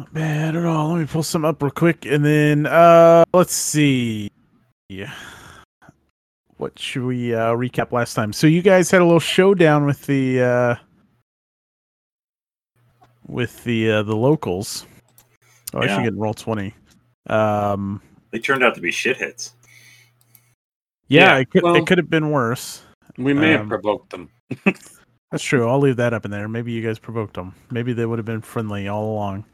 Not bad at all. Let me pull some up real quick, and then uh, let's see. Yeah. What should we uh, recap last time? So you guys had a little showdown with the uh, with the uh, the locals. Oh, I should get roll twenty. Um, They turned out to be shitheads. yeah, Yeah, it could well- it could have been worse. We may Um, have provoked them. That's true. I'll leave that up in there. Maybe you guys provoked them. Maybe they would have been friendly all along.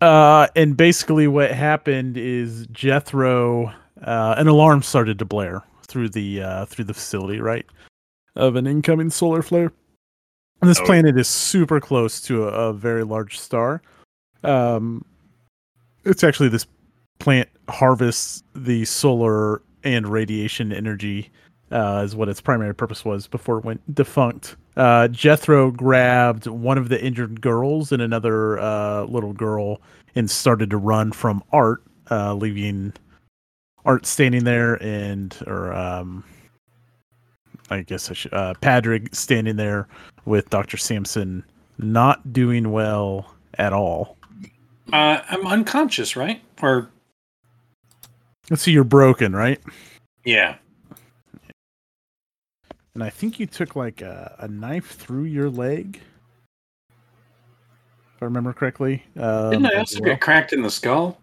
Uh, and basically, what happened is Jethro, uh, an alarm started to blare through the uh, through the facility, right, of an incoming solar flare. And this Oh. planet is super close to a, a very large star. Um, it's actually this plant harvests the solar and radiation energy uh, is what its primary purpose was before it went defunct. Uh, Jethro grabbed one of the injured girls and another uh, little girl and started to run from Art, uh, leaving Art standing there and, or um, I guess I should, uh, Padrig standing there with Dr. Sampson not doing well at all. Uh, I'm unconscious, right? Or Let's see, you're broken, right? yeah, And I think you took like a, a knife through your leg. If I remember correctly. Um, didn't I also well. get cracked in the skull?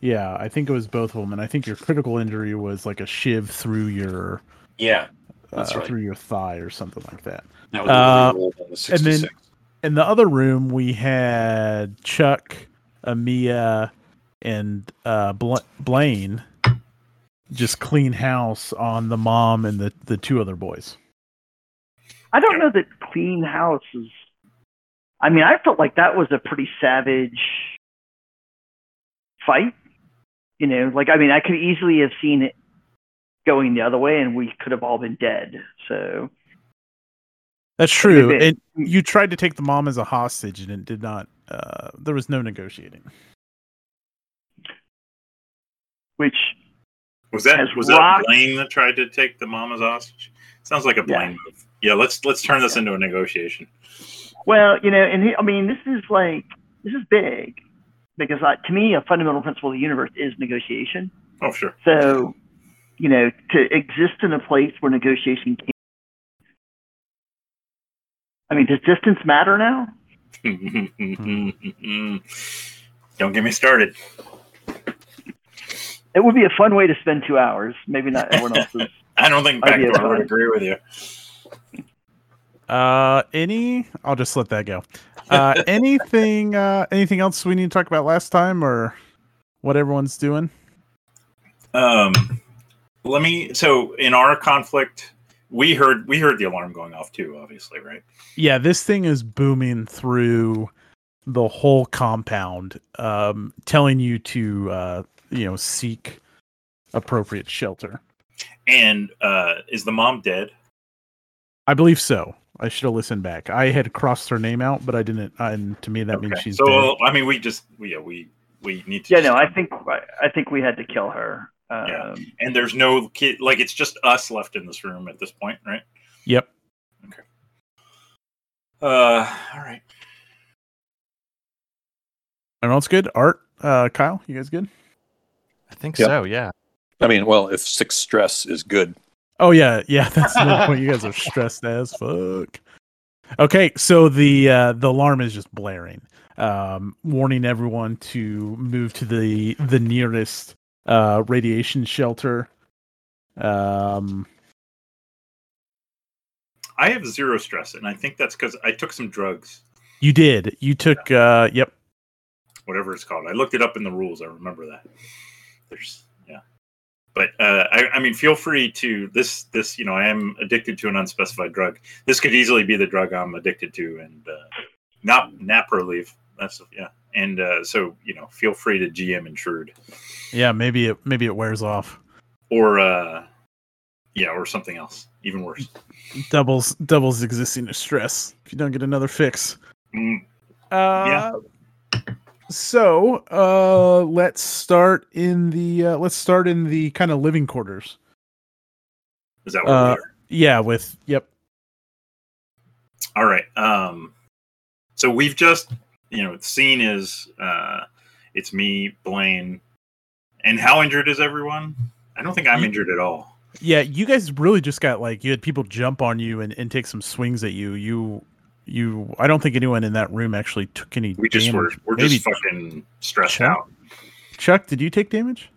Yeah, I think it was both of them, and I think your critical injury was like a shiv through your Yeah, uh, right. through your thigh or something like that. that Uh, uh, the and then- In the other room, we had Chuck, Amia, and uh, Bla- Blaine just clean house on the mom and the the two other boys. I don't know that clean house is. I mean, I felt like that was a pretty savage fight. You know, like I mean, I could easily have seen it going the other way, and we could have all been dead. So That's true. it- And you tried to take the mom as a hostage, and it did not. Uh, there was no negotiating. which Was that was that Rock- Blaine that tried to take the mama's hostage? Sounds like a Blaine move. Yeah, let's let's turn this into a negotiation. Well, you know, and he, I mean, this is like this is big because uh, to me, a fundamental principle of the universe is negotiation. Oh sure. So, you know, to exist in a place where negotiation can I mean, does distance matter now? Don't get me started. It would be a fun way to spend two hours. Maybe not everyone else's. I don't think I'd Backdoor would agree with you. Uh, any? I'll just let that go. Uh, anything? Uh, anything else we need to talk about last time, or what everyone's doing? Um, let me. So in our conflict, we heard we heard the alarm going off too. Obviously, right? Yeah, this thing is booming through the whole compound, um, telling you to, uh, you know, seek appropriate shelter. And uh, is the mom dead? I believe so. I should have listened back. I had crossed her name out, but I didn't. And to me, that means she's so. dead. I mean, we just we, yeah we we need to. Yeah, no, I think I think we had to kill her. Um, Yeah. And there's no kid. Like it's just us left in this room at this point, right? Yep. Okay. Uh, all right. Everyone's good. Art, uh, Kyle, you guys good? I think Yep. so. Yeah. I mean, well, if six stress is good, Oh yeah, yeah. That's the point. You guys are stressed as fuck. Okay, so the uh, the alarm is just blaring, um, warning everyone to move to the the nearest uh, radiation shelter. Um, I have zero stress, and I think that's because I took some drugs, you did. You took. Uh, yep. whatever it's called. I looked it up in the rules. I remember that. There's yeah, but uh, I, I mean, feel free to this this. You know, I am addicted to an unspecified drug. This could easily be the drug I'm addicted to, and uh, not Naproleve. That's yeah, and uh, so you know, feel free to GM intrude Yeah. Maybe it maybe it wears off. or uh, yeah, or something else even worse. Doubles doubles existing distress if you don't get another fix. Mm, Uh, So, uh, let's start in the uh, let's start in the kind of living quarters. is that what Uh? Yeah, with yep. All right. Um, so we've just you know, the scene is uh, it's me, Blaine, and how injured is everyone? I don't think I'm You- injured at all. Yeah, you guys really just got like you had people jump on you and, and take some swings at you. You you I don't think anyone in that room actually took any We just were we're Maybe just fucking stressed Chuck? out. Chuck, did you take damage?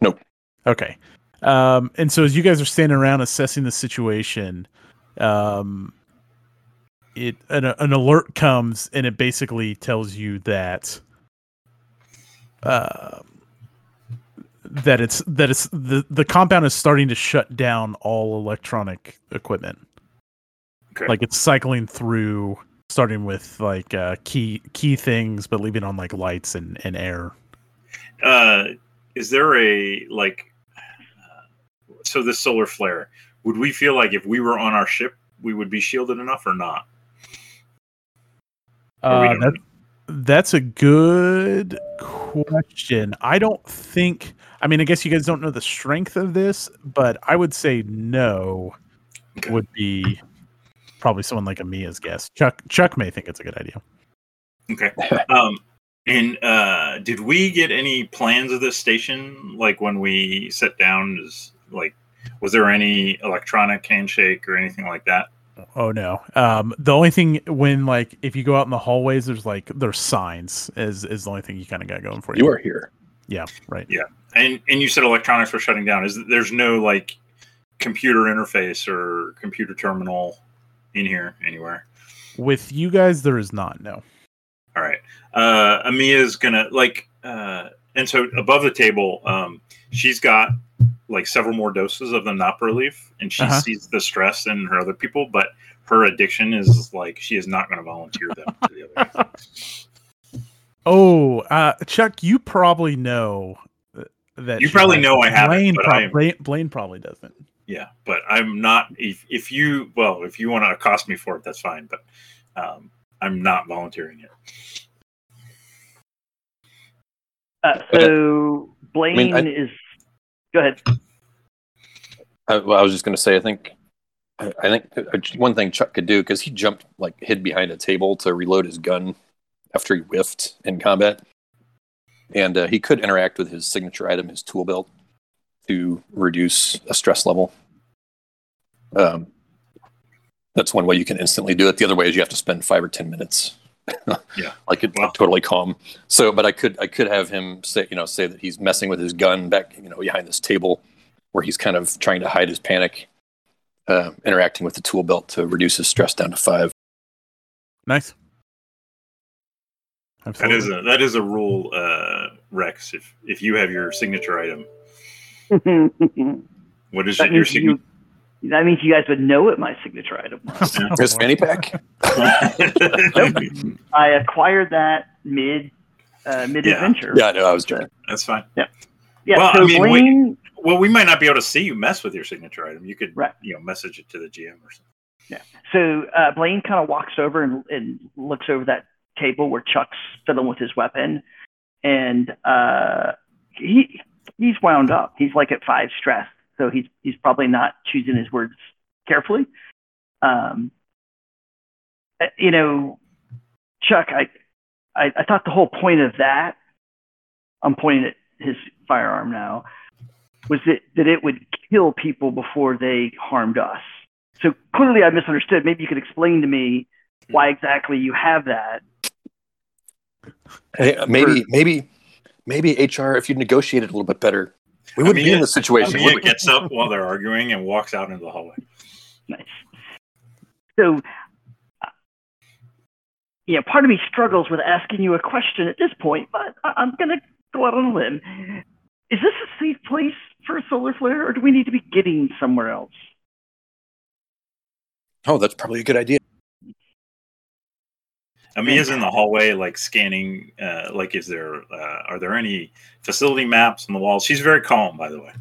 Nope. Okay. Um, and so as you guys are standing around assessing the situation, um, it an, an alert comes and it basically tells you that uh, that it's that it's the the compound is starting to shut down all electronic equipment. Okay. Like it's cycling through, starting with like uh, key key things, but leaving on like lights and, and air. Uh, is there a like? Uh, so this solar flare, would we feel like if we were on our ship, we would be shielded enough or not? Or Uh, that, that's a good question. I don't think. I mean, I guess you guys don't know the strength of this, but I would say no Okay. would be probably someone like Amia's guess. Chuck Chuck may think it's a good idea. Okay. Um, and uh, did we get any plans of this station? Like when we sat down, is like, was there any electronic handshake or anything like that? Oh no. Um, the only thing when like if you go out in the hallways, there's like there's signs is is the only thing you kind of got going for you. You are here. Yeah. Right. Yeah. And and you said electronics were shutting down. Is there's no like computer interface or computer terminal in here anywhere? With you guys, there is not. No. All right. Uh, Amia's gonna like, uh, and so above the table, um, she's got like several more doses of the Naproleve, and she Uh-huh. sees the stress in her other people, but her addiction is like she is not going to volunteer them to the other. Oh, uh, Chuck, you probably know that You probably has know I have it, Blaine, Blaine, Blaine probably doesn't. Yeah, but I'm not. If if you well, if you want to accost me for it, that's fine. But um, I'm not volunteering it. Uh, so Blaine I- is. Go ahead. I, well, I was just going to say, I think, I, I think uh, one thing Chuck could do because he jumped like hid behind a table to reload his gun after he whiffed in combat, and uh, he could interact with his signature item, his tool belt, to reduce a stress level. Um, that's one way you can instantly do it. The other way is you have to spend five or ten minutes. Yeah. like it Wow. totally calm. So, but I could I could have him say you know say that he's messing with his gun back you know behind this table where he's kind of trying to hide his panic, uh, interacting with the tool belt to reduce his stress down to five. Nice. That Absolutely. is a that is a rule, uh, Rex. If if you have your signature item, what is that, it? Your means you, that means you guys would know what my signature item was. His fanny pack. I acquired that mid uh, mid adventure. Yeah, no, I was joking. That's fine. Yeah. Well, so I mean, we- Blaine, Well, we might not be able to see you mess with your signature item. You could, Right. you know, message it to the GM or something. Yeah. So uh, Blaine kind of walks over and, and looks over that table where Chuck's fiddling with his weapon, and uh, he he's wound up. He's like at five stress, so he's he's probably not choosing his words carefully. Um, uh, you know, Chuck, I, I I thought the whole point of that, I'm pointing at his firearm now, was that that it would kill people before they harmed us. So clearly, I misunderstood. Maybe you could explain to me why exactly you have that. Hey, maybe, maybe, maybe HR. If you negotiated a little bit better, we wouldn't be in this situation. Amia would we? gets up while they're arguing and walks out into the hallway. Nice. So, uh, yeah, part of me struggles with asking you a question at this point, but I- I'm going to go out on a limb. Is this a safe place for a solar flare, or do we need to be getting somewhere else? Oh, that's probably a good idea. Amia's in the hallway, like scanning. Uh, like, is there? Uh, are there any facility maps on the wall? She's very calm, by the way.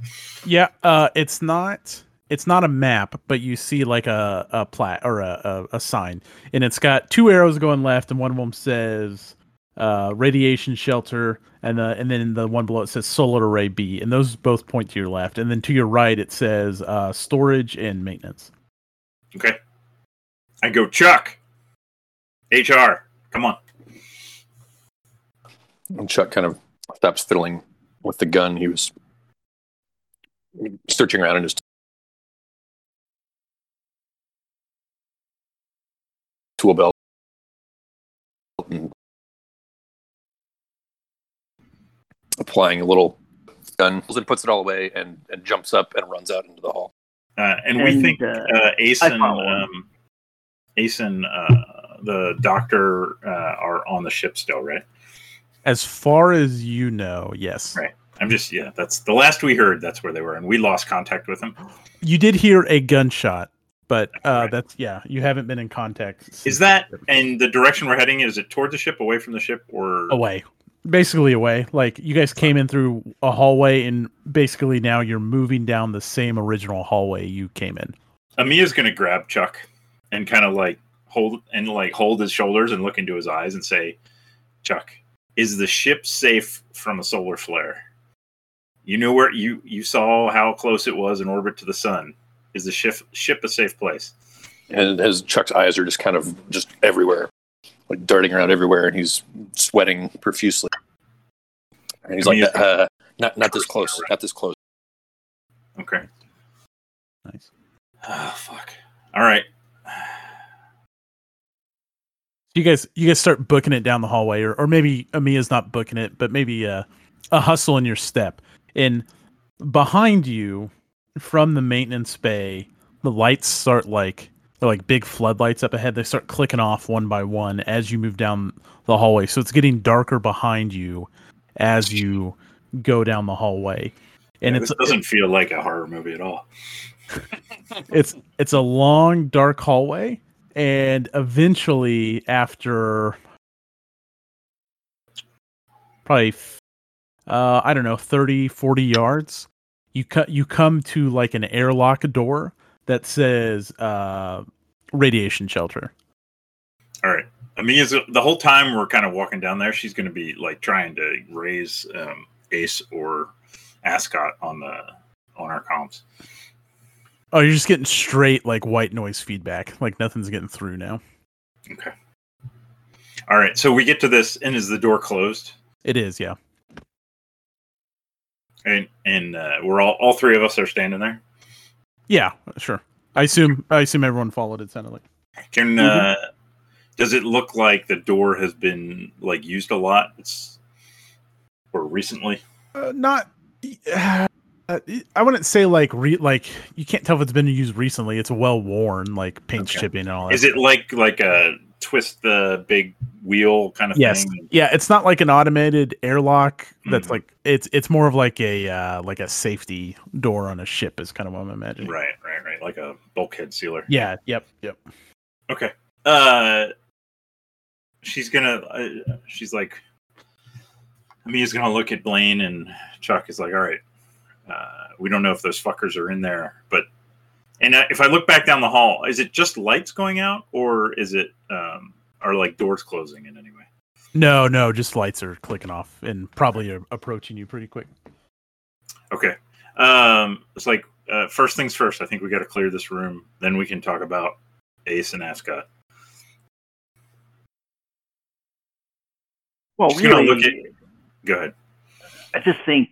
Yeah, uh, it's not it's not a map, but you see like a a plat or a, a, a sign, and it's got two arrows going left, and one of them says uh, radiation shelter, and the and then the one below it says solar array B, and those both point to your left, and then to your right it says uh, storage and maintenance. Okay. I go, Chuck. HR, come on. And Chuck kind of stops fiddling with the gun. He was searching around in his tool belt and applying a little gun and puts it all away and, and jumps up and runs out into the hall. Uh, and, we think uh, uh, Ace I and follow. um, Ace and uh, the doctor uh, are on the ship still, right? As far as you know, yes. Right. I'm just yeah. That's the last we heard. That's where they were, and we lost contact with them. You did hear a gunshot, but uh, Right. that's yeah. You haven't been in contact. Is that and the direction we're heading? Is it toward the ship, away from the ship, or away? Basically away. Like you guys came in through a hallway, and basically now you're moving down the same original hallway you came in. Amia's gonna grab Chuck and kind of like hold and like hold his shoulders and look into his eyes and say, "Chuck, is the ship safe from a solar flare? You knew where you you saw how close it was in orbit to the sun. Is the ship ship a safe place?" And his Chuck's eyes are just kind of just everywhere, like darting around everywhere, and he's sweating profusely. And he's I like, mean, uh, "Not, not this close, not this close." Okay. Nice. Oh fuck. All right. You guys, you guys start booking it down the hallway, or, or maybe Amia's not booking it, but maybe uh, a hustle in your step. And behind you, from the maintenance bay, the lights start like they're like big floodlights up ahead. They start clicking off one by one as you move down the hallway. So it's getting darker behind you as you go down the hallway. And Yeah, this doesn't feel like a horror movie at all. it's it's a long dark hallway and eventually after probably uh i don't know 30 40 yards you cut you come to like an airlock door that says uh radiation shelter All right. Amia's the whole time we're kind of walking down there. She's going to be like trying to raise um, Ace or Ascot on the on our comms. Oh you're just getting straight like white noise feedback like nothing's getting through now Okay. All right. So we get to this, and is the door closed? it is yeah And and uh, we're all all three of us are standing there. yeah sure i assume i assume everyone followed it sounded like Can uh, does it look like the door has been like used a lot? It's or recently. Uh, not. Uh, I wouldn't say like re- like you can't tell if it's been used recently. It's well worn, like paint Okay. chipping and all that. Is it like like a twist the big wheel kind of Yes. thing? Yeah, it's not like an automated airlock. That's Mhm. like it's it's more of like a uh, like a safety door on a ship is kind of what I'm imagining. Right, right, right. Like a bulkhead sealer. Yeah. Yep. Yep. Okay. Uh, she's gonna. Uh, she's like, Mia's gonna look at Blaine, and Chuck is like, "All right, uh, we don't know if those fuckers are in there, but." And uh, if I look back down the hall, is it just lights going out, or is it um, are like doors closing in any way? No, no, just lights are clicking off and probably are approaching you pretty quick. Okay. Um, it's like uh, first things first. I think we got to clear this room. Then we can talk about Ace and Ascot. Well, She's gonna really, look at. Go ahead. I just think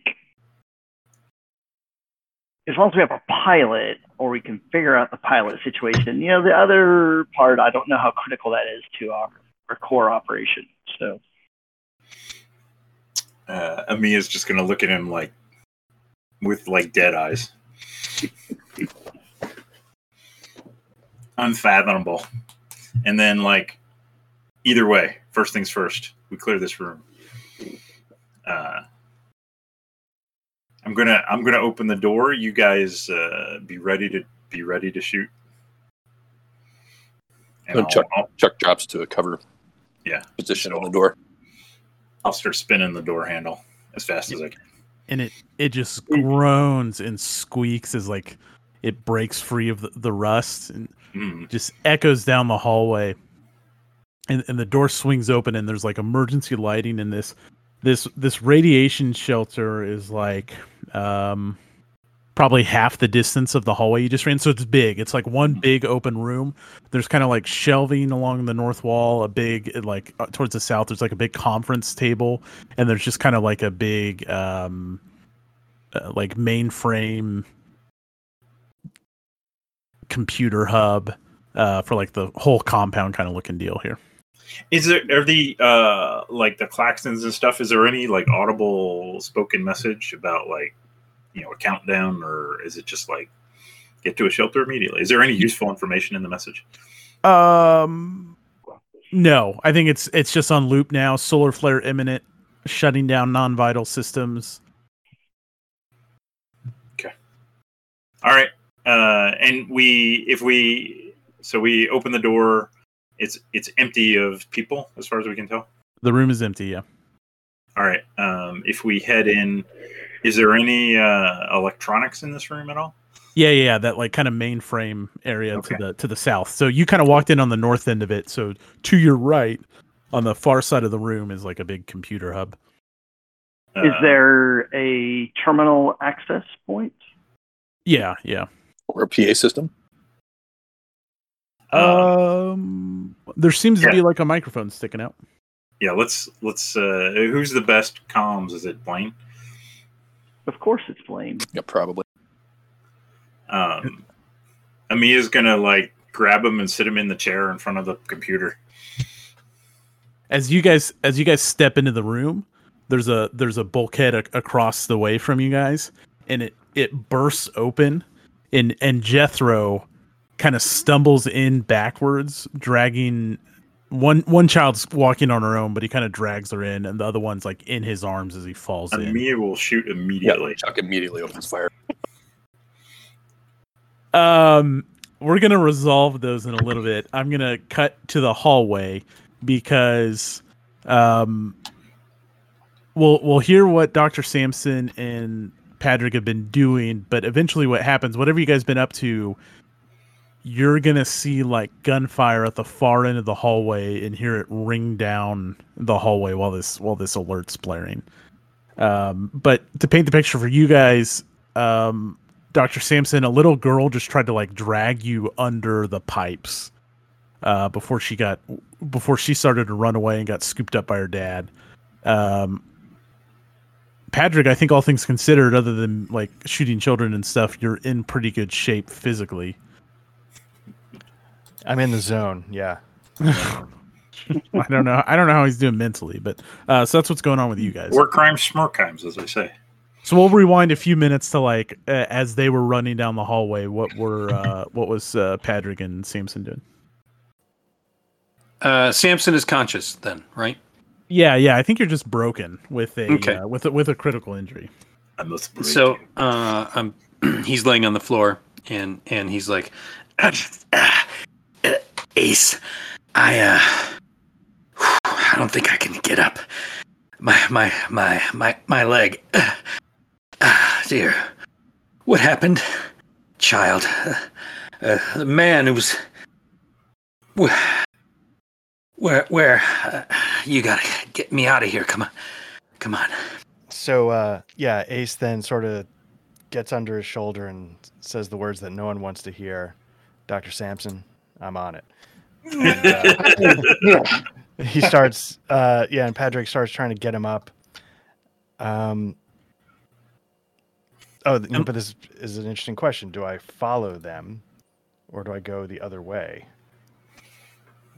as long as we have a pilot or we can figure out the pilot situation, you know, the other part, I don't know how critical that is to our, our core operation. So, uh, Amia's just gonna look at him like with like dead eyes. Unfathomable. And then like either way, first things first, we clear this room. Uh, I'm gonna I'm gonna open the door. You guys uh, be ready to be ready to shoot. And I'll, Chuck. I'll, Chuck drops to a cover Yeah. position on the door. I'll start spinning the door handle as fast as I can. and it it just groans and squeaks as like it breaks free of the, the rust and Mm. just echoes down the hallway and, and the door swings open and there's like emergency lighting in this this this radiation shelter is like um probably half the distance of the hallway you just ran. So it's big. It's like one big open room. There's kind of like shelving along the north wall. A big like uh, towards the south. There's like a big conference table, and there's just kind of like a big um, uh, like mainframe computer hub uh, for like the whole compound kind of looking deal here. Is there are the uh like the claxons and stuff? Is there any like audible spoken message about like you know a countdown, or is it just like get to a shelter immediately? Is there any useful information in the message? Um, no, I think it's it's just on loop now. Solar flare imminent, shutting down non-vital systems. Okay. All right, uh, and we if we so we open the door, it's it's empty of people as far as we can tell. The room is empty. Yeah. All right, um, if we head in, is there any uh, electronics in this room at all? Yeah, yeah, yeah, that like kind of mainframe area Okay. to the to the south. So you kind of walked in on the north end of it. So to your right, on the far side of the room, is like a big computer hub. Is Uh, there a terminal access point? Yeah, yeah. Or a PA system. Uh, Um, there seems to be like a microphone sticking out. yeah, let's let's. Uh, who's the best comms? Is it Blaine? Of course, it's Blaine. Yeah, probably. Um, Amia's gonna like grab him and sit him in the chair in front of the computer. As you guys as you guys step into the room, there's a there's a bulkhead ac- across the way from you guys, and it it bursts open, and and Jethro kind of stumbles in backwards, dragging one one child's walking on her own, but he kind of drags her in, and the other one's like in his arms as he falls in. Amia will shoot Yeah, immediately. Chuck immediately opens fire. Um, we're gonna resolve those in a little bit. I'm gonna cut to the hallway because, um, we'll we'll hear what Doctor Sampson and Patrick have been doing, but eventually, what happens? Whatever you guys been up to, you're gonna see like gunfire at the far end of the hallway and hear it ring down the hallway while this while this alert's blaring. Um, but to paint the picture for you guys, um, Dr. Sampson, a little girl just tried to like drag you under the pipes uh, before she got before she started to run away and got scooped up by her dad. Um, Patrick, I think all things considered, other than like shooting children and stuff, you're in pretty good shape physically. I'm in the zone. Yeah. I don't know. I don't know how he's doing mentally, but uh, so that's what's going on with you guys. War crimes, smart crimes, as I say. So we'll rewind a few minutes to like uh, as they were running down the hallway. What were uh, what was uh, Patrick and Sampson doing? Uh, Samson is conscious then, right? Yeah, yeah. I think you're just broken with a Okay. uh, with a, with a critical injury. I must break So uh, I'm, he's laying on the floor and and he's like, Ace, I uh, I don't think I can get up. My my my my my leg. Ah, dear, what happened, child? Uh, the man who was. Where? Where? Where? Uh, you gotta get me out of here. Come on, come on. So uh, yeah, Ace then sort of gets under his shoulder and says the words that no one wants to hear. Doctor Sampson, I'm on it. And, uh, he starts, uh, yeah, and Patrick starts trying to get him up. Um. Oh, th- Um, but this is an interesting question. Do I follow them, or do I go the other way?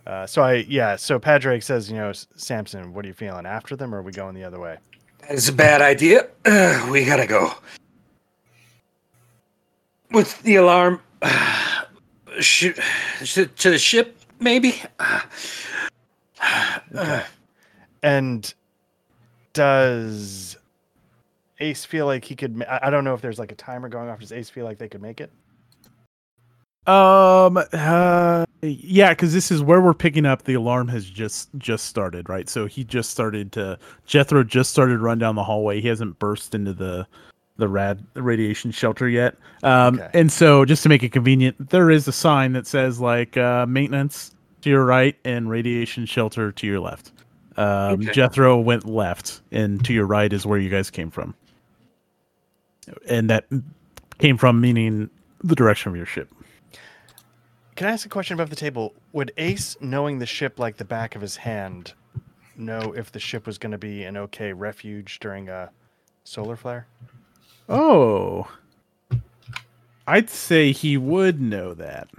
Uh, so I, yeah. So Patrick says, you know, Samson, what are you feeling? After them, or are we going the other way? It's a bad idea. Uh, we gotta go. With the alarm, shoot, to, to the ship, maybe. Okay. And does Ace feel like he could? I I don't know if there's like a timer going off. Does Ace feel like they could make it? Um. Uh, yeah, because this is where we're picking up. The alarm has just just started, right? So he just started to Jethro just started to run down the hallway. He hasn't burst into the the rad radiation shelter yet. Um. Okay. And so just to make it convenient, there is a sign that says like uh, maintenance to your right and radiation shelter to your left. Um, Okay. Jethro went left, and to your right is where you guys came from. And that came from, meaning the direction of your ship. Can I ask a question above the table? Would Ace, knowing the ship like the back of his hand, know if the ship was going to be an okay refuge during a solar flare? Oh, I'd say he would know that.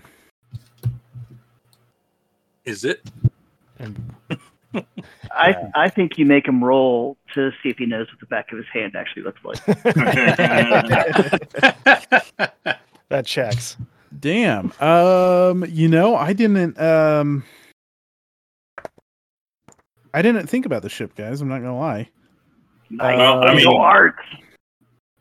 Is it? I I think you make him roll to see if he knows what the back of his hand actually looks like. that checks. Damn. Um, you know, I didn't um I didn't think about the ship, guys. I'm not gonna lie. Nice. Well, I Go mean- Arts.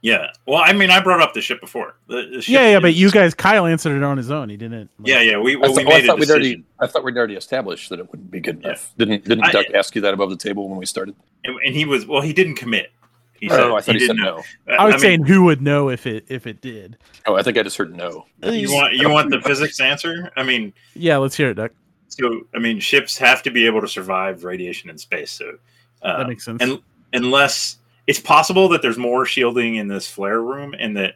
Yeah. Well, I mean, I brought up the ship before. The, the ship Yeah, yeah, but you guys, Kyle answered it on his own. He didn't. like- Yeah, yeah. We I, thought, we well, I made a thought we'd already. decision, I thought we'd already established that it wouldn't be good Yeah. enough. Didn't didn't I- Duck ask you that above the table when we started? and, and he was well. He didn't commit. He No, said, no, I thought he, said didn't no. I was mean, saying who would know if it if it did. Oh, I think I just heard no. you want you want the physics answer. I mean, Yeah, let's hear it, Duck. so I mean, ships have to be able to survive radiation in space. So uh, That makes sense. and unless it's possible that there's more shielding in this flare room and that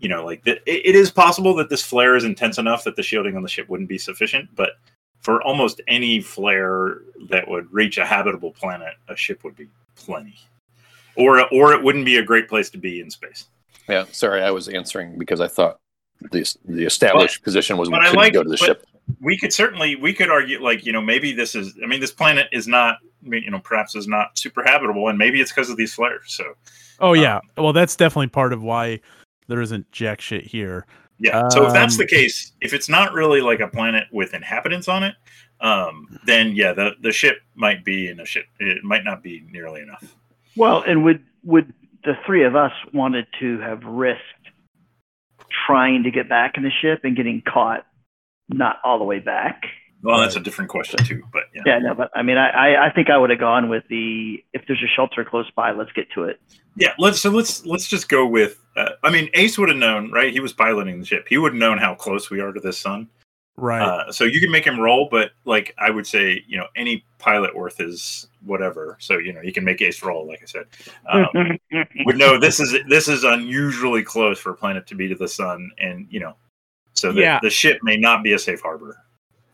you know like that it, it is possible that this flare is intense enough that the shielding on the ship wouldn't be sufficient but for almost any flare that would reach a habitable planet a ship would be plenty or or it wouldn't be a great place to be in space Yeah, sorry, I was answering because I thought the the established position was we but couldn't like- go to the ship. we could certainly we could argue like you know maybe this is i mean this planet is not you know perhaps is not super habitable and maybe it's because of these flares so oh yeah. Well, that's definitely part of why there isn't jack shit here. Yeah. So if that's Um, the case, if it's not really like a planet with inhabitants on it, um, then yeah, the the ship might be in a ship. It might not be nearly enough. Well, and would would the three of us wanted to have risked trying to get back in the ship and getting caught not all the way back? Well, that's a different question too. But yeah, Yeah, no, but I mean, I, I, I think I would have gone with the if there's a shelter close by, let's get to it. yeah. Let's so let's let's just go with. Uh, I mean, Ace would have known, right? He was piloting the ship. He would have known how close we are to this sun. Right. Uh, so you can make him roll, but like I would say, you know, any pilot worth is whatever. So you know, you can make Ace roll, like I said. Um, would know this is this is unusually close for a planet to be to the sun, and you know, so the, Yeah. the ship may not be a safe harbor.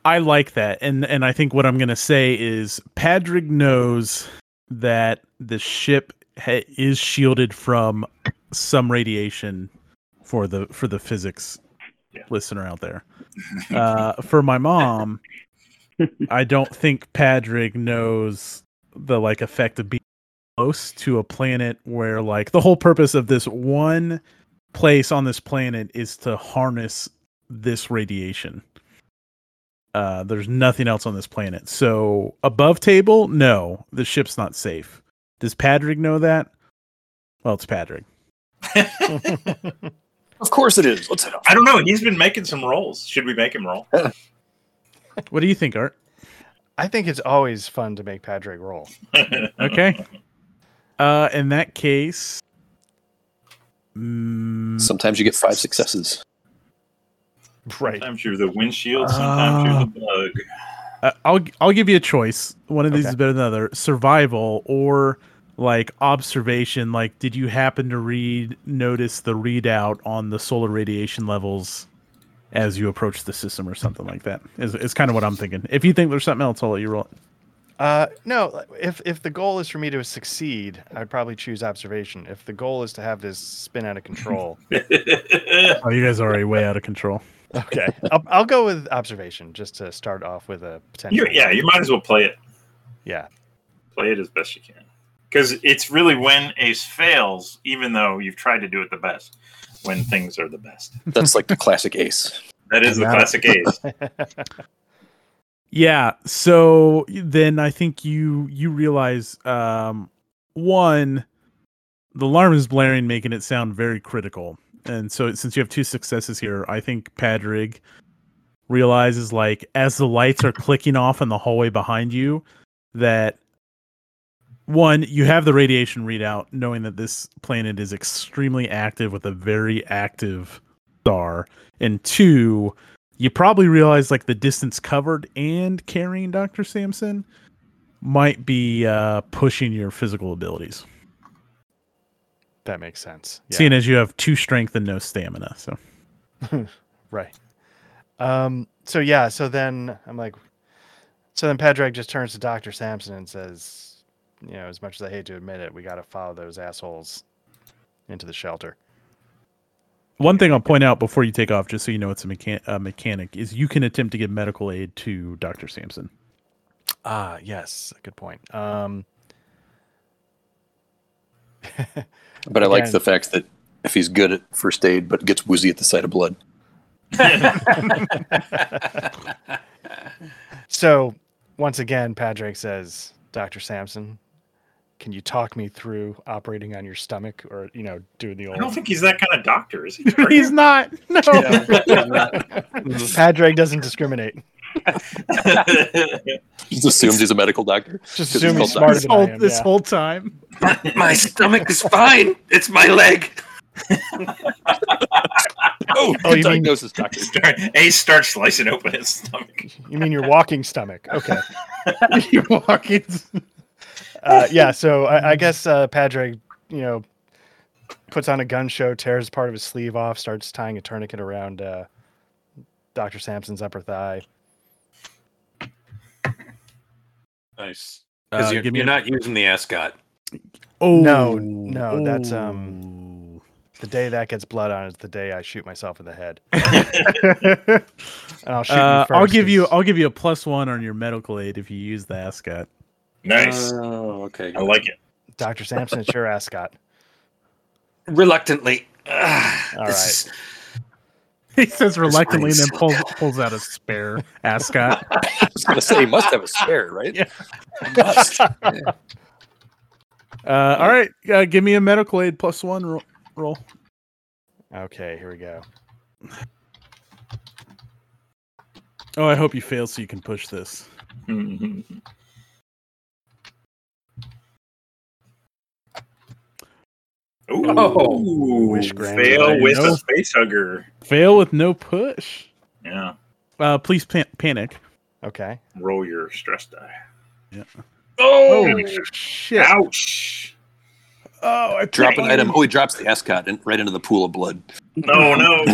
I like that, and and I think what I'm gonna say is Padrig knows that the ship ha- is shielded from some radiation for the for the physics Yeah. listener out there. Uh, for my mom, I don't think Padrig knows the like effect of being close to a planet where like the whole purpose of this one place on this planet is to harness this radiation. Uh, there's nothing else on this planet. So above table, no, the ship's not safe. Does Padrig know that? Well, it's Padrig. Of course it is. Let's head. I don't know. He's been making some rolls. Should we make him roll? What do you think, Art? I think it's always fun to make Patrick roll. Okay. Uh, in that case, mm, Sometimes you get five successes. Right. Sometimes you're the windshield. Sometimes you're Ah. the bug. uh, I'll I'll give you a choice. One of these Okay. is better than the other. Survival or like observation. Like, did you happen to read notice the readout on the solar radiation levels as you approach the system or something like that? Is is kind of what I'm thinking. If you think there's something else, I'll let you roll. it. Uh, no, if if the goal is for me to succeed, I'd probably choose observation. If the goal is to have this spin out of control, Oh, you guys are already way out of control. Okay, I'll, I'll go with observation just to start off with a potential. you yeah, you might as well play it. yeah. Play it as best you can. Because it's really when Ace fails, even though you've tried to do it the best, when things are the best. That's like the classic ace. That is the classic Ace. Yeah. So then I think you you realize um one the alarm is blaring, making it sound very critical. And so since you have two successes here, I think Padrig realizes like as the lights are clicking off in the hallway behind you that one you have the radiation readout knowing that this planet is extremely active with a very active star and two you probably realize like the distance covered and carrying Dr. Samson might be uh, pushing your physical abilities. That makes sense. Yeah. Seeing as you have two strength and no stamina, so Right. Um, so yeah, so then I'm like, so then Padraig just turns to Dr. Sampson and says, you know, as much as I hate to admit it, we got to follow those assholes into the shelter. One thing I'll point out before you take off, just so you know it's a, mechan- a mechanic, is you can attempt to give medical aid to Dr. Sampson. Ah, yes, good point. Um, But I like the fact that if he's good at first aid, but gets woozy at the sight of blood. so once again, Padraig says, Dr. Sampson, can you talk me through operating on your stomach or, you know, doing the old. I don't think he's that kind of doctor, is he? He's not. No. Padraig doesn't discriminate. Just assumes he's a medical doctor. Just 'Cause assume he's he's smarter this than whole I am. this yeah. whole time. My stomach is fine. It's my leg. Oh, Oh, good you mean- diagnosis, doctor. Start, Ace starts slicing open his stomach. You mean your walking stomach? Okay. you walk in. Uh, yeah. So I, I guess uh, Padraig, you know, puts on a gun show, tears part of his sleeve off, starts tying a tourniquet around uh, Doctor Sampson's upper thigh. Nice. Because Uh, you're, you're a- not using the ascot. Oh No, no, that's, um, The day that gets blood on is the day I shoot myself in the head. And I'll shoot Uh, you I'll first give you 'cause- I'll give you a plus one on your medical aid if you use the ascot. Nice. Oh, okay. I like it. Dr. Sampson, it's your ascot. Reluctantly. Ah, All this right. He says reluctantly and then pulls pulls out a spare ascot. I was going to say, he must have a spare, right? Yeah. He must. Uh, all right, uh, give me a medical aid plus one ro- roll. Okay, here we go. Oh, I hope you fail so you can push this. Ooh, Oh, wish granted. fail with No. a facehugger. Fail with no push. Yeah, Uh, please pan- panic. Okay. roll your stress die. Yeah. Oh shit! Ouch! Oh, I Drop an item. Oh, he drops the ascot in, right into the pool of blood. Oh no!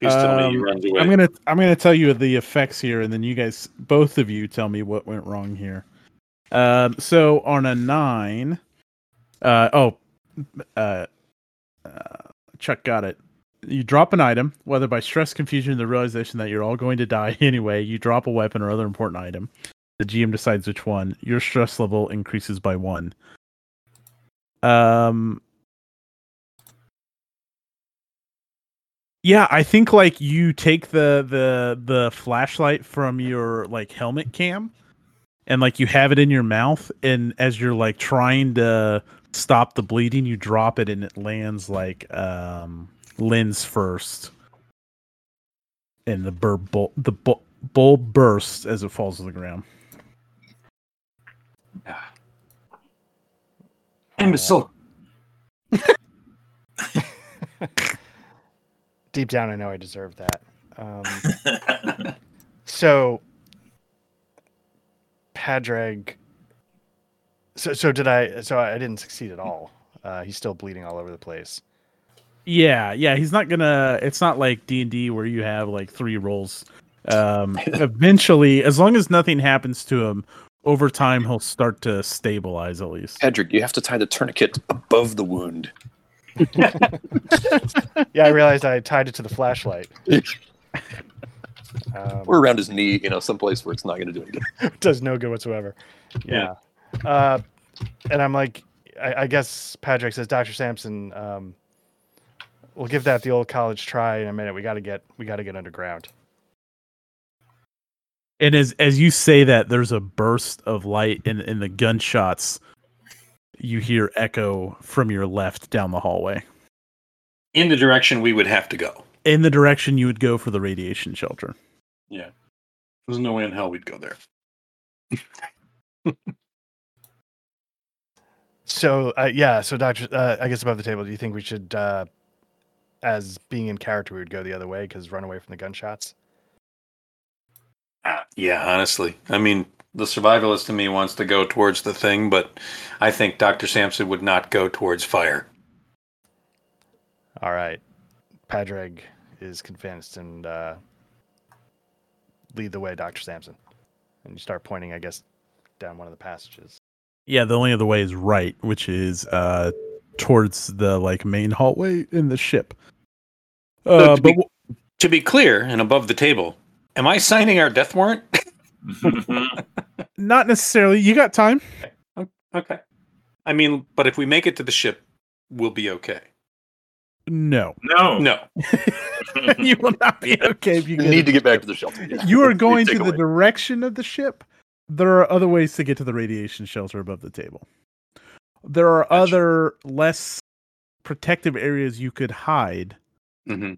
He's telling me Um, he runs away. I'm gonna I'm gonna tell you the effects here, and then you guys, both of you, tell me what went wrong here. Um, so on a nine, uh oh, uh, uh, Chuck got it. You drop an item, whether by stress, confusion, the realization that you're all going to die anyway. You drop a weapon or other important item. The GM decides which one. Your stress level increases by one. Um, Yeah, I think like you take the the the flashlight from your like helmet cam and like you have it in your mouth and as you're like trying to stop the bleeding, you drop it and it lands like um lens first. And the burr bul- the bu- bulb bursts as it falls to the ground. Imbecile. Deep down, I know I deserve that. Um, so, Padraig. So, so did I? So I didn't succeed at all. Uh, he's still bleeding all over the place. Yeah, yeah, he's not gonna. It's not like D and D where you have like three rolls. Um, eventually, as long as nothing happens to him, over time he'll start to stabilize at least. Patrick, you have to tie the tourniquet above the wound. Yeah, I realized I tied it to the flashlight. Um, Or around his knee, you know, someplace where it's not going to do any good. does no good whatsoever. Yeah. Uh, and I'm like, I, I guess Patrick says, Dr. Sampson, um, we'll give that the old college try in a minute. We got to get, we got to get underground. And as as you say that, there's a burst of light, and in the gunshots, you hear echo from your left down the hallway in the direction we would have to go. in the direction you would go for the radiation shelter. Yeah. There's no way in hell we'd go there. So, uh, yeah. So, Doctor, uh, I guess above the table, do you think we should, uh, as being in character, we would go the other way because run away from the gunshots? Uh, yeah, honestly. I mean, the survivalist in me wants to go towards the thing, but I think Dr. Sampson would not go towards fire. All right. Padraig is convinced and uh, lead the way, Dr. Sampson. And you start pointing, I guess, down one of the passages. Yeah, the only other way is right, which is uh towards the like main hallway in the ship. So Uh, to, but be, w- to be clear and above the table, am I signing our death warrant? not necessarily. You got time. okay. I mean, but if we make it to the ship, we'll be okay. No, no. No. you will not be okay if you You get need to get back to the shelter. You are going to the away. direction of the ship. There are other ways to get to the radiation shelter above the table. There are other less protective areas you could hide. hmm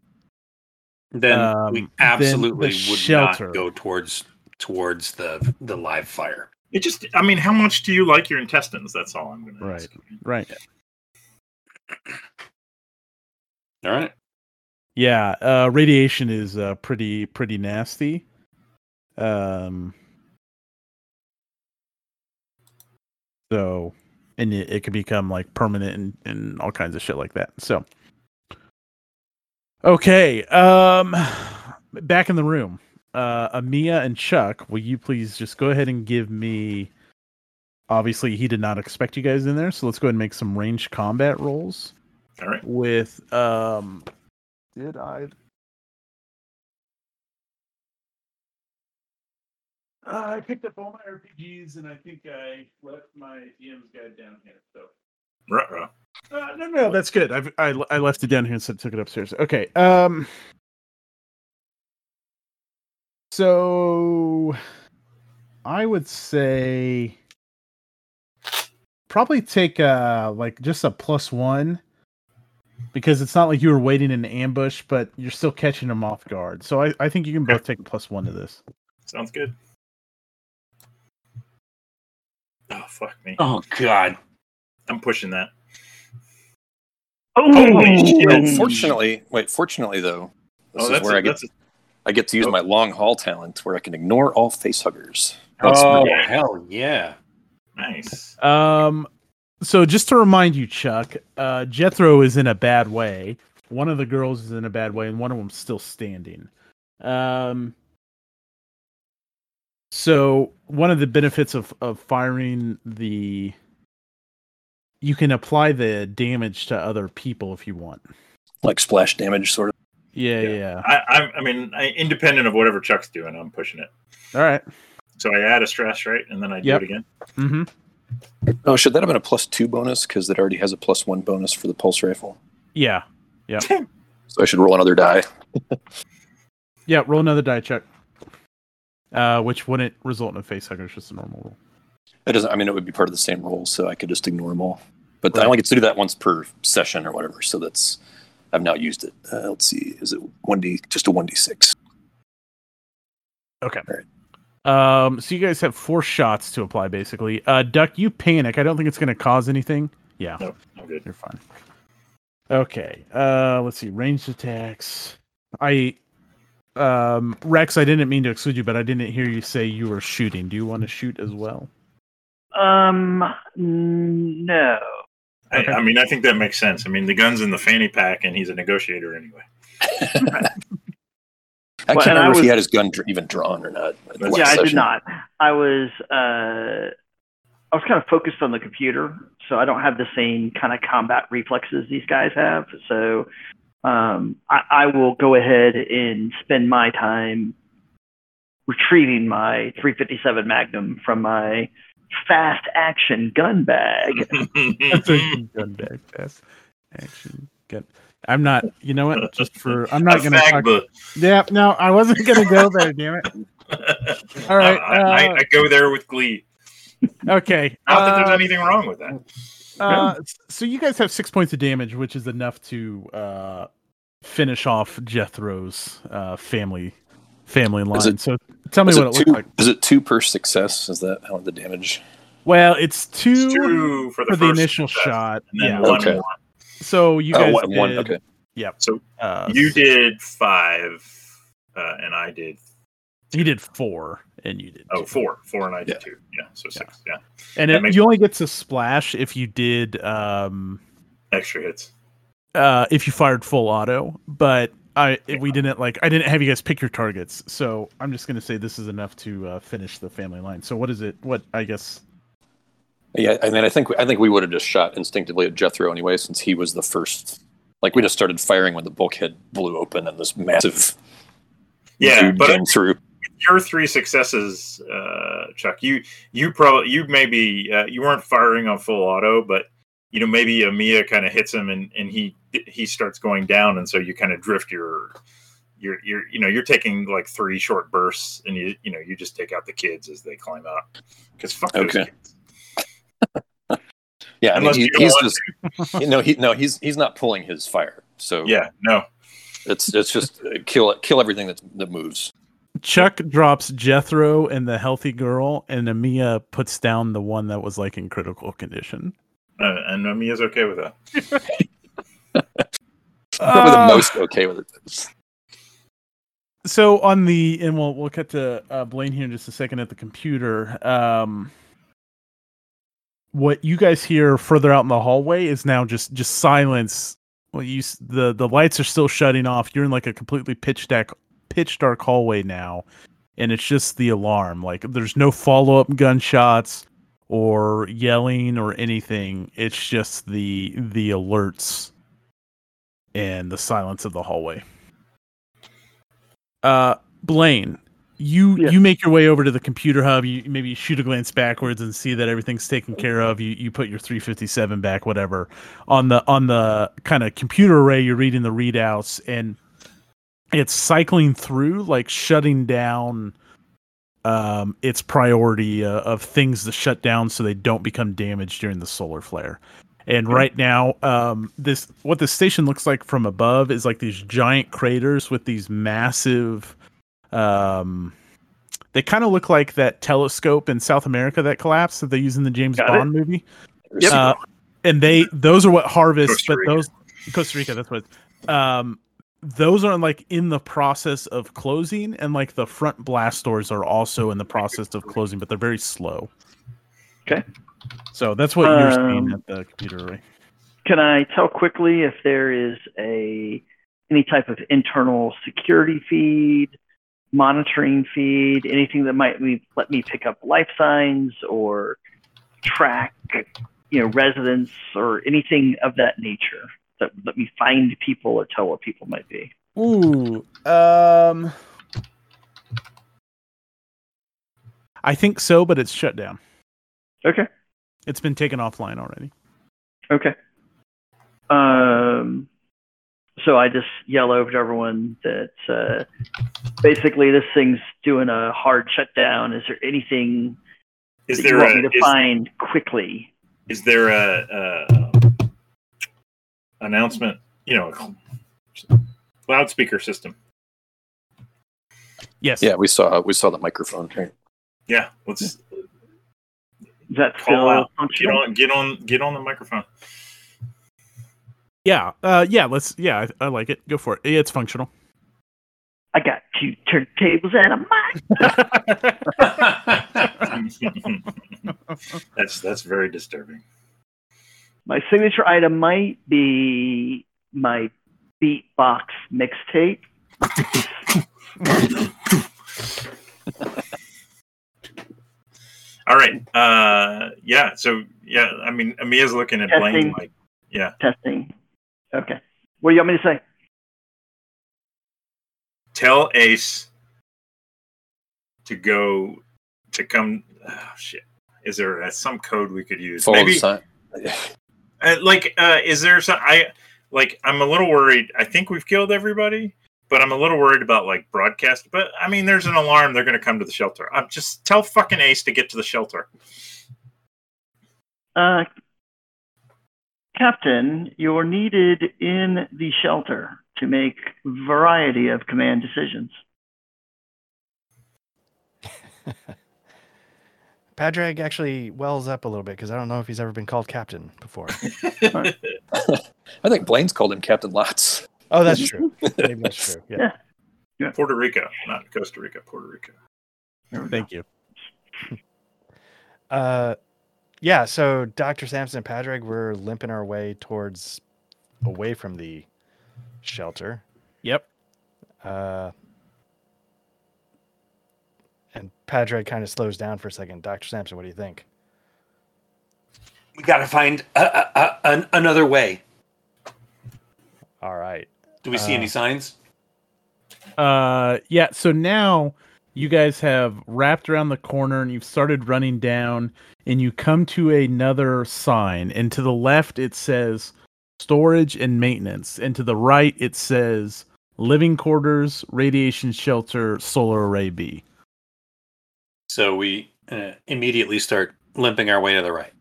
Then Um, we then absolutely the would shelter. not go towards towards the the live fire. It just, I mean, how much do you like your intestines? That's all I'm going to Right. ask. Right. All right. Yeah, uh radiation is uh pretty pretty nasty. Um so and it, it could become like permanent and, and all kinds of shit like that. So Okay, um back in the room. Uh Amia and Chuck, will you please just go ahead and give me obviously he did not expect you guys in there, so let's go ahead and make some ranged combat rolls All right. with um did I uh, I picked up all my RPGs and I think I left my DM's guide down here. So uh, no, no, that's good. I've, I I left it down here and so took it upstairs. Okay. Um. So, I would say probably take uh like just a plus one because it's not like you were waiting in an ambush, but you're still catching them off guard. So I, I think you can both take a plus one to this. Sounds good. Oh, fuck me. Oh God. I'm pushing that. Oh, Holy shit. Well, fortunately, wait. Fortunately, though, this oh, is where a, I get that's a, I get to use oh. my long haul talent, where I can ignore all facehuggers. That's Oh hell yeah. nice. Um, so just to remind you, Chuck, uh, Jethro is in a bad way. One of the girls is in a bad way, and one of them's still standing. Um, so one of the benefits of of firing the you can apply the damage to other people if you want. like splash damage, sort of. Yeah, Yeah. yeah. I, I, I mean, I, independent of whatever Chuck's doing, I'm pushing it. All right. So I add a stress, right? And then I do it again. Mm-hmm. Oh, should that have been a plus two bonus because it already has a plus one bonus for the pulse rifle? Yeah. Yeah. so I should roll another die. Yeah. Roll another die check. Uh, which wouldn't result in a facehugger. It's just a normal roll. It doesn't. I mean, it would be part of the same roll, so I could just ignore them all. But I only get to do that once per session or whatever. So that's I've now used it. Uh, let's see, is it one d just a one d six? Okay. Alright. Um, so you guys have four shots to apply, basically. Uh, Duck, you panic. I don't think it's going to cause anything. Yeah, No, I'm good. you're fine. Okay. Uh, let's see. Ranged attacks. I, um, Rex, I didn't mean to exclude you, but I didn't hear you say you were shooting. Do you want to shoot as well? Um, no. I, Okay. I mean, I think that makes sense. I mean, the gun's in the fanny pack, and he's a negotiator anyway. I Well, can't and I remember if he had his gun dr- even drawn or not. Yeah, last yeah, I did not. I was uh, I was kind of focused on the computer, so I don't have the same kind of combat reflexes these guys have. So um, I, I will go ahead and spend my time retrieving my 357 Magnum from my fast action gun bag. Gun bag pass. Action gun. I'm not. You know what? Just for I'm not going to talk. fagba. Yeah, no, I wasn't going to go there. Damn it. All right, I, I, uh, I go there with glee. Okay. Not that there's uh, anything wrong with that. Uh, so you guys have six points of damage, which is enough to uh, finish off Jethro's uh, family family line. Is it- so tell me Is what it, it looks two, like. is it two per success? Is that how the damage? Well, it's two, It's two for the, for the initial success, shot. and then Yeah. one Okay. more. So you oh, guys one, did. one. Okay. Yep. So uh, You did five, uh, and I did. You did four. And you did. Oh, two. four, four, and I did Yeah. two. Yeah, so six. Yeah, And it, makes- you only get to splash if you did um extra hits. uh if you fired full auto, but I we didn't like I didn't have you guys pick your targets, so I'm just gonna say this is enough to uh, finish the family line. So what is it? What I guess Yeah, I mean, I think I think we would have just shot instinctively at Jethro anyway, since he was the first. Like we just started firing when the bulkhead blew open and this massive Yeah, dude but came through. Your three successes, uh, Chuck. You you probably you maybe uh, you weren't firing on full auto, but you know maybe Amia kind of hits him and, and he he starts going down, and so you kind of drift your you're you're you know you're taking like three short bursts, and you you know you just take out the kids as they climb up because fuck those Okay. kids. Yeah, I mean, he, he's just no, he no, he's he's not pulling his fire. So Yeah, no, it's it's just uh, kill kill everything that that moves. Chuck drops Jethro and the healthy girl, and Amia puts down the one that was like in critical condition. uh, and Amia's okay with that. Probably Uh, the most okay with it. so on the and we'll we'll cut to uh, Blaine here in just a second at the computer. Um, what you guys hear further out in the hallway is now just just silence. Well, you the the lights are still shutting off. You're in like a completely pitch dark pitch dark hallway now, and it's just the alarm. Like there's no follow up gunshots or yelling or anything. It's just the the alerts and the silence of the hallway. Uh, Blaine, you you make your way over to the computer hub. You maybe shoot a glance backwards and see that everything's taken care of. You you put your 357 back, whatever. On the on the kind of computer array, you're reading the readouts and it's cycling through, like shutting down um its priority uh, of things to shut down so they don't become damaged during the solar flare. And right now, um, this what the station looks like from above is like these giant craters with these massive. Um, they kind of look like that telescope in South America that collapsed that they use in the James Got it. Bond movie. Yep. Uh, and they those are what harvest, but those Costa Rica. That's what. Um, those are like in the process of closing, and like the front blast doors are also in the process of closing, but they're very slow. Okay. So that's what you're seeing Um, at the computer array. Can I tell quickly if there is a any type of internal security feed, monitoring feed, anything that might me, let me pick up life signs or track, you know, residents or anything of that nature that let me find people or tell what people might be. Ooh, um, I think so, but it's shut down. Okay. It's been taken offline already. Okay. Um, so I just yell over to everyone that uh, basically this thing's doing a hard shutdown. Is there anything Is that you there want a me to is, find quickly? is there a, a announcement? You know, loudspeaker system. Yes. Yeah, we saw we saw the microphone. Right? Yeah, let's Is that Call still out. get on get on get on the microphone. Yeah. Uh, yeah. Let's. Yeah. I, I like it. Go for it. It's functional. I got two turntables and a mic. that's that's very disturbing. My signature item might be my beatbox mixtape. All right. Uh, yeah. So yeah, I mean, Amia's looking at Blaine like, yeah. Testing. Okay. What do you want me to say? Tell Ace to go to come. Oh, shit. Is there uh, some code we could use? Follow Maybe the sign. Uh, like uh, is there some? I like. I'm a little worried. I think we've killed everybody, but I'm a little worried about like broadcast. But I mean, there's an alarm. They're going to come to the shelter. I'm just tell fucking Ace to get to the shelter. Uh, Captain, you're needed in the shelter to make variety of command decisions. Padraig actually wells up a little bit because I don't know if he's ever been called captain before. I think Blaine's called him Captain Lots. Oh, that's true. Maybe that's true. Yeah. Yeah. Puerto Rico, not Costa Rica. Puerto Rico. There we Thank you. Uh, yeah. So Dr. Sampson and Padraig, we're limping our way towards away from the shelter. Yep. Uh, and Padraig kind of slows down for a second. Dr. Sampson, what do you think? We got to find a, a, a, an, another way. All right. Do we see any Uh, signs? Uh, yeah. So now you guys have wrapped around the corner and you've started running down, and you come to another sign. And to the left, it says storage and maintenance, and to the right, it says living quarters, radiation shelter, solar array B. So we uh, immediately start limping our way to the right.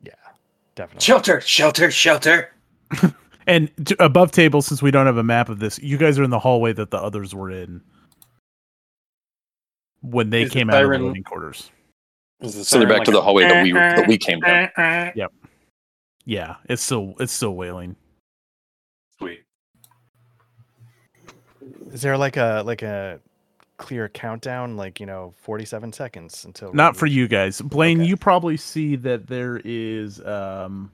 Yeah, definitely. Shelter, shelter, shelter. And t- above table, since we don't have a map of this, you guys are in the hallway that the others were in when they Is the came out of the siren- living quarters. Is the So they're siren back to like the hallway that we that we came down. Yep. Yeah, it's still it's still wailing. Sweet. Is there like a like a clear countdown, like you know, forty-seven seconds until? we Not for you guys. Blaine, Okay. you probably see that there is um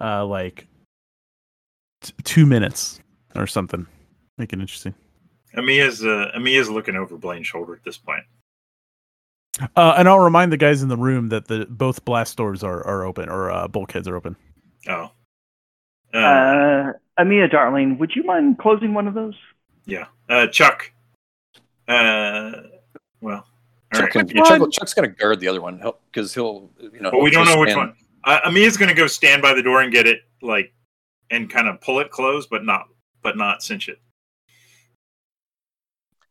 uh like t- 2 minutes or something. Make it interesting. Amia's uh, Amia's looking over Blaine's shoulder at this point. Uh and I'll remind the guys in the room that the both blast doors are are open or uh bulkheads are open. Oh. Uh, Uh, Amia, darling, would you mind closing one of those? yeah. Uh, Chuck. Uh, well. Chuck right. can- Yeah, Chuck- Chuck's going to guard the other one because he'll, you know. But we don't know which stand- one. Uh, Amia's going to go stand by the door and get it like, and kind of pull it closed, but not, but not cinch it.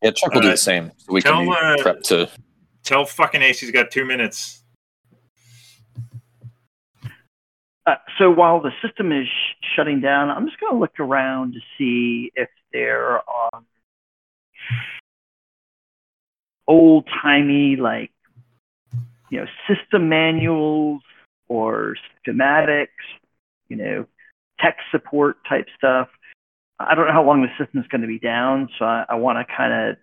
Yeah, Chuck will do Uh, the same. So we tell, can be uh, prepped to. Tell fucking Ace he's got two minutes. Uh, so while the system is sh- shutting down, I'm just going to look around to see if there are old timey, like, you know, system manuals or schematics, you know, tech support type stuff. I don't know how long the system's going to be down, so I, I want to kind of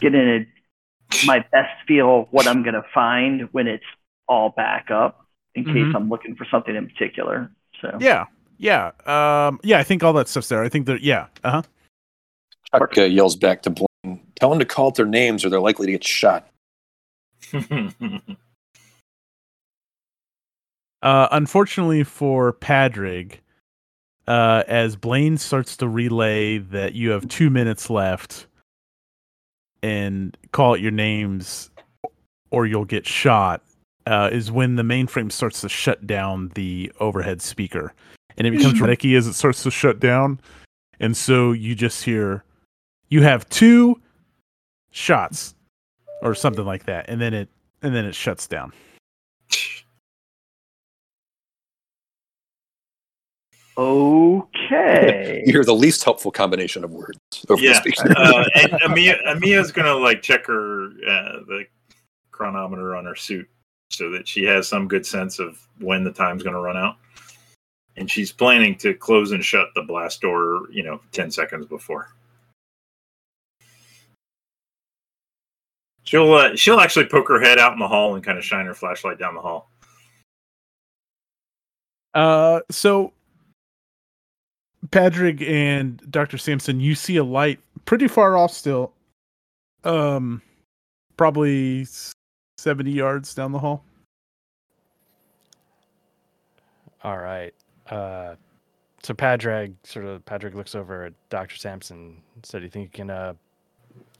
get in a, my best feel of what I'm going to find when it's all back up in case Mhm. I'm looking for something in particular. So Yeah. Yeah. Um yeah, I think all that stuff's there. I think that yeah. Uh-huh. Chuck uh, yells back to Blaine, tell them to call out their names or they're likely to get shot. Uh, unfortunately for Padraig, uh, as Blaine starts to relay that you have two minutes left and call out your names or you'll get shot, uh, is when the mainframe starts to shut down the overhead speaker. And it becomes panicky as it starts to shut down. And so you just hear, you have two shots or something like that. And then it, and then it shuts down. okay. You hear the least helpful combination of words over yeah. speaker. Uh, and Amia, Amia's going to like check her, uh, the chronometer on her suit so that she has some good sense of when the time's going to run out. And she's planning to close and shut the blast door, you know, 10 seconds before. She'll uh, she'll actually poke her head out in the hall and kind of shine her flashlight down the hall. Uh, so Patrick and Dr. Sampson, you see a light pretty far off still. Um, probably 70 yards down the hall. All right. Uh, so Padraig sort of Padraig looks over at Doctor Sampson. Said, do you think you can uh,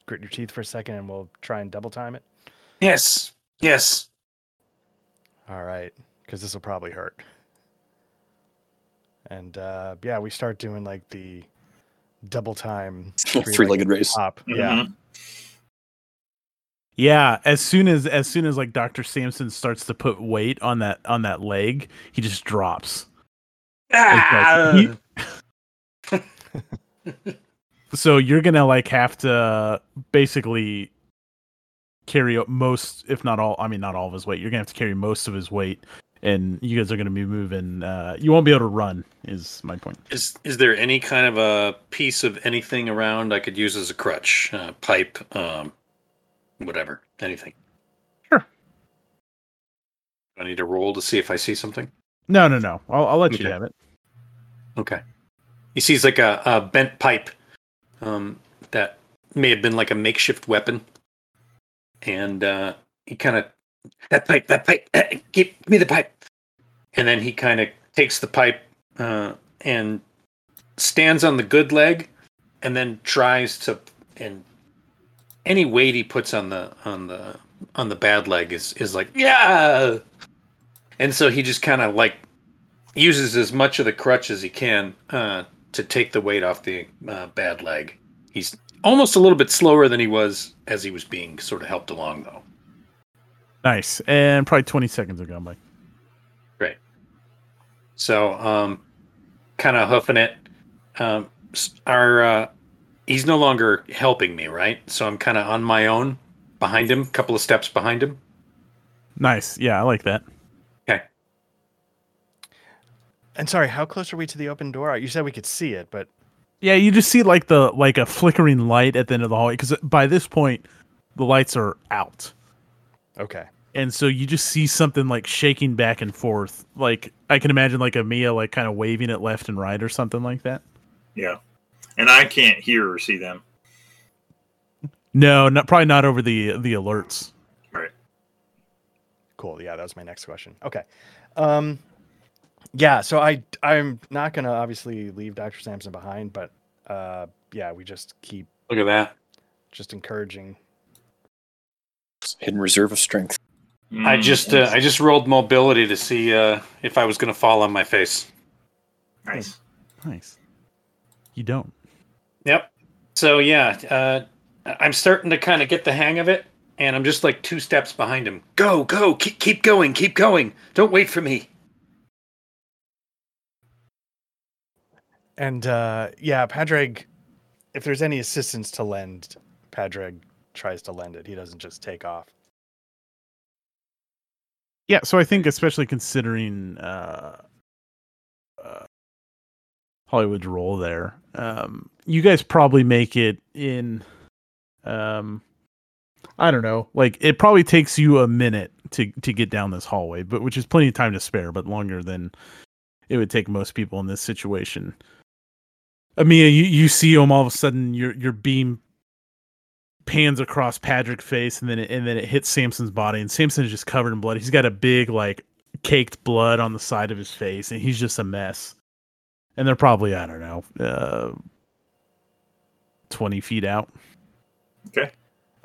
grit your teeth for a second, and we'll try and double time it? Yes. Yes. All right, because this will probably hurt. And uh, yeah, we start doing like the double time Three-legged race. hop. Yeah. Mhm. Yeah, as soon as as soon as like Dr. Samson starts to put weight on that on that leg, he just drops. Ah! It's like, he- so you're gonna like have to basically carry most, if not all. I mean, not all of his weight. You're gonna have to carry most of his weight, and you guys are gonna be moving. Uh, you won't be able to run. Is my point. Is is there any kind of a piece of anything around I could use as a crutch? Uh, pipe, um, whatever, anything. Sure. I need to roll to see if I see something. No, no, no. I'll, I'll let you have it. Okay. He sees like a, a bent pipe um, that may have been like a makeshift weapon. And uh, he kind of, that pipe, that pipe, give me the pipe. And then he kind of takes the pipe uh, and stands on the good leg and then tries to, and any weight he puts on the, on the, on the bad leg is, is like, yeah. And so he just kind of like uses as much of the crutch as he can uh, to take the weight off the uh, bad leg. He's almost a little bit slower than he was as he was being sort of helped along, though. Nice. And probably 20 seconds ago, Mike. Great. So, um, kind of hoofing it. Um, our uh, he's no longer helping me, right? So I'm kind of on my own behind him, a couple of steps behind him. Nice. Yeah, I like that. Okay. And sorry, how close are we to the open door? You said we could see it, but Yeah, you just see like the like a flickering light at the end of the hallway because by this point the lights are out, okay. and so you just see something like shaking back and forth. Like I can imagine like Amia like kind of waving it left and right or something like that. Yeah. And I can't hear or see them. No, not probably not over the the alerts. Right. Cool. Yeah, that was my next question. Okay. Um yeah, so I I'm not gonna obviously leave Dr. Sampson behind, but uh yeah, we just keep Look at that. just encouraging. Hidden reserve of strength. I Mm, just uh, I just rolled mobility to see uh, if I was going to fall on my face. nice. Nice. You don't. Yep. So yeah, uh, I'm starting to kind of get the hang of it, and I'm just like two steps behind him. Go, go, keep keep going, keep going. Don't wait for me. And uh yeah, Padraig if there's any assistance to lend, Padraig tries to lend it. He doesn't just take off. Yeah, so I think especially considering uh, uh, Hollywood's role there, um, you guys probably make it in. Um, I don't know, like it probably takes you a minute to to get down this hallway, but which is plenty of time to spare, but longer than it would take most people in this situation. Amia, you, you see him all of a sudden your your beam pans across Patrick's face and then it, and then it hits Samson's body and Samson is just covered in blood. He's got a big like caked blood on the side of his face and he's just a mess. And they're probably I don't know, uh, twenty feet out. Okay.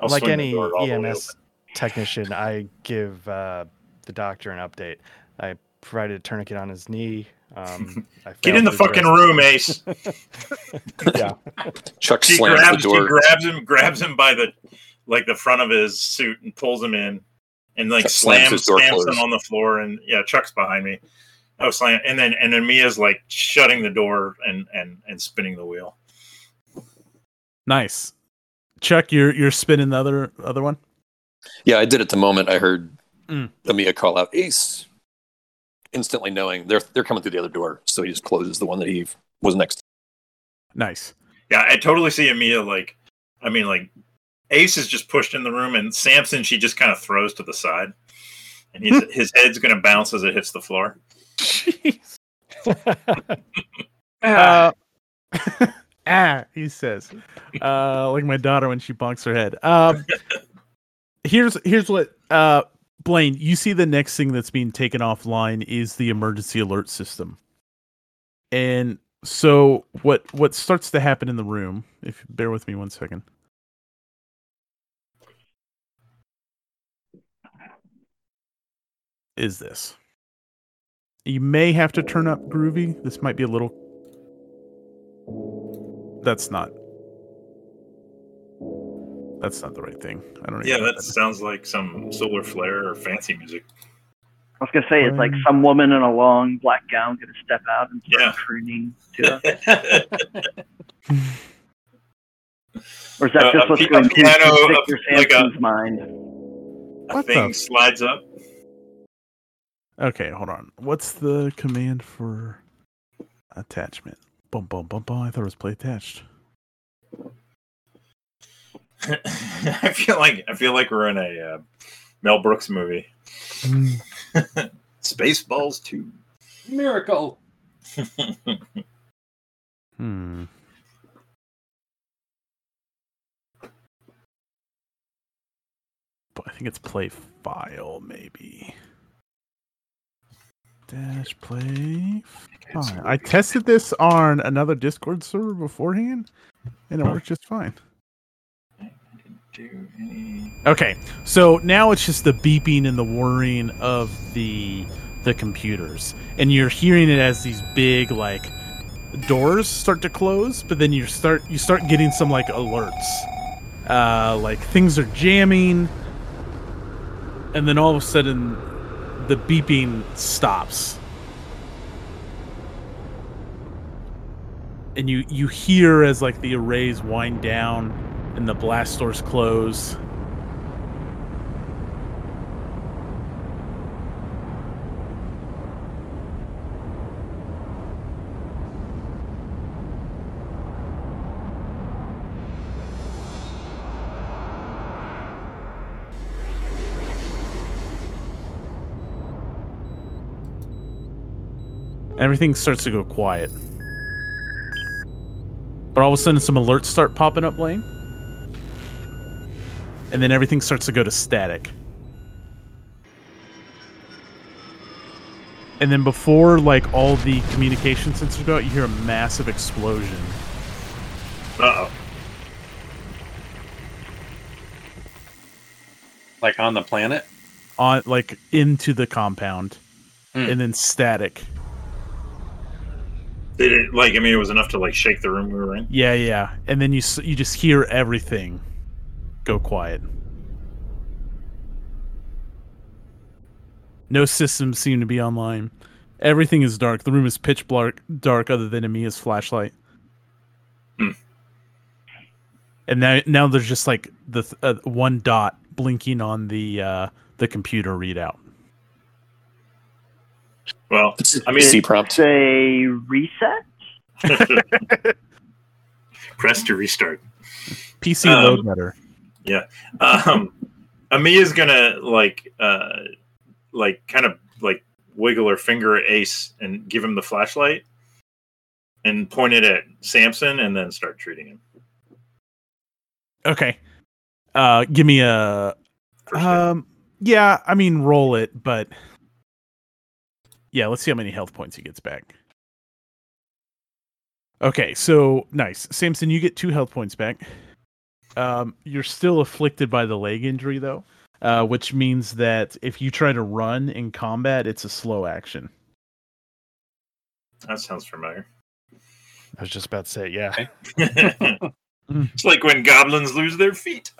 I'll like any door all the way EMS technician, I give uh, the doctor an update. I provided a tourniquet on his knee. Um, I Get in the to fucking address- room, Ace. yeah, Chuck She slams grabs, the she door. grabs him, grabs him by the like the front of his suit and pulls him in, and like Chuck slams slams slams him on the floor. And yeah, Chuck's behind me. Oh, slam! And then and then Mia's like shutting the door and and and spinning the wheel. Nice. Chuck, you're you're spinning the other other one? Yeah, I did at the moment I heard Mm. Amia call out Ace. Instantly knowing they're they're coming through the other door, so he just closes the one that he was next. to. Nice. Yeah, I totally see Amia like, I mean, like Ace is just pushed in the room, and Samson she just kind of throws to the side, and he's, his head's gonna bounce as it hits the floor. Jeez. Ah, Uh, ah, he says, uh, like my daughter when she bonks her head. Um, here's here's what uh, Blaine, you see the next thing that's being taken offline is the emergency alert system, and so what what starts to happen in the room? If you bear with me one second. Is this? You may have to turn up groovy. This might be a little that's not. That's not the right thing. I don't. even Yeah, know that sounds like some solar flare or fancy music. I was gonna say it's like some woman in a long black gown gonna step out and start Yeah. crooning to us. Or is that Uh, just a what's pi- going a through piano, Victor a- like a- Sampson's mind? A What thing the- slides up. Okay, hold on. What's the command for attachment? Bum bum bum bum. I thought it was play attached. I feel like I feel like we're in a uh, Mel Brooks movie. Spaceballs two. Miracle. Hmm. But I think it's play file, maybe. Dash play file. I tested this on another Discord server beforehand, and it worked just fine. Do any- Okay, so now it's just the beeping and the whirring of the the computers, and you're hearing it as these big like doors start to close, but then you start you start getting some like alerts, uh, like things are jamming, and then all of a sudden the beeping stops, and you you hear as like the arrays wind down and the blast doors close. Everything starts to go quiet. But all of a sudden, some alerts start popping up, Lane. And then everything starts to go to static. And then before like all the communication sensors go out, you hear a massive explosion. Uh-oh. Like on the planet. on like into the compound Hmm. and then static Did it like? I mean, it was enough to like shake the room we were in. yeah yeah and then you you just hear everything go quiet no systems seem to be online everything is dark the room is pitch dark dark other than Amia's flashlight Hmm. and now now there's just like the th- uh, one dot blinking on the uh the computer readout Well, I mean, C prompt. Say reset. press to restart. pc Um, load better Um, Amia's gonna like, uh, like, kind of like wiggle her finger at Ace and give him the flashlight, and point it at Samson, and then start treating him. Okay. Uh give me a First hit. um yeah, I mean roll it, but yeah, let's see how many health points he gets back. Okay, so nice. Samson, you get two health points back. Um you're still afflicted by the leg injury though, uh which means that if you try to run in combat, it's a slow action. that sounds familiar. I was just about to say, yeah. it's like when goblins lose their feet.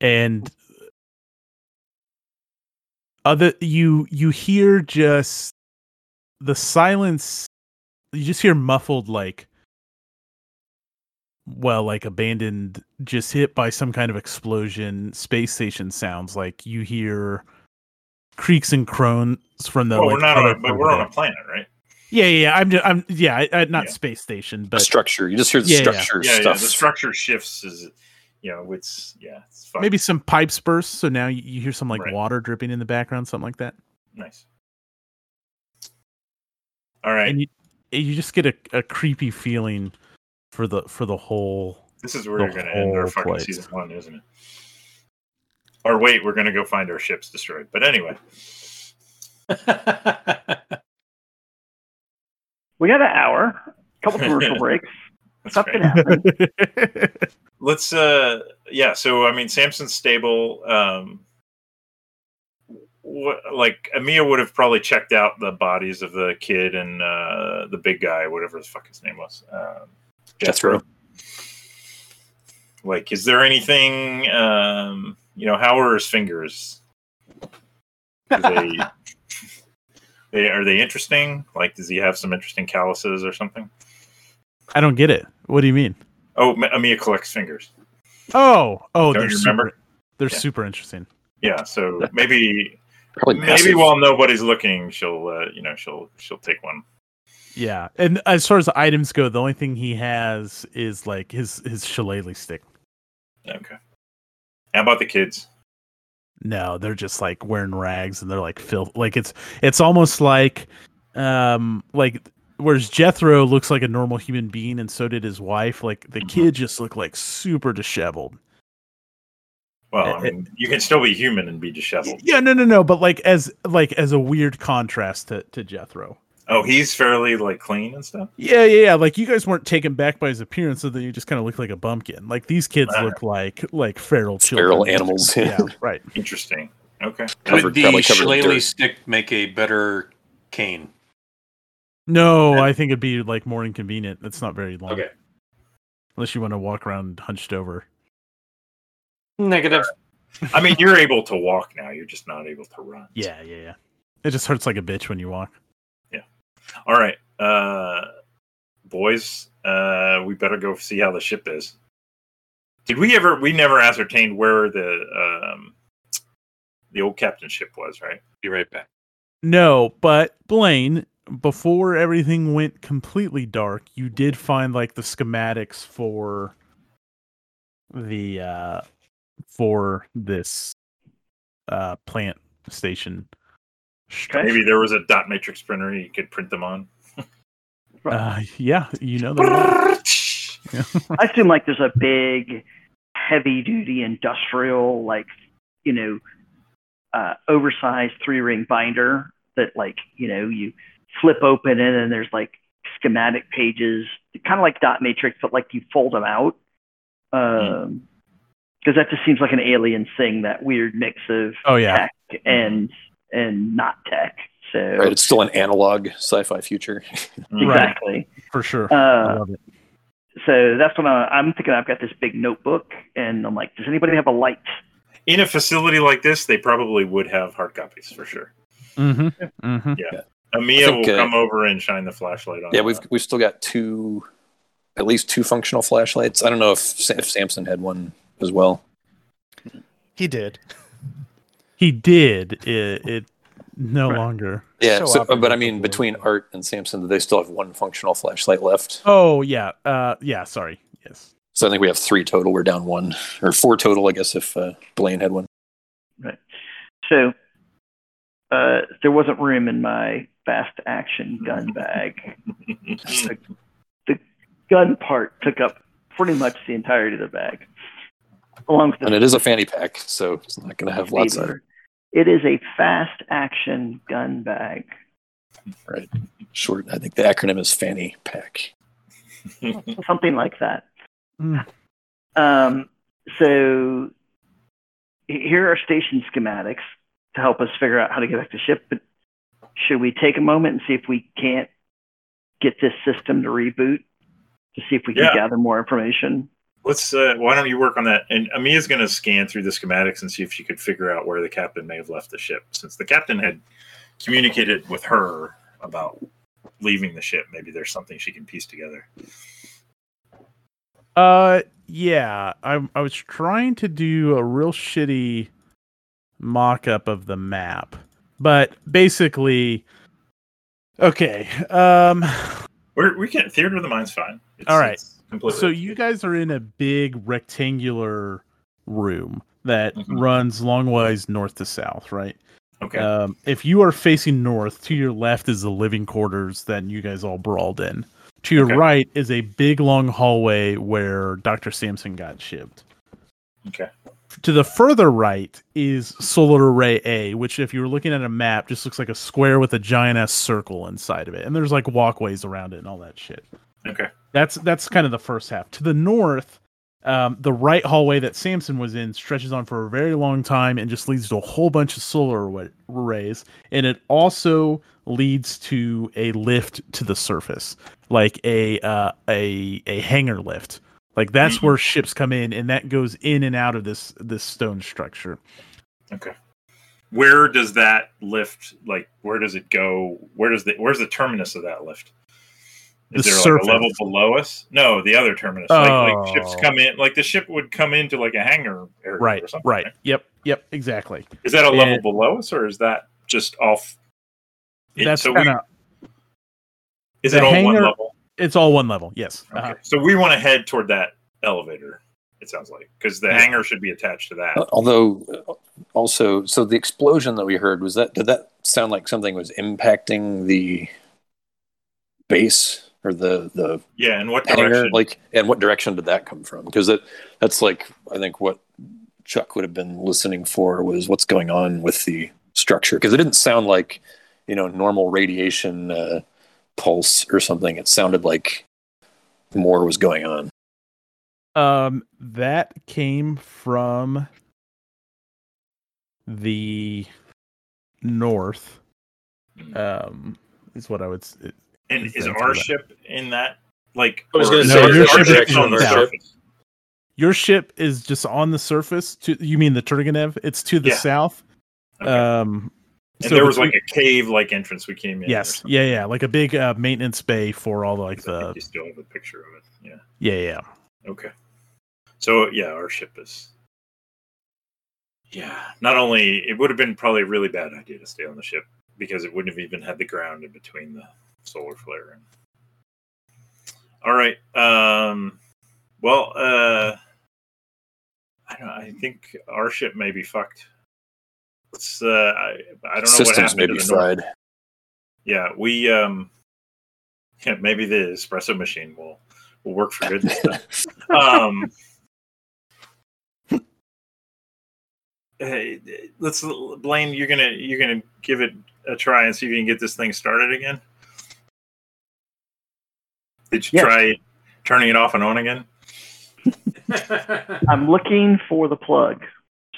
and other you you hear just the silence you just hear muffled like well like abandoned just hit by some kind of explosion space station sounds like you hear creaks and groans from the well, like, we're not on a, but we're on a planet, right? yeah yeah yeah i'm just, i'm yeah I, I, not Yeah. space station The but structure. You just hear the Yeah, yeah. structure Yeah, yeah. stuff. The structure shifts. Is you know, it's yeah, it's fun. maybe some pipes burst so now you, you hear some like Right. water dripping in the background something like that nice. All right, and you you just get a, a creepy feeling for the for the whole this is where the you're going to end our fucking place. season one, isn't it? Or wait, we're going to go find our ships destroyed. But anyway, We got an hour. A couple commercial breaks. that's Stuff right. can happen. let's uh yeah so i mean samson's stable um what like Amia would have probably checked out the bodies of the kid and uh the big guy whatever the fuck his name was um Jethro. like is there anything um you know how are his fingers are they, they are they interesting like does he have some interesting calluses or something I don't get it. What do you mean? oh Ma- Amia collects fingers Oh, oh, Don't they're you remember? super, they're Yeah. super interesting. yeah so maybe Probably maybe massive. while nobody's looking she'll uh, you know she'll she'll take one Yeah, and as far as the items go, the only thing he has is like his his shillelagh stick. Okay. How about the kids? No, they're just like wearing rags and they're like filth. Like it's it's almost like um like whereas Jethro looks like a normal human being and so did his wife. Like the Mhm. kids just look like super disheveled. Well, Uh, I mean, you can still be human and be disheveled. Yeah, no, no, no. But like as like as a weird contrast to to Jethro. Oh, he's fairly like clean and stuff. Yeah, yeah, yeah. Like you guys weren't taken back by his appearance, so that you just kind of look like a bumpkin. Like these kids Right. look like like feral children. Feral animals. Yeah, right. Interesting. Okay. Covered- Would the probably shillelagh stick make a better cane? No, I think it'd be like more inconvenient. It's not very long. Okay. Unless you want to walk around hunched over. Negative. I mean, you're able to walk now. You're just not able to run. Yeah, yeah, yeah. It just hurts like a bitch when you walk. Yeah. All right, uh, boys. Uh, we better go see how the ship is. Did we ever? We never ascertained where the um, the old captain ship was, right? Be right back. No, but Blaine, before everything went completely dark, you did find like the schematics for the uh for this uh plant station. Okay. Maybe there was a dot matrix printer you could print them on. Uh yeah, you know that. I assume like there's a big, heavy duty industrial, like, you know, uh, oversized three ring binder that, like, you know, you flip open it and there's like schematic pages, kind of like dot matrix, but like you fold them out. Um, because that just seems like an alien thing, that weird mix of Oh yeah. tech and and not tech. So Right, it's still an analog sci-fi future. exactly. For sure. I Uh, love it. so that's when I, I'm thinking. I've got this big notebook, and I'm like, does anybody have a light? In a facility like this, they probably would have hard copies for sure. Mm-hmm. Mm-hmm. Amia think, will uh, come over and shine the flashlight on. Yeah, we've that. we've still got two, at least two functional flashlights. I don't know if if Samson had one as well. He did. He did. It, it no Right. longer. Yeah, So so, but I mean, between Art and Samson, do they still have one functional flashlight left. Oh yeah. Uh yeah, sorry. Yes. So I think we have three total. We're down one, or four total, I guess, if uh, Blaine had one. Right. So uh, there wasn't room in my fast action gun bag. the, the gun part took up pretty much the entirety of the bag, along with the And it is a fanny pack, so it's not going to have lots of. It is a fast action gun bag. Right, short. I think the acronym is fanny pack. something like that. Mm. Um, so here are station schematics to help us figure out how to get back to ship. But should we take a moment and see if we can't get this system to reboot to see if we can Yeah. gather more information? Let's. Uh, why don't you work on that? And Amia's going to scan through the schematics and see if she could figure out where the captain may have left the ship, since the captain had communicated with her about leaving the ship. Maybe there's something she can piece together. Uh, yeah. I I was trying to do a real shitty mock-up of the map, but basically, okay. Um, We're, we can theater of the mind's fine. It's, All right. it's completely so you guys are in a big rectangular room that Mhm. runs longwise north to south, right? okay. Um, if you are facing north, to your left is the living quarters that you guys all brawled in. To your Okay. right is a big long hallway where Dr. Sampson got shipped. okay. To the further right is Solar Array A, which, if you were looking at a map, just looks like a square with a giant ass circle inside of it, and there's like walkways around it and all that shit. Okay. That's that's kind of the first half. To the north, um, the right hallway that Samson was in stretches on for a very long time and just leads to a whole bunch of solar array- arrays, and it also leads to a lift to the surface, like a uh, a a hangar lift. Like that's Mhm. where ships come in, and that goes in and out of this this stone structure. Okay. Where does that lift? Like, where does it go? Where does the where's the terminus of that lift? Is The there surface. like a level below us? No, the other terminus. Like, like ships Oh. come in, like the ship would come into like a hangar area Right, or something. right. Yep, yep, exactly. Is that a level And- below us, or is that just off? It- That's so kind of Is it all one level? It's all one level. Yes. Okay. Uh-huh. So we want to head toward that elevator. It sounds like because the Yeah. hangar should be attached to that. Uh, Although, uh, also, so the explosion that we heard was that did that sound like something was impacting the base or the the yeah, and what hangar? direction? Like, and what direction did that come from? Because that that's like I think what Chuck would have been listening for was what's going on with the structure because it didn't sound like you know normal radiation uh, pulse or something. It sounded like more was going on. Um, that came from the north. Um, is what I would. S- It, and is is our ship in that? Like, I was gonna say, our- your ship is on the the surface? your ship is just on the surface. To you mean the Turgenev? It's to the Yeah. south. Okay. Um, and so there was between- like a cave-like entrance we came in. yes, yeah, yeah, like a big uh, maintenance bay for all the like I think the you still have a picture of it. Yeah. yeah, yeah. Okay. So yeah, our ship is. Yeah. Not only it would have been probably a really bad idea to stay on the ship because it wouldn't have even had the ground in between the solar flare and. All right. Um. Well. Uh. I don't. I think our ship may be fucked. Let's. Uh. I. I don't know what Systems happened may to be the north. fried. Yeah, we um yeah, maybe the espresso machine will will work for good this time. um hey, let's Blaine, you're gonna you're gonna give it a try and see if you can get this thing started again. Did you Yes. try turning it off and on again? I'm looking for the plug.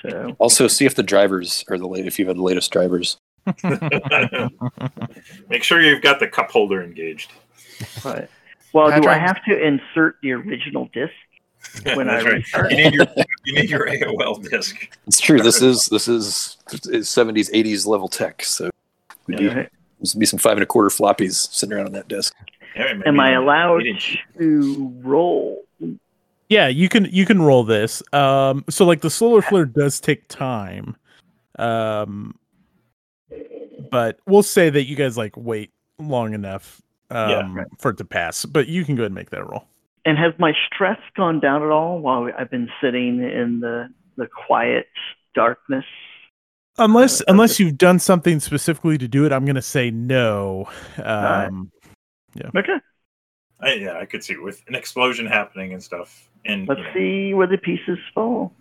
So Also, see if the drivers are the late if you have the latest drivers. Make sure you've got the cup holder engaged. Right. Well, do I have to insert the original disc when I That's right. restart? You need your you need your AOL disk. It's true. This is this is seventies, eighties level tech. So we do Right. there's be some five and a quarter floppies sitting around on that disk. Yeah, maybe Am I allowed to roll? Yeah, you can you can roll this. Um, so like the solar flare does take time, um, but we'll say that you guys like wait long enough um, Yeah, right. for it to pass. But you can go ahead and make that roll. And has my stress gone down at all while I've been sitting in the the quiet darkness? Unless Uh, unless you've done something specifically to do it, I'm gonna say no. right. Um, Okay, I, yeah, I could see with an explosion happening and stuff. And let's you know, see where the pieces fall.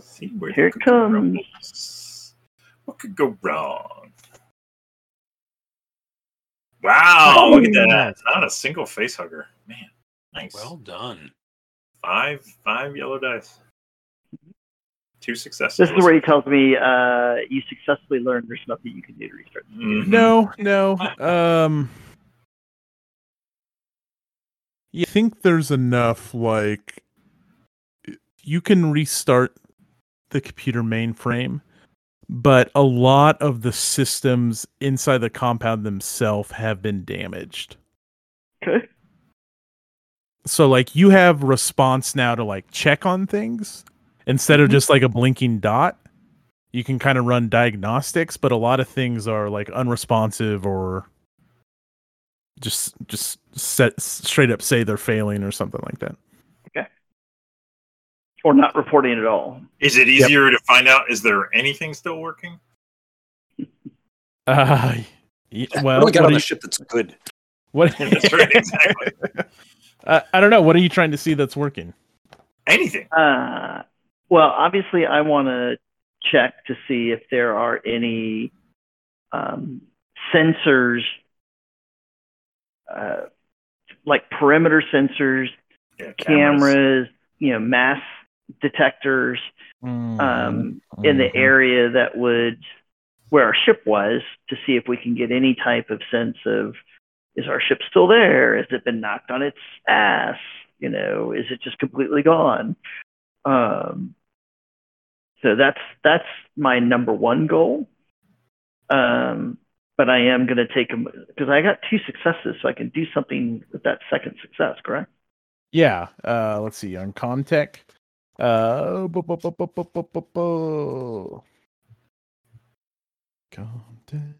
see where Here it could go wrong. comes. What could go wrong? Wow! look at that. Not a single facehugger. Man, nice. well done. five five yellow dice. Two successes. This is where he tells me uh, you successfully learned there's nothing you can do to restart. the Mhm. no, no. Um, you think there's enough like you can restart the computer mainframe, but a lot of the systems inside the compound themselves have been damaged. Okay. So like you have response now to like check on things instead of Mhm. just like a blinking dot. You can kind of run diagnostics, but a lot of things are like unresponsive or just just set straight up say they're failing or something like that. Okay. Or not reporting at all. Is it easier to find out? Is there anything still working? Uh, y- What well, do we got what on are the ship that's good? what? That's right, exactly. uh, I don't know. What are you trying to see that's working? Anything. Uh, well, obviously, I want to check to see if there are any um, sensors, uh, like perimeter sensors, Yeah, cameras, you know, mass detectors um, in the Mhm. area that would where our ship was to see if we can get any type of sense of is our ship still there? Has it been knocked on its ass? You know, is it just completely gone? Um, so that's that's my number one goal. Um, but I am going to take them because I got two successes, so I can do something with that second success. Correct? Yeah. Uh, let's see on Comtech. Uh, bu- bu- bu- bu- bu- bu- bu. Comtech.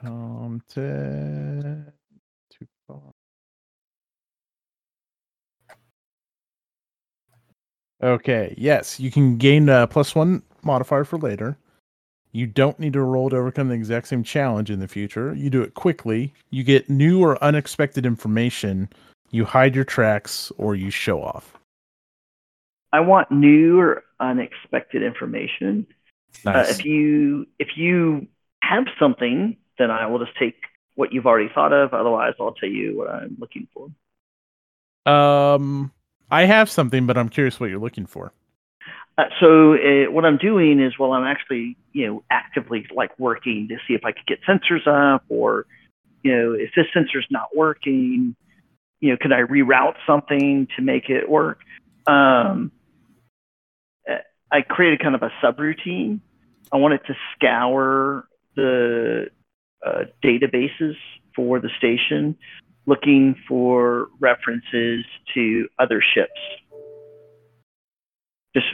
Content to file. Okay, yes, you can gain a plus one modifier for later. You don't need to roll to overcome the exact same challenge in the future. You do it quickly. You get new or unexpected information. You hide your tracks or you show off. I want new or unexpected information. Uh, Nice. if you if you have something, then I will just take what you've already thought of. Otherwise, I'll tell you what I'm looking for. um, I have something, but I'm curious what you're looking for. Uh, so uh, what I'm doing is, well, I'm actually, you know, actively like working to see if I could get sensors up, or, you know, if this sensor's not working, you know, could I reroute something to make it work? Um, uh, I created kind of a subroutine. I wanted to scour the uh, databases for the station, looking for references to other ships just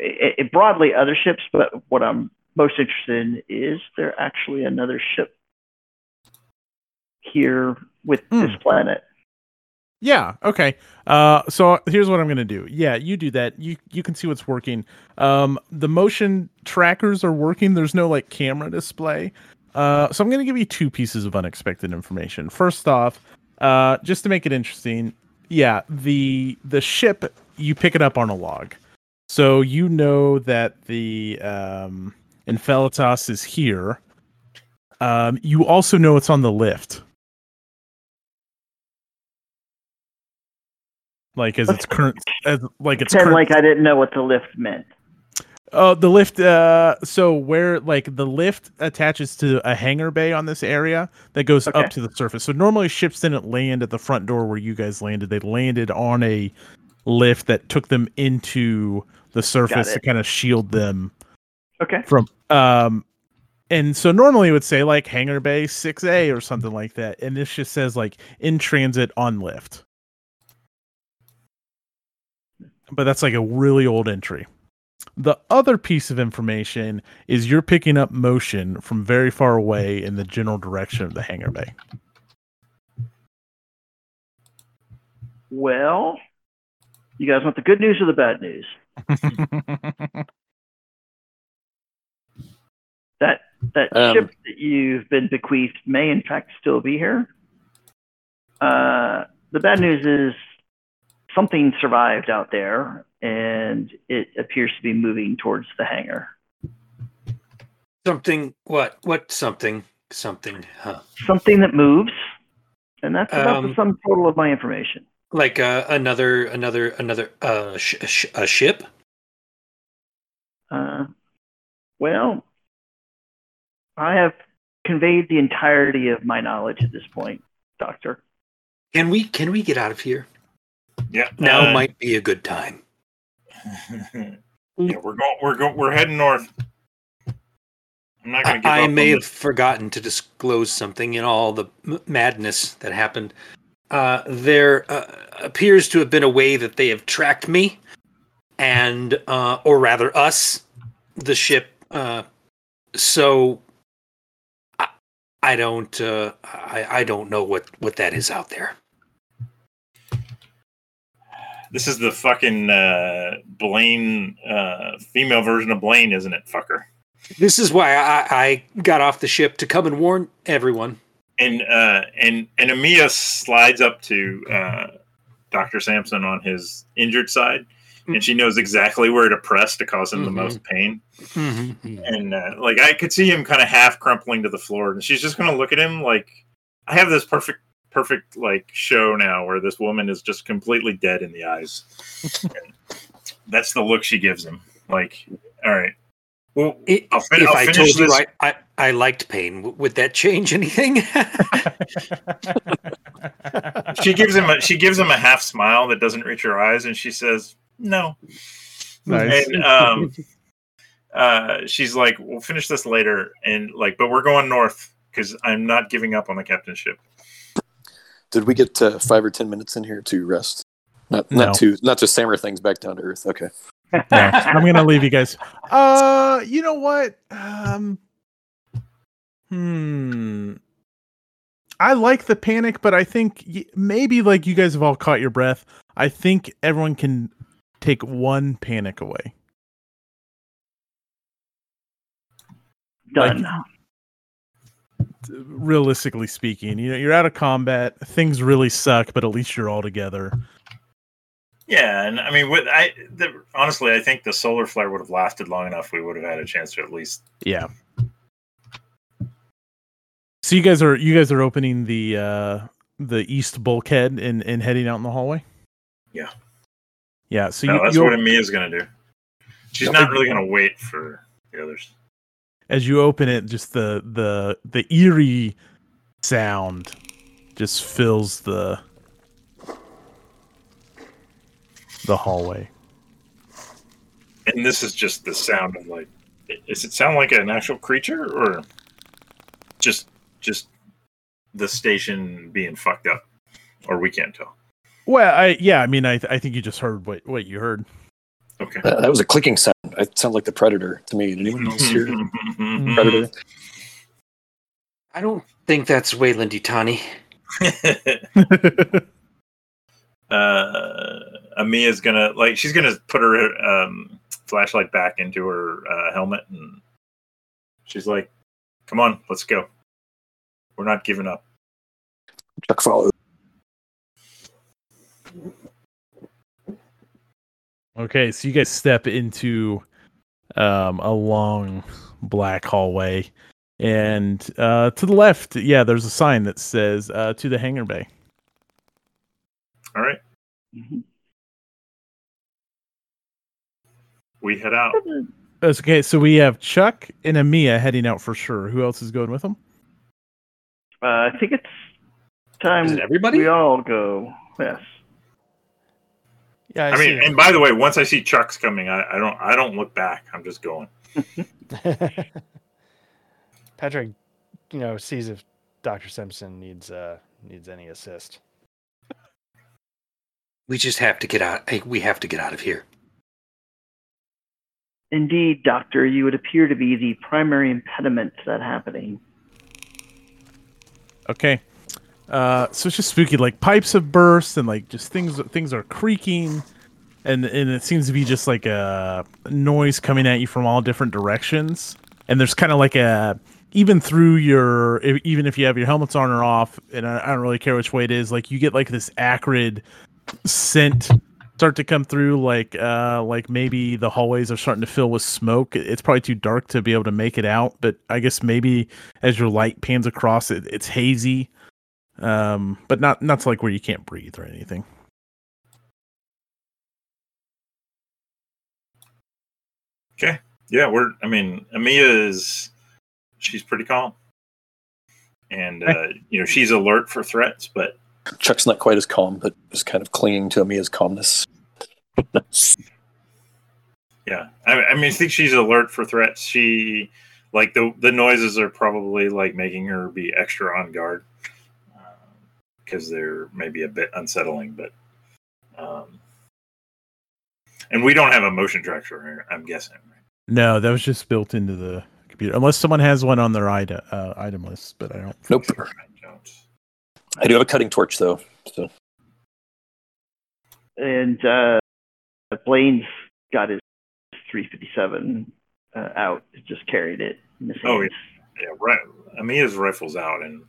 it, it broadly other ships, but what I'm most interested in is there actually another ship here with this planet? Yeah. Okay. Uh, so here's what I'm gonna do. Yeah, you do that. You you can see what's working. Um, the motion trackers are working. There's no like camera display. Uh, so I'm gonna give you two pieces of unexpected information. First off, uh, just to make it interesting, yeah, the the ship you pick it up on a log, so you know that the um, Infelitas is here. Um, you also know it's on the lift. Like as its current, as like its Pretend current. like I didn't know what the lift meant. Oh, the lift. Uh, so where like the lift attaches to a hangar bay on this area that goes Okay. up to the surface. So normally ships didn't land at the front door where you guys landed. They landed on a lift that took them into the surface to kind of shield them Okay. from. Um, and so normally it would say like hangar bay six A or something like that, and this just says like in transit on lift. But that's like a really old entry. The other piece of information is you're picking up motion from very far away in the general direction of the hangar bay. Well, you guys want the good news or the bad news? That that Um, ship that you've been bequeathed may in fact still be here. Uh, the bad news is something survived out there, and it appears to be moving towards the hangar. Something. What? What? Something. Something. Huh. Something that moves, and that's about the Um, sum total of my information. Like uh, another, another, another uh, sh- sh- a ship. Uh, well, I have conveyed the entirety of my knowledge at this point, Doctor. Can we? Can we get out of here? Yeah. Now uh, might be a good time. yeah, we're going. We're going. We're heading north. I'm not going to give I, I may have forgotten to disclose something in all the m- madness that happened. Uh, there uh, appears to have been a way that they have tracked me, and uh, or rather us, the ship. Uh, so I, I don't. Uh, I, I don't know what what that is out there. This is the fucking uh, Blaine, uh, female version of Blaine, isn't it, fucker? This is why I, I got off the ship to come and warn everyone. And uh, and and Amia slides up to uh, Doctor Sampson on his injured side, and she knows exactly where to press to cause him the Mhm. most pain. Mm-hmm. And uh, like I could see him kind of half crumpling to the floor, and she's just gonna look at him like, I have this perfect perfect like show now where this woman is just completely dead in the eyes. That's the look she gives him. Like, all right, well, If I'll, fin- if I'll I finish told you this. I, I, I liked pain, would that change anything? she gives him a she gives him a half smile that doesn't reach her eyes, and she says, "No." Nice. And um, uh, she's like, "We'll finish this later," and like, but we're going north because I'm not giving up on the captain's ship. Did we get uh, five or ten minutes in here to rest? Not No. not to not to hammer things back down to earth. Okay. No, I'm gonna leave you guys. Uh, you know what? Um, hmm. I like the panic, but I think y- maybe like you guys have all caught your breath. I think everyone can take one panic away. Done. Realistically speaking, you know, you're out of combat. Things really suck, but at least you're all together. Yeah, and I mean, with I the, honestly, I think the solar flare would have lasted long enough. We would have had a chance to at least. Yeah. So you guys are you guys are opening the uh the east bulkhead and and heading out in the hallway. Yeah. Yeah. So No, you, that's you what Amia's gonna do. She's not really gonna wait for the others. as you open it, just the the the eerie sound just fills the the hallway. And this is just the sound of like. Does it sound like an actual creature or just just the station being fucked up, or we can't tell? Well, I yeah, I mean, I I think you just heard what what you heard. Okay. That, that was a clicking sound. It sounded like the predator to me. Did anyone else hear Mm-hmm. predator? I don't think that's Weyland-Yutani. uh, Amia's gonna like she's gonna put her um, flashlight back into her uh, helmet, and she's like, "Come on, let's go. We're not giving up." Chuck followed. Okay, so you guys step into um, a long black hallway, and uh, to the left, yeah, there's a sign that says uh, "To the hangar bay." All right, Mhm. We head out. That's okay. So we have Chuck and Amia heading out for sure. Who else is going with them? Uh, I think it's time Is it everybody? we all go. Yes. Yeah, I, I mean, and by the way, once I see Chuck's coming, I, I don't I don't look back. I'm just going. Patrick, you know, sees if Doctor Simpson needs uh needs any assist. We just have to get out. Hey, we have to get out of here. Indeed, Doctor, you would appear to be the primary impediment to that happening. Okay. Uh, so it's just spooky. Like pipes have burst, and like just things things are creaking, and and it seems to be just like a noise coming at you from all different directions. And there's kind of like a even through your even if you have your helmets on or off, and I, I don't really care which way it is. Like you get like this acrid scent start to come through like uh like maybe the hallways are starting to fill with smoke it's probably too dark to be able to make it out but i guess maybe as your light pans across it it's hazy um but not not to like where you can't breathe or anything Okay. Yeah, we're. I mean, Amia is. She's pretty calm, and uh, you know she's alert for threats, but Chuck's not quite as calm, but is kind of clinging to Amia's calmness. Yeah, I, I mean, I think she's alert for threats. She like the the noises are probably like making her be extra on guard because they're maybe a bit unsettling. But um, and we don't have a motion tracker. Here. I'm guessing. Right? no that was just built into the computer unless someone has one on their item uh, item list but i don't Nope. I don't. I do have a cutting torch though, so And uh, Blaine's got his 357 uh, out, just carried it. In Oh, hands. Yeah, right. Amia's rifles out and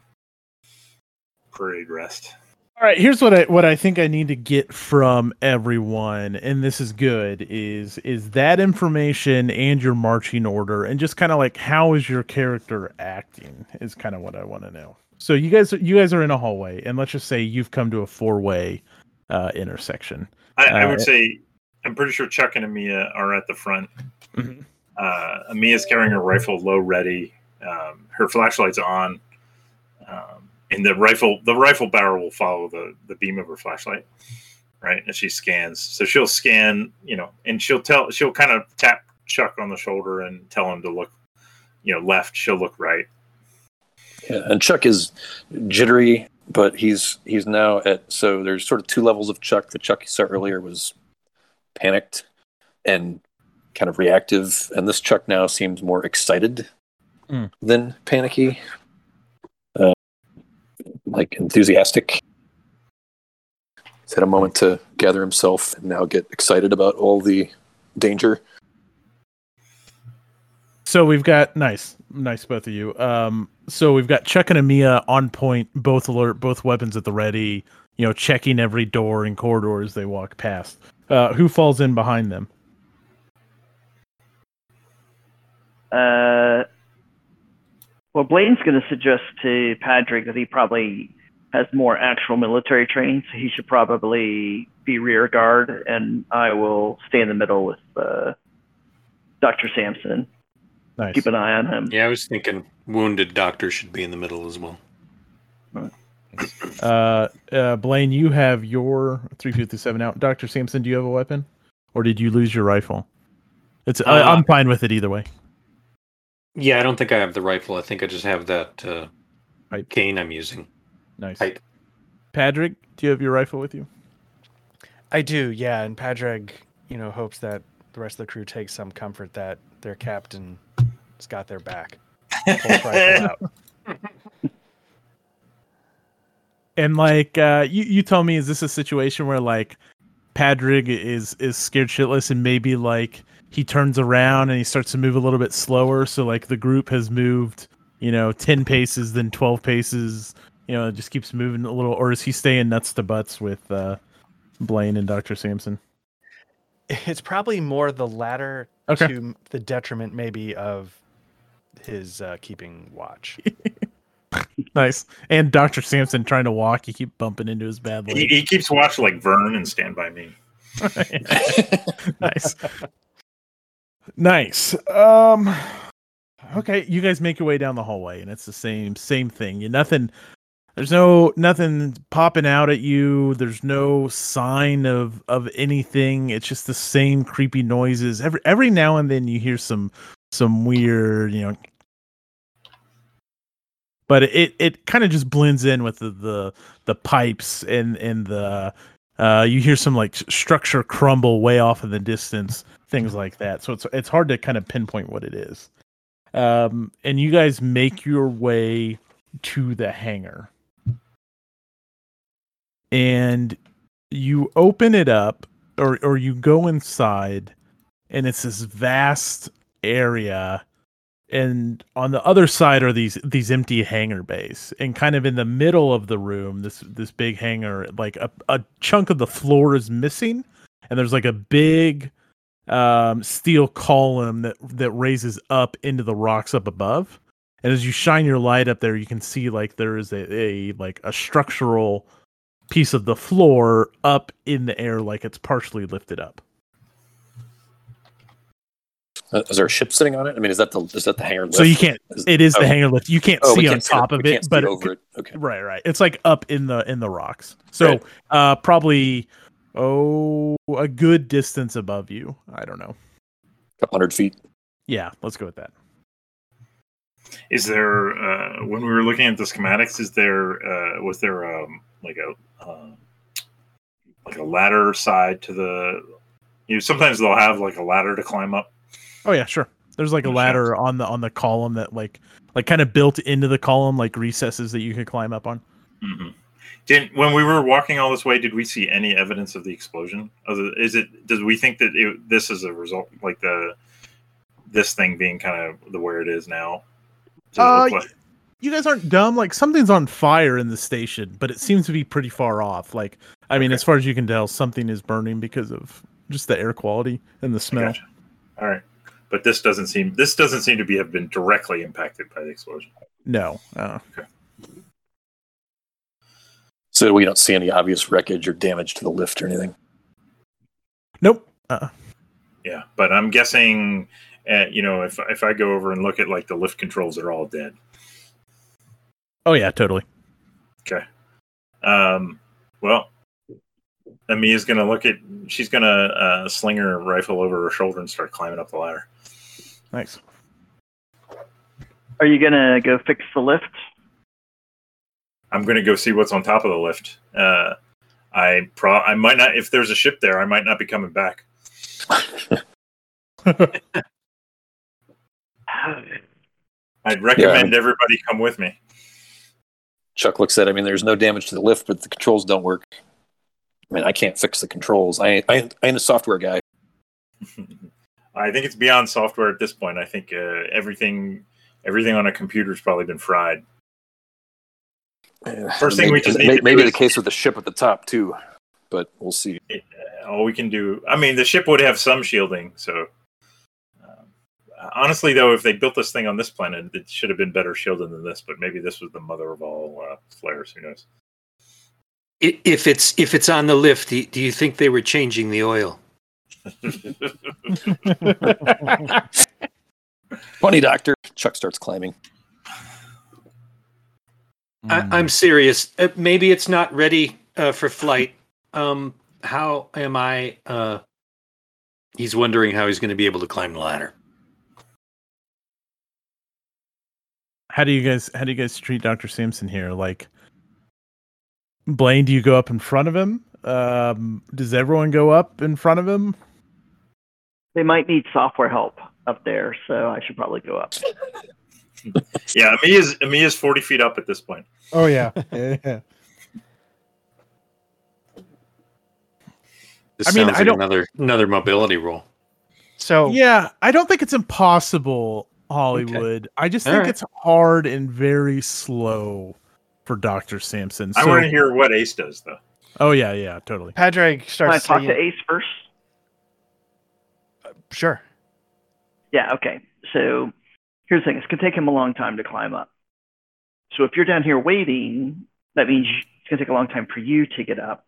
parade rest. All right, here's what I what I think I need to get from everyone, and this is good is is that information and your marching order, and just kind of like how is your character acting is kind of what I want to know. So you guys you guys are in a hallway, and let's just say you've come to a four way uh, intersection. I, I Uh, would say I'm pretty sure Chuck and Amia are at the front. Mhm. Uh, Amia's carrying her rifle low ready. Um, her flashlight's on. Um, and the rifle the rifle barrel will follow the, the beam of her flashlight, right? As she scans. So she'll scan, you know, and she'll tell she'll kind of tap Chuck on the shoulder and tell him to look, you know, left, she'll look right. Yeah. And Chuck is jittery, but he's he's now at so there's sort of two levels of Chuck. The Chuck you saw earlier was panicked and kind of reactive, and this Chuck now seems more excited Mm. than panicky. Uh, like enthusiastic. He's had a moment to gather himself and now get excited about all the danger. So we've got nice, nice both of you. Um, so we've got Chuck and Amia on point, both alert, both weapons at the ready. You know, checking every door and corridor as they walk past. Uh, who falls in behind them? Uh, well, Blaine's going to suggest to Patrick that he probably has more actual military training, so he should probably be rear guard, and I will stay in the middle with uh, Dr. Sampson. Nice. Keep an eye on him. Yeah, I was thinking wounded doctor should be in the middle as well. Uh, uh, Blaine, you have your 357 out. Dr. Sampson, do you have a weapon? Or did you lose your rifle? It's I, Uh, I'm fine with it either way. Yeah, I don't think I have the rifle. I think I just have that uh, Right. cane I'm using. Nice. Pipe. Patrick, do you have your rifle with you? I do, yeah. And Padraig, you know, hopes that the rest of the crew takes some comfort that their captain has got their back. Pulls rifle out. And like uh you, you tell me is this a situation where like Padraig is is scared shitless and maybe like he turns around and he starts to move a little bit slower so like the group has moved, you know, 10 paces then 12 paces, you know, it just keeps moving a little or is he staying nuts to butts with uh Blaine and Dr. Sampson? It's probably more the latter Okay. to the detriment, maybe, of his uh, keeping watch. Nice. And Dr. Sampson trying to walk, you keep bumping into his bad He, leg. he keeps watch like Vern and Stand by Me. nice. Nice. Um okay, you guys make your way down the hallway and it's the same same thing. You nothing there's no nothing popping out at you. There's no sign of of anything. It's just the same creepy noises. Every every now and then you hear some some weird, you know but it it kind of just blends in with the the, the pipes and and the uh, you hear some like structure crumble way off in the distance, things like that. So it's it's hard to kind of pinpoint what it is. Um, and you guys make your way to the hangar, and you open it up, or or you go inside, and it's this vast area and on the other side are these these empty hangar bays. And kind of in the middle of the room this this big hangar like a, a chunk of the floor is missing. And there's like a big um steel column that that raises up into the rocks up above. And as you shine your light up there you can see like there is a, a like a structural piece of the floor up in the air like it's partially lifted up Uh, Is there a ship sitting on it? I mean, is that the is that the hangar lift? so you can't Is- it is oh. the hangar lift you can't oh, see on can't top see of we it can't but it- over it. Okay. Right, right. It's like up in the in the rocks. So Right. uh probably oh a good distance above you. I don't know. A couple hundred feet. Yeah, let's go with that. Is there uh, when we were looking at the schematics? Is there uh, was there um, like a uh, like a ladder side to the? You know, sometimes they'll have like a ladder to climb up. Oh yeah, sure. There's like a ladder on the on the column that like like kind of built into the column like recesses that you can climb up on. Mm-hmm. Did when we were walking all this way, did we see any evidence of the explosion? Is it? Did we think that it, this is a result, like the this thing being kind of the where it is now? It Uh, like- You guys aren't dumb. Like something's on fire in the station, but it seems to be pretty far off. Like I mean, Okay. as far as you can tell, something is burning because of just the air quality and the smell. All right, but this doesn't seem this doesn't seem to be have been directly impacted by the explosion. No. Uh, So we don't see any obvious wreckage or damage to the lift or anything. nope. Uh, Yeah, but I'm guessing, uh, you know, if if I go over and look at like the lift controls, they're all dead. oh yeah, totally. Okay. Um. Well, Amia's gonna look at. She's gonna uh, sling her rifle over her shoulder and start climbing up the ladder. Nice. Are you gonna go fix the lift? I'm gonna go see what's on top of the lift. Uh, I pro. I might not. If there's a ship there, I might not be coming back. I'd recommend everybody come with me. Chuck looks at. it, I mean, there's no damage to the lift, but the controls don't work. I mean, I can't fix the controls. I I, I ain't a software guy. I think it's beyond software at this point. I think uh, everything everything on a computer's probably been fried. First thing maybe, we just need may- to maybe do the is- case with the ship at the top too, but we'll see. Uh, all we can do. I mean, the ship would have some shielding. So, um, honestly, though, if they built this thing on this planet, it should have been better shielded than this. But maybe this was the mother of all uh, flares. Who knows? If it's if it's on the lift, do do you think they were changing the oil? Funny doctor. Chuck starts climbing. I, I'm serious. Uh, maybe it's not ready uh, for flight. Um, how am I? Uh, he's wondering how he's going to be able to climb the ladder. how do you guys how do you guys treat Dr. Sampson here? Like Blaine, do you go up in front of him? Um, does everyone go up in front of him? They might need software help up there, so I should probably go up. yeah, Amia's Amia's forty feet up at this point. Oh yeah. yeah. This I mean, sounds I like don't- another another mobility rule. So Yeah, I don't think it's impossible, Hollywood. I just All think right. it's hard and very slow for Dr. Sampson. I want to hear what Ace does, though. oh yeah, yeah, totally. Padraig starts. Can I starts talk to Ace first? Sure. Yeah, okay. So here's the thing it's going to take him a long time to climb up. So if you're down here waiting, that means it's going to take a long time for you to get up.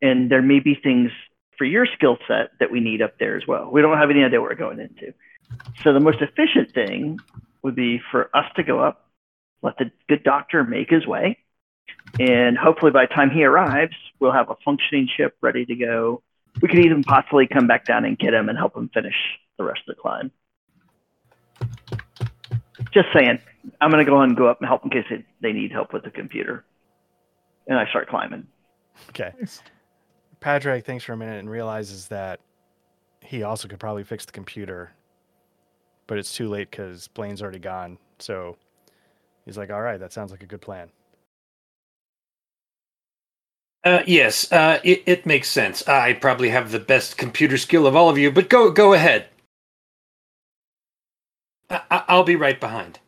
And there may be things for your skill set that we need up there as well. We don't have any idea what we're going into. So the most efficient thing would be for us to go up, let the good doctor make his way. And hopefully by the time he arrives, we'll have a functioning ship ready to go. We could even possibly come back down and get him and help him finish the rest of the climb. Just saying. I'm going to go ahead and go up and help in case they, they need help with the computer. And I start climbing. Okay. Padraig thinks for a minute and realizes that he also could probably fix the computer, but it's too late because Blaine's already gone. So he's like, all right, that sounds like a good plan. Uh, yes, uh, it, it makes sense. I probably have the best computer skill of all of you, but go go ahead. I, I- I'll be right behind.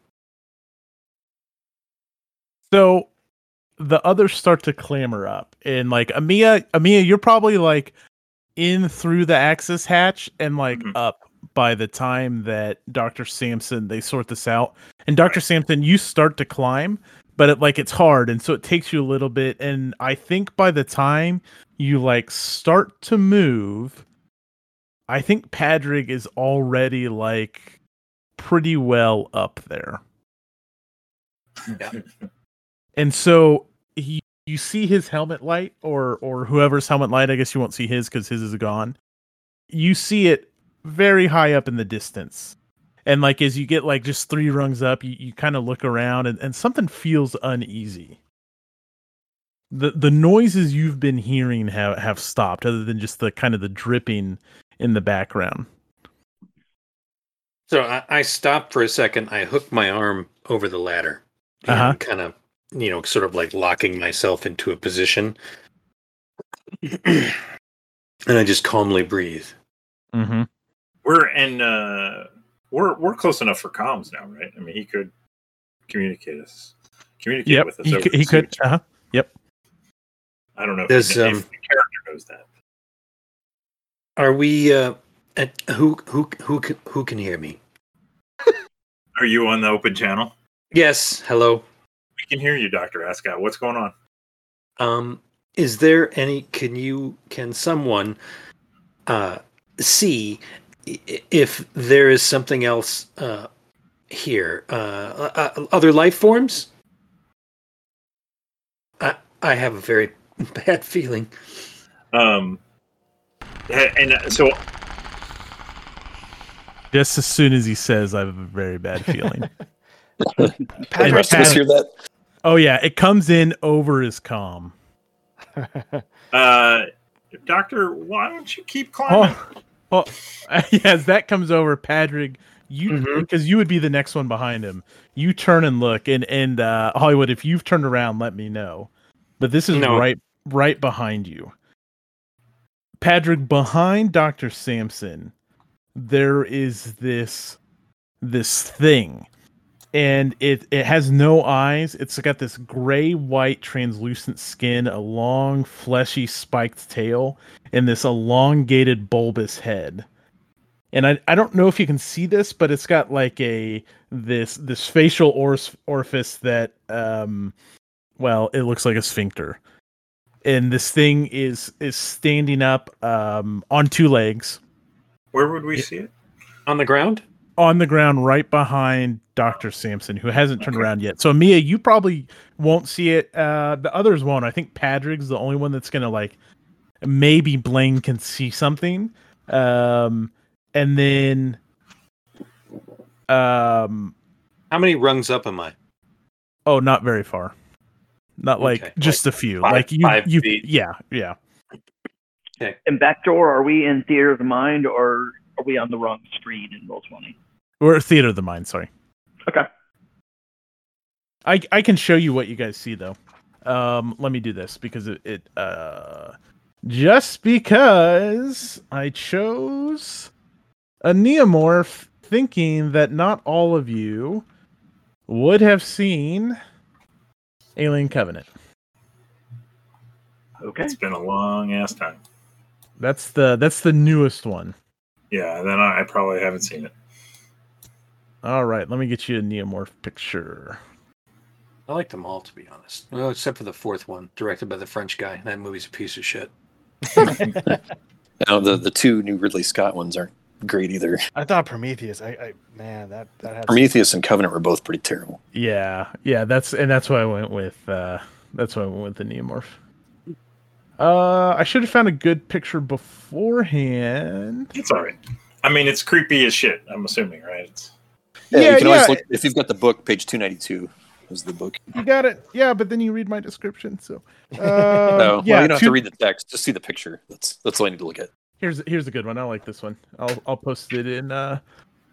So the others start to clamor up, and like Amia, Amia, you're probably like in through the access hatch and like Mhm. up by the time that Doctor Sampson they sort this out. And Doctor Sampson, you start to climb, but it like it's hard, and so it takes you a little bit. And I think by the time you like start to move, I think Padraig is already like pretty well up there. yeah. And so he, you see his helmet light, or or whoever's helmet light. I guess you won't see his because his is gone. You see it very high up in the distance, and like as you get like just three rungs up, you, you kind of look around, and, and something feels uneasy. the The noises you've been hearing have have stopped, other than just the kind of the dripping in the background. So I, I stop for a second. I hook my arm over the ladder, and Uh-huh. kind of, you know, sort of like locking myself into a position, and I just calmly breathe. Mm-hmm. We're in. Uh, we're we're close enough for comms now, right? I mean, he could communicate us, communicate Yep, with us. he, over could- the he could. Uh-huh. I don't know if, Does, he- if um, the character knows that. Are we? Uh, at, who who who can, who can hear me? Are you on the open channel? Yes. Hello. We can hear you, Doctor Ascot. What's going on? Um, is there any? Can you? Can someone uh, see i- if there is something else uh, here? Uh, uh, other life forms? I I have a very bad feeling. Um, and uh, so Just as soon as he says, I have a very bad feeling. The Padraig rest of hear that. oh yeah, it comes in over his comm. Uh, Doctor, why don't you keep climbing? Oh, Oh, as that comes over, Patrick, you Mhm. because you would be the next one behind him. You turn and look, and and uh, Hollywood, if you've turned around, let me know. But this is No. right right behind you, Patrick. Behind Doctor Sampson, there is this this thing, and it it has no eyes. It's got this gray white translucent skin, a long fleshy spiked tail, and this elongated bulbous head and I, I don't know if you can see this but it's got like a this this facial orifice that um well it looks like a sphincter and this thing is is standing up um on two legs Where would we see it? On the ground? On the ground right behind Dr. Sampson, who hasn't turned Okay. around yet. So Mia, you probably won't see it. Uh the others won't. I think Padraig's the only one that's gonna like maybe Blaine can see something. Um and then um How many rungs up am I? oh not very far. Not like Okay, just a few. five- like you five you feet. yeah, yeah. Okay. And backdoor, are we in theater of the mind or are we on the wrong screen in roll twenty? We're theater of the mind, sorry. Okay. I I can show you what you guys see though. Um, let me do this because it, it uh just because I chose a neomorph thinking that not all of you would have seen Alien Covenant. Okay. It's been a long ass time. That's the that's the newest one. Yeah, then I, I probably haven't seen it. All right, let me get you a neomorph picture. I like them all, to be honest. Well, except for the fourth one, directed by the French guy. That movie's a piece of shit. Now the the two new Ridley Scott ones aren't great either. I thought Prometheus. I, I man, that that had Prometheus and Covenant were both pretty terrible. Yeah, yeah, that's and that's why I went with uh that's why I went with the neomorph. Uh I should have found a good picture beforehand. It's all right. I mean, it's creepy as shit. I'm assuming, right? It's, Yeah, Yeah, you can always look if you've got the book, page two ninety two is the book. You got it. Yeah, but then you read my description, so uh no, well, yeah, you don't have to read the text; just see the picture. That's that's all I need to look at. here's here's a good one. I like this one. I'll I'll post it in uh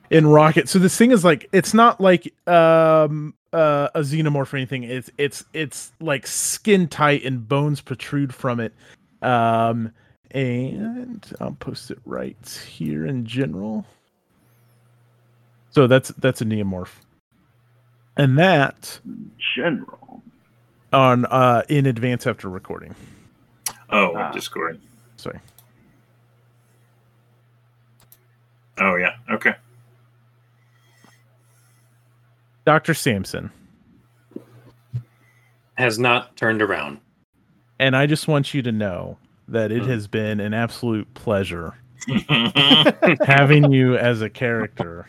in Rocket. So this thing is like it's not like um uh, a xenomorph or anything. It's it's it's like skin tight and bones protrude from it. Um and I'll post it right here in general. So that's that's a neomorph. And that General. on uh in advance after recording. oh. I'm Discord. Sorry. Oh yeah. Okay. Dr. Sampson. Has not turned around. And I just want you to know that it Hmm. has been an absolute pleasure having you as a character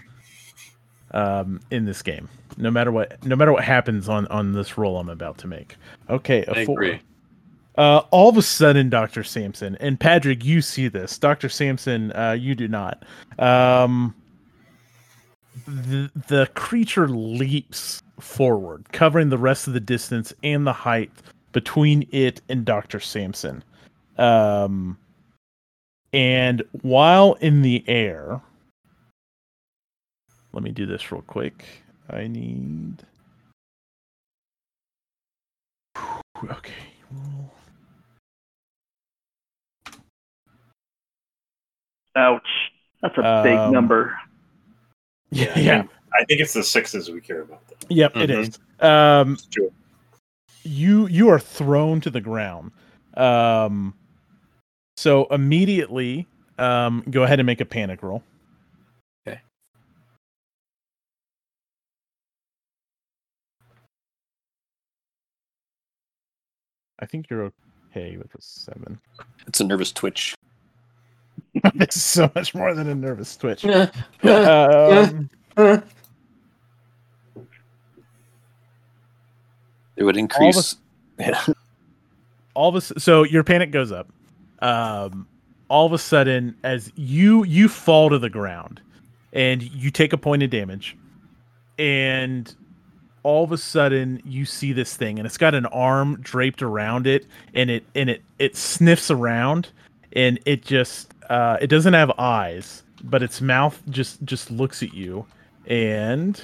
um, in this game. No matter what, no matter what happens on on this roll I'm about to make. Okay, a I four. agree. Uh, all of a sudden, Doctor Sampson and Patrick, you see this. Doctor Sampson, uh, you do not. Um, the the creature leaps forward, covering the rest of the distance and the height between it and Doctor Sampson. Um, and while in the air, let me do this real quick. I need. Okay. Ouch. That's a big Um, number. Yeah, yeah. I think it's the sixes we care about. Though. Yep, it Mhm. is. Um, Sure. you you are thrown to the ground. Um, so immediately, um, go ahead and make a panic roll. I think you're okay with a seven. It's a nervous twitch. this is so much more than a nervous twitch. Yeah. Um, It would increase. Yeah. all of a s- so your panic goes up um all of a sudden as you you fall to the ground and you take a point of damage and all of a sudden you see this thing and it's got an arm draped around it and it and it it sniffs around and it just uh, it doesn't have eyes, but its mouth just just looks at you, and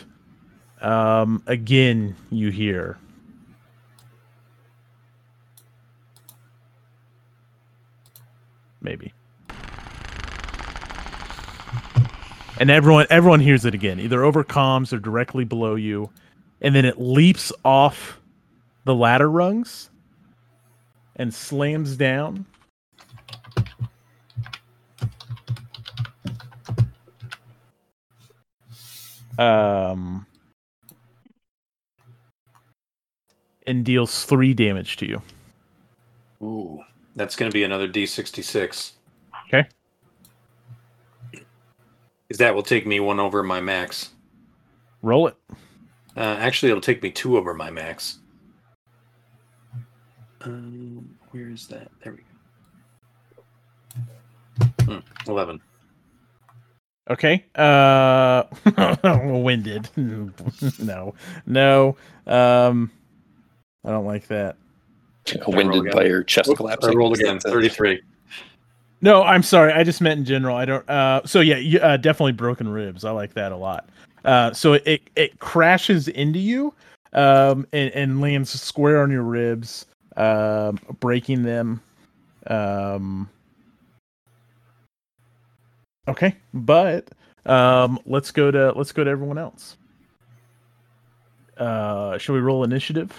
um, again you hear. Maybe. And everyone everyone hears it again, either over comms or directly below you, and then it leaps off the ladder rungs and slams down. Um, and deals three damage to you. Ooh, that's going to be another D66. Okay. Because that will take me one over my max. Roll it. Uh, actually, it'll take me two over my max. Um, where is that? There we go. Hmm, 11. Okay. Uh, winded. no, no. Um, I don't like that. Winded again. by your chest Oops, collapsing. I rolled again. 33. No, I'm sorry. I just meant in general. I don't. Uh, so yeah, you, uh, definitely broken ribs. I like that a lot. Uh, so it, it crashes into you, um, and, and lands square on your ribs, um, breaking them. Um. Okay, but um, let's go to let's go to everyone else. Uh, shall we roll initiative?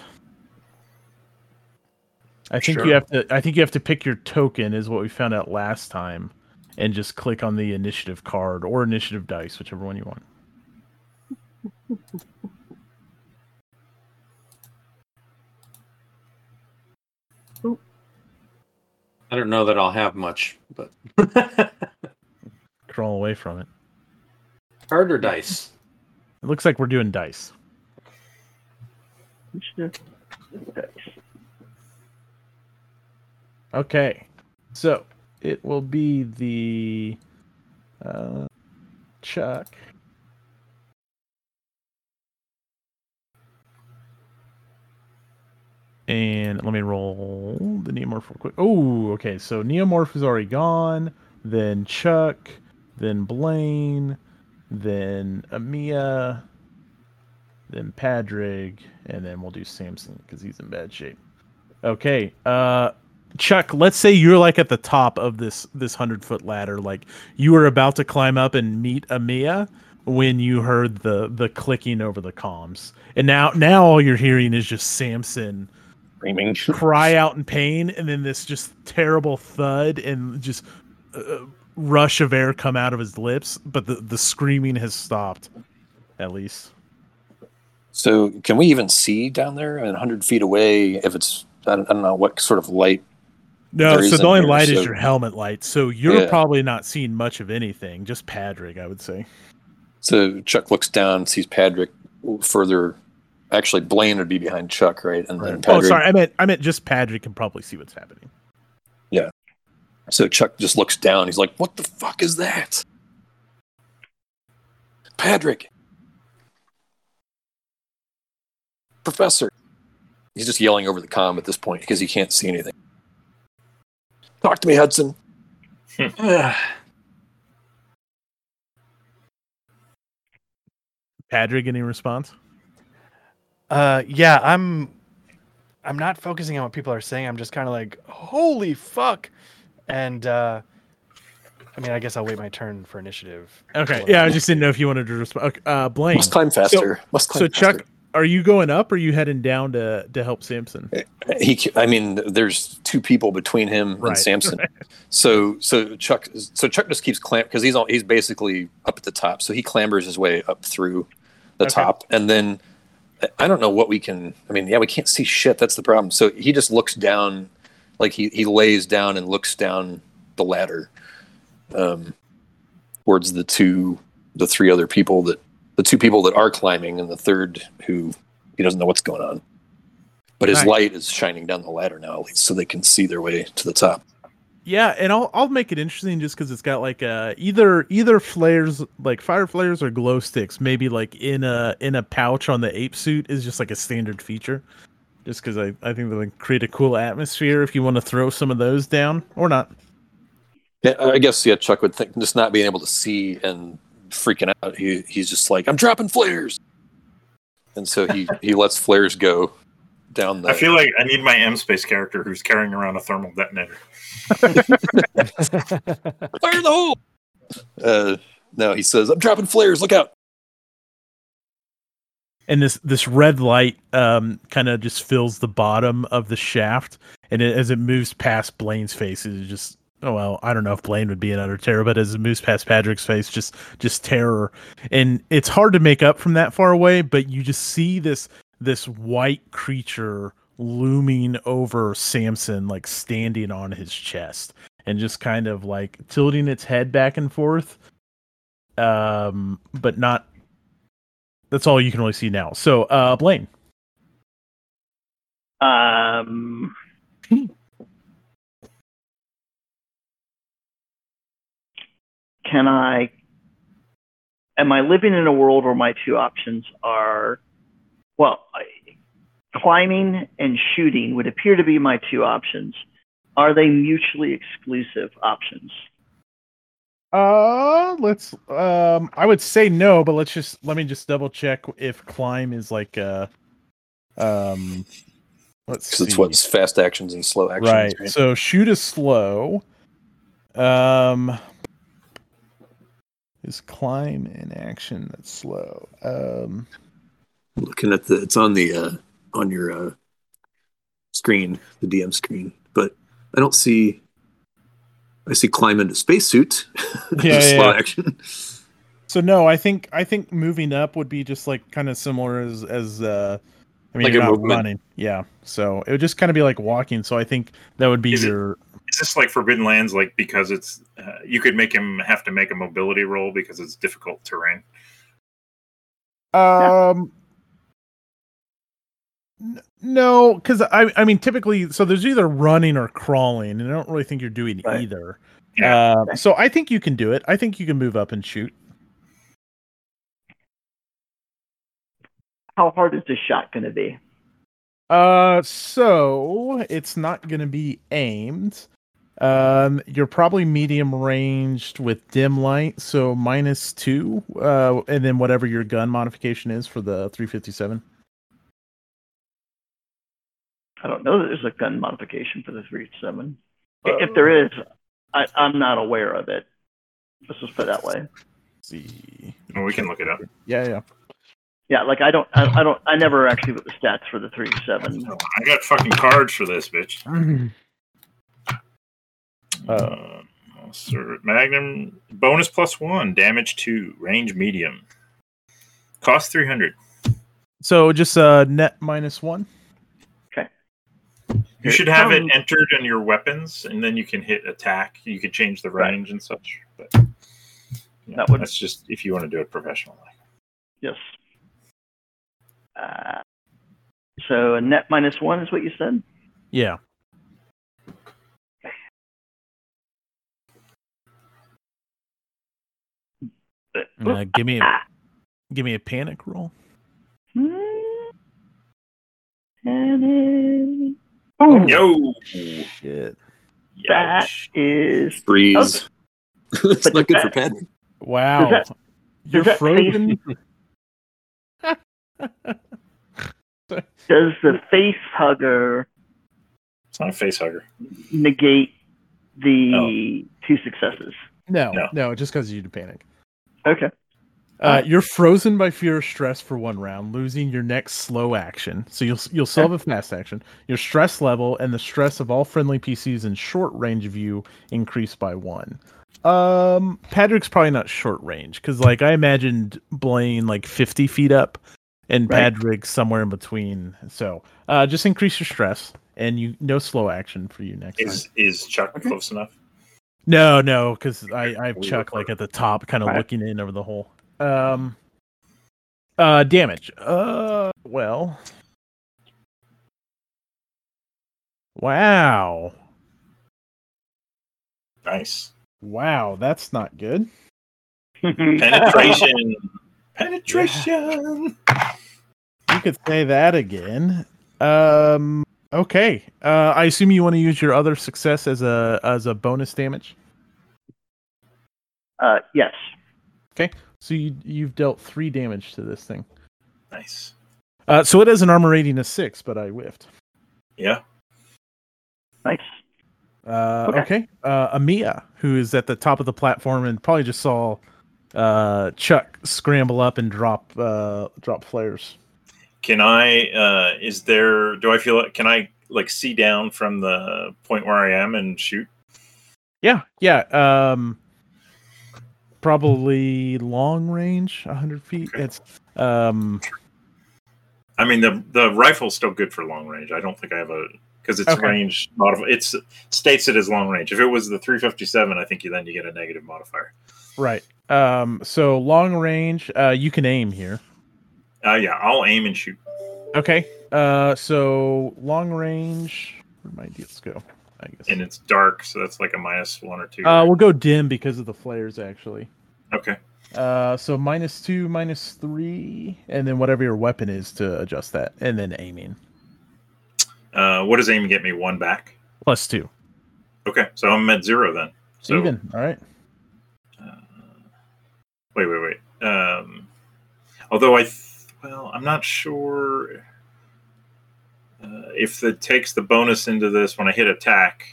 I think Sure. you have to. I think you have to pick your token, is what we found out last time, and just click on the initiative card or initiative dice, whichever one you want. I don't know that I'll have much, but Crawl away from it. harder dice. It looks like we're doing dice. Okay, so it will be the uh, Chuck. And let me roll the Neomorph real quick. Oh, okay. So Neomorph is already gone. Then Chuck. Then Blaine. Then Amia. Then Padraig. And then we'll do Samson because he's in bad shape. Okay. Uh, Chuck, let's say you're like at the top of this this hundred foot ladder, like you were about to climb up and meet Amia when you heard the the clicking over the comms, and now now all you're hearing is just Samson Screaming. cry out in pain, and then this just terrible thud and just uh, rush of air come out of his lips, but the the screaming has stopped, at least. So, can we even see down there? I mean, 100 feet away, if it's, I don't, I don't know what sort of light. No, so the only here, light is your helmet light. So you're Yeah. probably not seeing much of anything. Just Padraig, I would say. So, Chuck looks down, sees Padraig further. Actually, Blaine would be behind Chuck, right? And then Oh, sorry, I meant I meant just Padraig can probably see what's happening. Yeah. So, Chuck just looks down. He's like, What the fuck is that? Padraig. Professor. He's just yelling over the comm at this point because he can't see anything. Talk to me, Hudson. Padraig, any response? Uh, yeah, I'm. I'm not focusing on what people are saying. I'm just kind of like, holy fuck, and uh, I mean, I guess I'll wait my turn for initiative. Okay, yeah, I just didn't know if you wanted to respond. Okay, uh, Blaine. Must climb faster. Must climb So Chuck, are you going up or are you heading down to to help Samson? he ca- i mean there's two people between him Right. and samson so so chuck so chuck just keeps clamp because he's all he's basically up at the top so he clambers his way up through the Okay. top and then i don't know what we can i mean yeah we can't see shit. That's the problem. So he just looks down like he, he lays down and looks down the ladder um towards the two the three other people that the two people that are climbing and the third who he doesn't know what's going on. But his Nice. light is shining down the ladder now at least so they can see their way to the top Yeah, and I'll I'll make it interesting just because it's got like uh either either flares like fire flares or glow sticks maybe like in a in a pouch on the ape suit is just like a standard feature. Just because I I think they like create a cool atmosphere if you want to throw some of those down or not. Yeah, I guess yeah. Chuck would think just not being able to see and freaking out. He he's just like I'm dropping flares, and so he he lets flares go down the. I feel like I need my M space character who's carrying around a thermal detonator. fire in the hole. Uh, no, he says I'm dropping flares. Look out. and this this red light um kind of just fills the bottom of the shaft and it, as it moves past blaine's face it just oh well i don't know if blaine would be another terror but as it moves past patrick's face just just terror and it's hard to make up from that far away but you just see this this white creature looming over samson like standing on his chest and just kind of like tilting its head back and forth um but not that's all you can really see now. So, uh, Blaine. Um, can I? Am I living in a world where my two options are, well, I- climbing and shooting would appear to be my two options. Are they mutually exclusive options? Uh, let's. Um, I would say no, but let's just let me just double check if climb is like uh, um, let's Because it's what's fast actions and slow actions. right. right? So shoot is slow. Um, is climb an action that's slow. Um, looking at the it's on the uh on your uh screen the dm screen but i don't see i see climb into spacesuit Yeah, slow yeah. action so no, I think I think moving up would be just like kind of similar as as uh, I mean, Like you're a not movement. running. Yeah. So it would just kind of be like walking. So I think that would be Is it- your Is this like Forbidden Lands? Like because it's uh, you could make him have to make a mobility roll because it's difficult terrain. Um. No, because I I mean typically so there's either running or crawling, and I don't really think you're doing Right. either. Yeah. Uh, so I think you can do it. I think you can move up and shoot. How hard is this shot going to be? Uh, so it's not going to be aimed. Um, you're probably medium ranged with dim light, so minus two. Uh, and then whatever your gun modification is for the 357. I don't know that there's a gun modification for the 387. if there is, I, I'm not aware of it. Let's just put it that way. See. Well, we can look it up. Yeah, yeah. Yeah, like I don't, I, I don't, I never actually put the stats for the 387. I got fucking cards for this bitch. Uh, Uh, Sir Magnum bonus plus one, damage two, range medium, cost three hundred. so just uh net minus one. You should have it entered in your weapons, and then you can hit attack. You could change the Right. range and such. But yeah, That would- that's just if you want to do it professionally. Yes. Uh, so a net minus one is what you said. Yeah. Uh, give me a, Ah. give me a panic roll. Hmm. And it- Oh. Boom. Yo, Shit. That Youch. is freeze it's not good that- for padding Wow. that- You're that frozen. does the face hugger It's not a facehugger. negate the two successes? No, No. no, just because you to panic. Okay. Uh, you're frozen by fear or stress for one round, losing your next slow action. So you'll you'll still have a fast action. Your stress level and the stress of all friendly PCs in short range of you increase by one. Um, Patrick's probably not short range because, like, I imagined Blaine like 50 feet up, and Right. Patrick somewhere in between. So, uh, just increase your stress, and you no slow action for you next time. Is is Chuck close enough? No, no, because I, I have Chuck like at the top, kind of looking in over the hole. Um, uh, damage. Uh, well, wow, Nice wow, that's not good. penetration. Penetration. You could say that again. Um, okay. Uh, I assume you want to use your other success as a as a bonus damage. Uh, yes. So you you've dealt three damage to this thing. Nice. Uh, so it has an armor rating of six, but I whiffed. Yeah. Nice. Uh, Okay. okay. Uh, Amia, who is at the top of the platform and probably just saw uh, Chuck scramble up and drop uh, drop flares. Can I? Uh, is there? Do I feel? like Can I like see down from the point where I am and shoot? Yeah, yeah. Um, probably long range, hundred feet. It's um, I mean, the the rifle's still good for long range. I don't think I have a because it's Okay. range modif- It's states it as long range. If it was the 357, I think you then you get a negative modifier. right. Um, so long range. Uh, you can aim here. Uh, yeah, I'll aim and shoot. Okay. Uh, so long range. Where my deals go? I guess. And it's dark, so that's like a minus one or two. Uh, we'll go dim because of the flares, actually. okay. Uh, so minus two, minus three, and then whatever your weapon is to adjust that, and then aiming Uh, what does aim get me? One back. plus two. Okay, so I'm at zero then. So Even. All right. Uh, wait, wait, wait. Um, although I, th- well, I'm not sure uh, if it takes the bonus into this when I hit attack.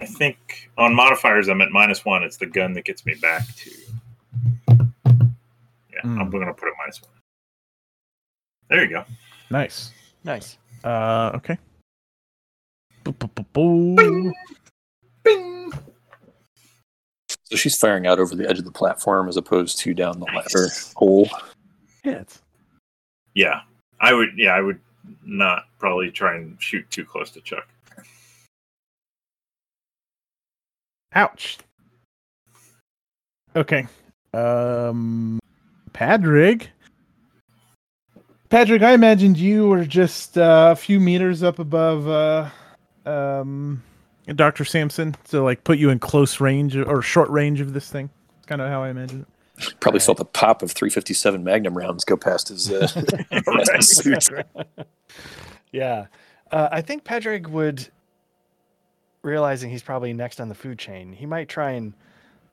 I think on modifiers I'm at minus one. It's the gun that gets me back to. Yeah, I'm Hmm. going to put it minus one. There you go. Nice. Nice. Uh, okay. Boo. Bing. So she's firing out over the edge of the platform as opposed to down the ladder hole. Hit. Yeah, I would. Yeah, I would not probably try and shoot too close to Chuck. Ouch. Okay. Um, Padraig. Patrick, I imagined you were just uh, a few meters up above uh, um, Dr. Sampson to like put you in close range or short range of this thing. Kind of how I imagined it. Probably felt the pop of 357 Magnum rounds go past his, uh, past his suit. yeah. Uh, I think Padraig would, realizing he's probably next on the food chain, he might try and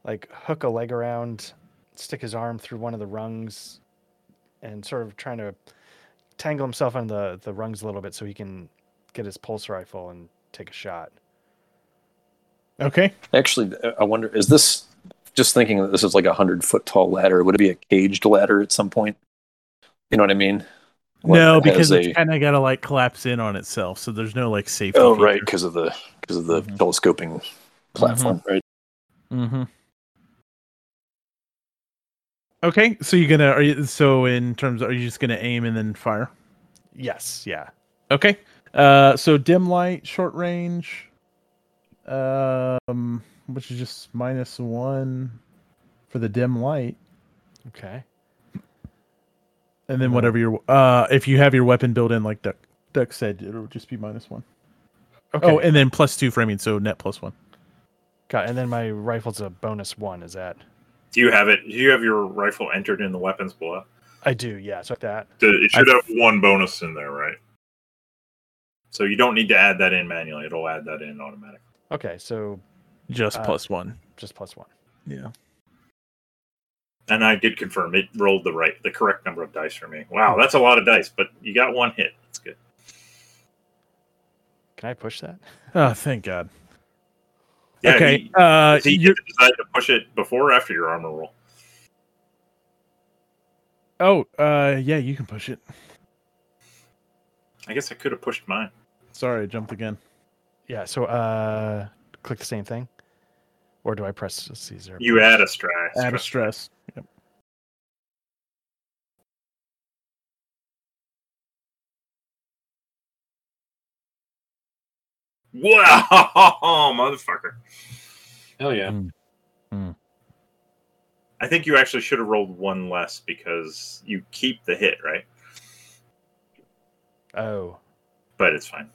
like hook a leg around, stick his arm through one of the rungs, and sort of trying to tangle himself on the, the rungs a little bit so he can get his pulse rifle and take a shot. Okay. Actually, I wonder, is this just thinking that this is like a 100 foot tall ladder? Would it be a caged ladder at some point? You know what I mean? One no, because it's kind of got to like collapse in on itself, so there's no like safety. Oh, right, because of the because of the Mhm. telescoping platform, right? Mm-hmm. Okay, so you're gonna are you so in terms of, are you just gonna aim and then fire? Yes. Yeah. Okay. Uh, so dim light, short range, um, which is just minus one for the dim light, Okay. and then whatever your uh, if you have your weapon built in, like Duck Duck said, it'll just be minus one. Okay. Oh, and then plus two framing, so net plus one. Got. And then my rifle's a bonus one. Is that? Do you have it? Do you have your rifle entered in the weapons below? I do. Yeah. So like that. It should I- have one bonus in there, right? So you don't need to add that in manually. It'll add that in automatically. Okay. So Just Uh, plus one. just plus one. Yeah. And I did confirm it rolled the right, the correct number of dice for me. Wow, that's a lot of dice, but you got one hit. That's good. Can I push that? Oh, thank God. Yeah, okay. he- uh, he you're- decide to push it before or after your armor roll? oh, uh, yeah, you can push it. I guess I could have pushed mine. Sorry, I jumped again. Yeah. So uh, click the same thing, or do I press Caesar? You add a stress. Add a stress. Yep. Wow, motherfucker! Hell yeah. Mm. Mm. I think you actually should have rolled one less because you keep the hit, right? Oh. But it's fine.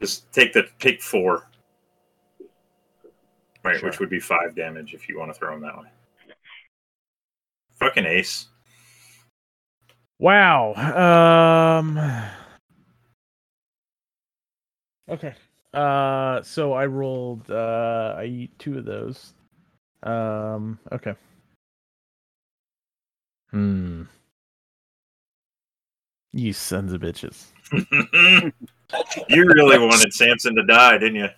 Just take the take four. Right, which would be five damage if you want to throw him that way. Fucking ace. Wow. Um. Okay. Uh. So I rolled. Uh. I eat two of those. Um. Okay. Hmm. You sons of bitches. you really wanted Samson to die, didn't you?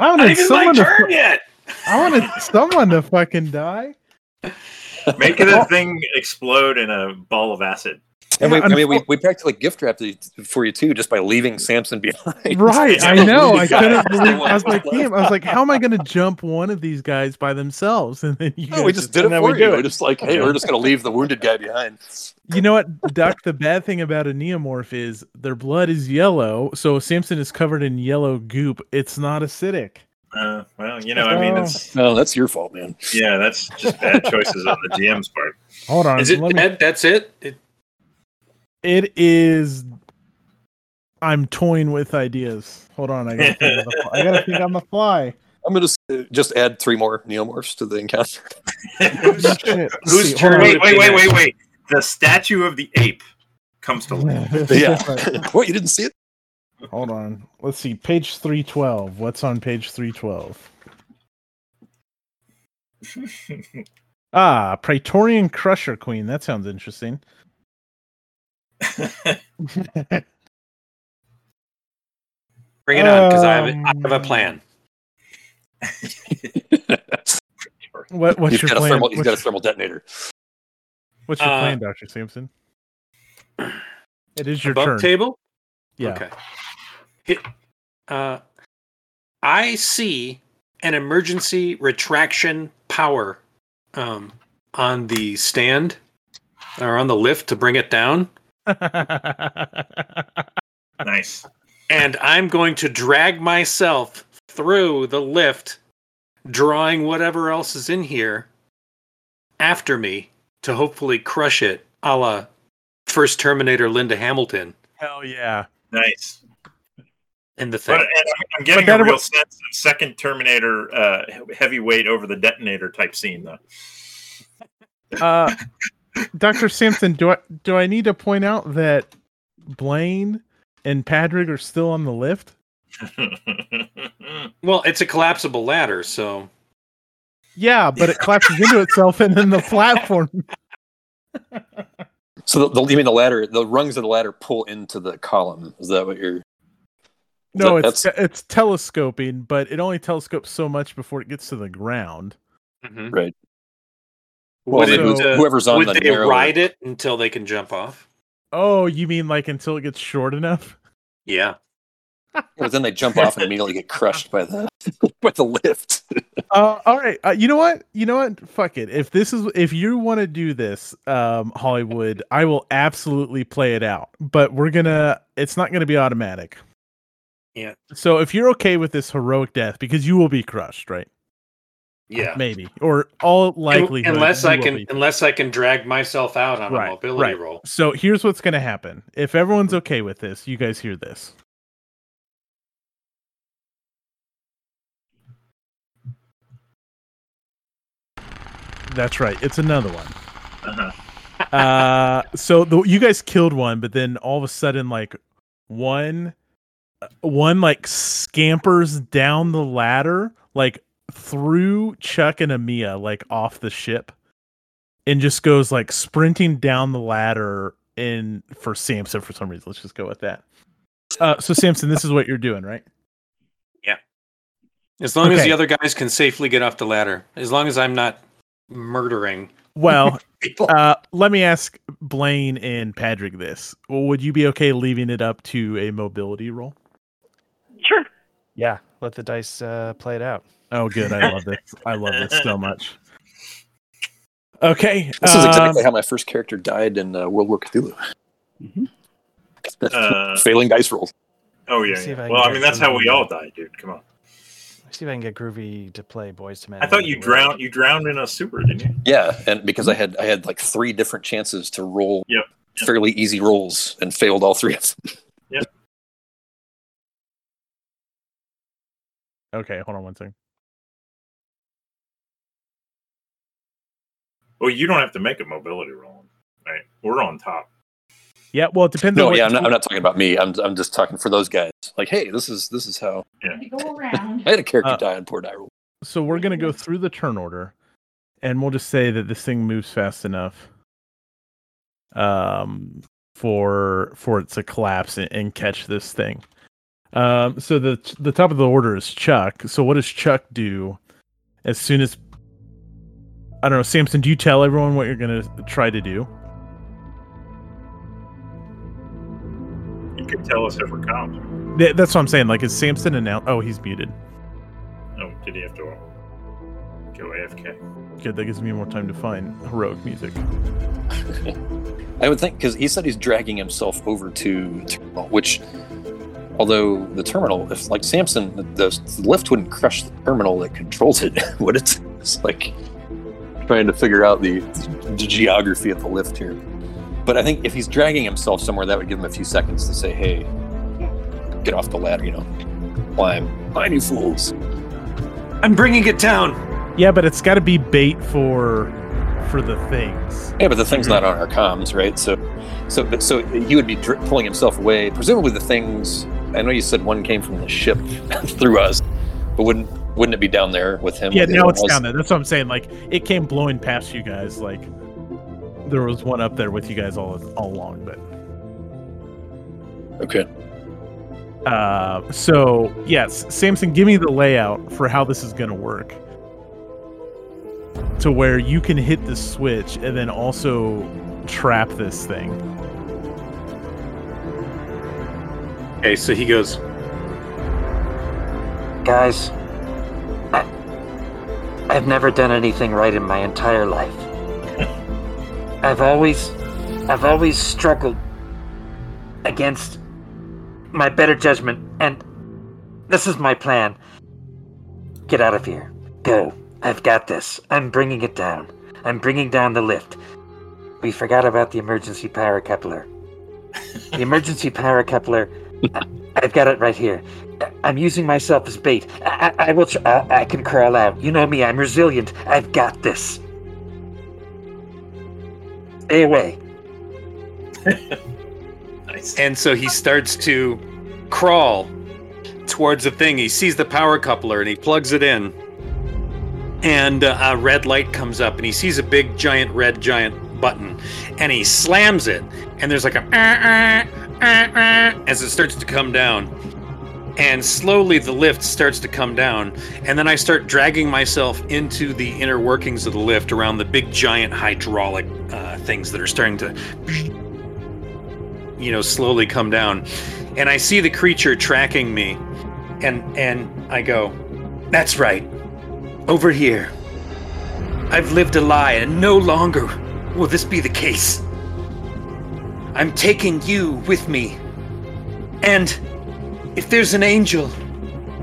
I wanted even someone to. turn fu- yet. I wanted someone to fucking die. Make the thing explode in a ball of acid. And we, Yeah, I mean, we, unfo- we practically gift wrapped it for you too, just by leaving Samson behind. Right, I know. I couldn't Yeah. believe. I was like, damn. I was like, how am I going to jump one of these guys by themselves? And then you, No, we just did it and then we for do you. it. We're just like, hey, we're just gonna leave the wounded guy behind. You know what, Duck? The bad thing about a neomorph is their blood is yellow. So if Samson is covered in yellow goop. It's not acidic. Uh, well, you know, I mean, it's No, that's your fault, man. yeah, that's just bad choices on the GM's part. Hold on. Is it me- dead? That's it. it It is. I'm toying with ideas. Hold on. I gotta think, on the, fly. I gotta think on the fly. I'm gonna s- just add three more neomorphs to the encounter. Shit. Whose See, turn hold on. would wait, wait, wait, wait, wait. The statue of the ape comes to life. yeah. what you didn't see it? Hold on. Let's see. Page 312. What's on page 312? Ah, Praetorian Crusher Queen. That sounds interesting. Bring it on, because I have I have a Um, plan. What, what's He's your got a plan? thermal. He's what's, got a thermal detonator. what's your Uh, plan, Doctor Sampson? It is your turn. table. Yeah. Okay. Hit. Uh, I see an emergency retraction power um, on the stand or on the lift to bring it down, nice. and I'm going to drag myself through the lift, drawing whatever else is in here after me to hopefully crush it, a la first Terminator Linda Hamilton Hell yeah. Nice. in the thing. But and I'm, I'm getting that a real wa- sense of second Terminator uh, heavyweight over the detonator type scene, though. Uh, Doctor Sampson, do I do I need to point out that Blaine and Patrick are still on the lift? Well, it's a collapsible ladder, so Yeah, but it collapses into itself, and then the platform. So the, the, you mean the ladder? The rungs of the ladder pull into the column. Is that what you're? No, That- it's it's telescoping, but it only telescopes so much before it gets to the ground. Mm-hmm. Right. Would, then it, who's- uh, whoever's on would the they narrow- ride it until they can jump off? Oh, you mean like until it gets short enough? Yeah. But then they jump off and immediately get crushed by the by the lift. Uh, all right. Uh, you know what? You know what? Fuck it. If this is if you want to do this, um, Hollywood, I will absolutely play it out. But we're gonna. It's not gonna be automatic. Yeah. So if you're okay with this heroic death, because you will be crushed, right? Yeah. Maybe, or all likely. unless I can unless I can drag myself out on Right, a mobility right. roll. So here's what's gonna happen. If everyone's okay with this, you guys hear this. That's right. It's another one. Uh-huh. uh so the you guys killed one but then all of a sudden like one uh, one like scampers down the ladder like through chuck and amia like off the ship and just goes like sprinting down the ladder in for samson for some reason let's just go with that uh so samson this is what you're doing right Yeah. As long as the other guys can safely get off the ladder. As long as I'm not murdering well uh let me ask blaine and patrick this well, would you be okay leaving it up to a mobility roll Sure. Yeah, let the dice uh, play it out. Oh, good. I love this. I love this so much. Okay. This is um, exactly how my first character died in uh, World War Cthulhu. Mhm. Uh, Failing dice rolls. oh yeah. Yeah. I can Well, I mean that's how we all die, dude. Come on. Let's see if I can get Groovy to play Boyz II Men. I thought you drowned. You drowned in a super, didn't you? Yeah, and because I had I had like three different chances to roll Yep, yep. fairly easy rolls and failed all three of them. Yep. okay, hold on one second. Well, you don't have to make a mobility roll, right? We're on top. Yeah, well, it depends No, what yeah, I'm not, I'm not talking about me. I'm I'm just talking for those guys. Like, hey, this is this is how go around. I had a character Uh, die on poor die roll. so we're gonna go through the turn order, and we'll just say that this thing moves fast enough, um, for for it to collapse and, and catch this thing. Um, so the the top of the order is Chuck. So what does Chuck do as soon as I don't know, Samson? Do you tell everyone what you're gonna try to do? You can tell us if we're comms. Th- That's what I'm saying. Like, is Samson announced? Oh, he's muted. Oh, did he have to go AFK? Good. That gives me more time to find heroic music. I would think because he said he's dragging himself over to terminal, which, although the terminal, if like Samson, the, the lift wouldn't crush the terminal that controls it, would it? It's like trying to figure out the, the geography of the lift here. But I think if he's dragging himself somewhere, that would give him a few seconds to say, "Hey, get off the ladder," you know, climb, climb, you fools. I'm bringing it down. Yeah, but it's got to be bait for for the things. Yeah, but the thing's mhm. not on our comms, right? So, so, but so he would be dr- pulling himself away. Presumably, the things. I know you said one came from the ship through us, but wouldn't wouldn't it be down there with him? Yeah, now it's down there. That's what I'm saying. Like, it came blowing past you guys. Like, there was one up there with you guys all all along. But Okay. uh, so yes, Samson, give me the layout for how this is gonna work. To where you can hit the switch and then also trap this thing. Okay, so he goes, Guys, I, I've never done anything right in my entire life. I've always, I've always struggled against my better judgment, and this is my plan. Get out of here. Go. I've got this. I'm bringing it down. I'm bringing down the lift. We forgot about the emergency power coupler. The emergency power coupler. I- I've got it right here. I'm using myself as bait. I, I, I will. Tr- I, I can crawl out. You know me. I'm resilient. I've got this. Stay away. Nice. and so he starts to crawl towards the thing. He sees the power coupler and he plugs it in. And uh, a red light comes up and he sees a big, giant, red, giant button. And he slams it. And there's like a "Ah, ah, ah, ah," as it starts to come down. And slowly the lift starts to come down. And then I start dragging myself into the inner workings of the lift around the big, giant hydraulic uh, things that are starting to you know slowly come down. And i see the creature tracking me. And and i go that's right. Over here. I've lived a lie and no longer will this be the case i'm taking you with me and if there's an angel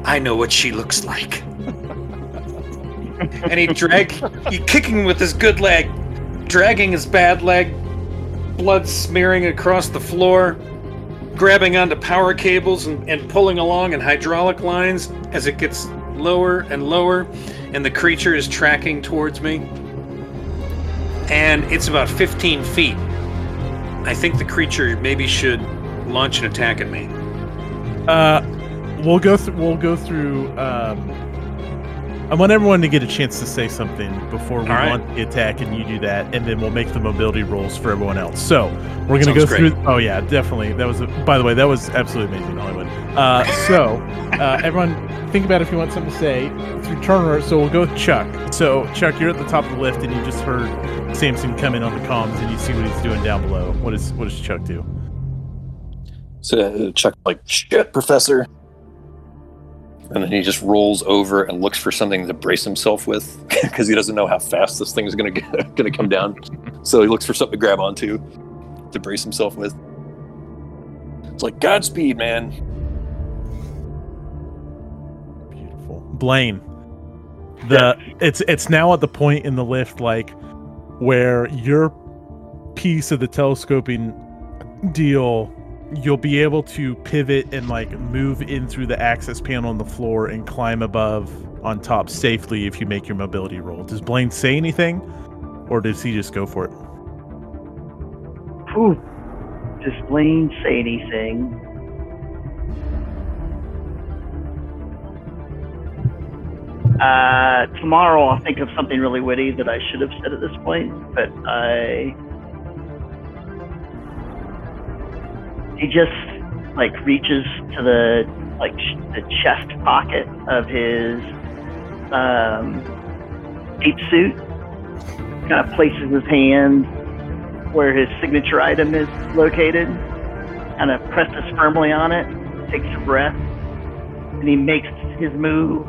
i know what she looks like and he drag he kicking with his good leg dragging his bad leg blood smearing across the floor, grabbing onto power cables and, and pulling along in hydraulic lines as it gets lower and lower, and the creature is tracking towards me. And it's about 15 feet. I think the creature maybe should launch an attack at me. Uh, we'll go through. We'll go through. Um, I want everyone to get a chance to say something before we All right. launch the attack, and you do that, and then we'll make the mobility rolls for everyone else. So we're gonna Sounds go great. through. Oh yeah, definitely. That was. A, by the way, that was absolutely amazing, Hollywood. Uh, so uh, everyone, think about if you want something to say through Turner. So we'll go with Chuck. So Chuck, you're at the top of the lift, and you just heard Samson come in on the comms, and you see what he's doing down below. What is what does Chuck do? So uh, Chuck like shit, Professor, and then he just rolls over and looks for something to brace himself with because he doesn't know how fast this thing is gonna gonna come down. So he looks for something to grab onto to brace himself with. It's like Godspeed, man. Beautiful. Blaine. The it's it's now at the point in the lift like where your piece of the telescoping deal you'll be able to pivot and like move in through the access panel on the floor and climb above on top safely if you make your mobility roll. Does Blaine say anything or does he just go for it? Whew. Does Blaine say anything? Uh, tomorrow I'll think of something really witty that I should have said at this point, but I. He just like reaches to the like sh- the chest pocket of his um, ape suit, kind of places his hand where his signature item is located, kind of presses firmly on it, takes a breath, and he makes his move.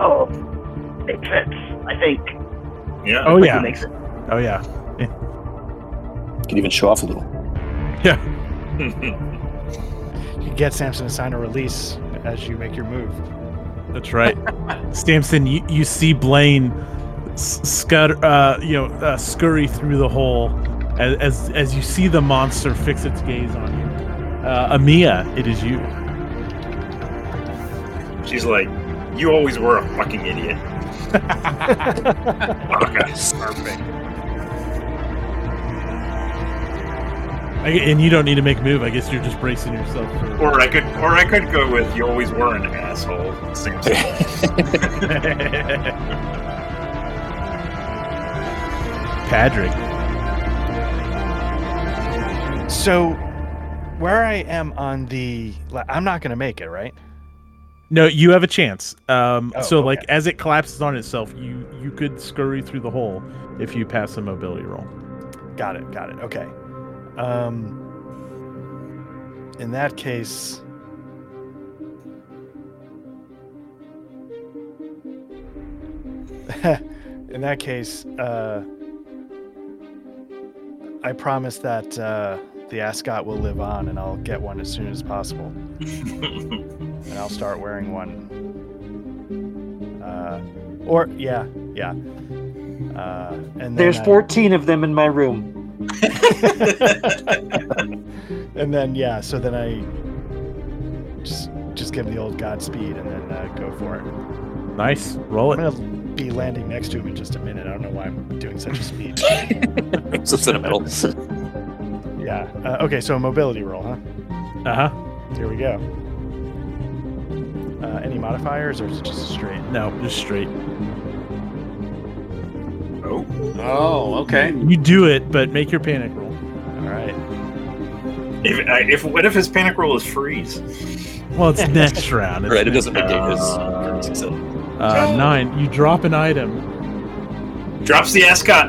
Oh, it fits. I think. Yeah. Oh He yeah. makes it. Oh yeah. Could even show off a little. Yeah. You get Samson to sign a release as you make your move. That's right. Stamson, you, you see Blaine s- scud, uh, you know, uh, scurry through the hole as, as as you see the monster fix its gaze on you. Uh, Amia, it is you. She's like, you always were a fucking idiot. Okay. Perfect. I, and you don't need to make a move. I guess you're just bracing yourself for. Or I could, or I could go with you always were an asshole. Seems Patrick. So, where I am on the, I'm not gonna make it, right? No, you have a chance. Um, Oh, so, like, as it collapses on itself, you you could scurry through the hole if you pass a mobility roll. Got it. Got it. Okay. Um. In that case. in that case, uh, I promise that uh, the ascot will live on, and I'll get one as soon as possible, and I'll start wearing one. Uh, or yeah, yeah. Uh, and then There's I- 14 of them in my room. and then yeah, so then I just just give the old Godspeed and then uh, go for it. Nice. Roll I'm it. gonna be landing next to him in just a minute. I don't know why I'm doing such a speed. so sentimental. yeah. Uh, okay, so a mobility roll, huh? Uh huh. Here we go. Uh, any modifiers or is it just a straight? No, just straight. Oh, okay. You do it, but make your panic roll. All right. if, I- if what if his panic roll is freeze? Well, it's next round. It's right, it next- doesn't negate his Uh, success. Uh, nine. You drop an item. Drops the ascot.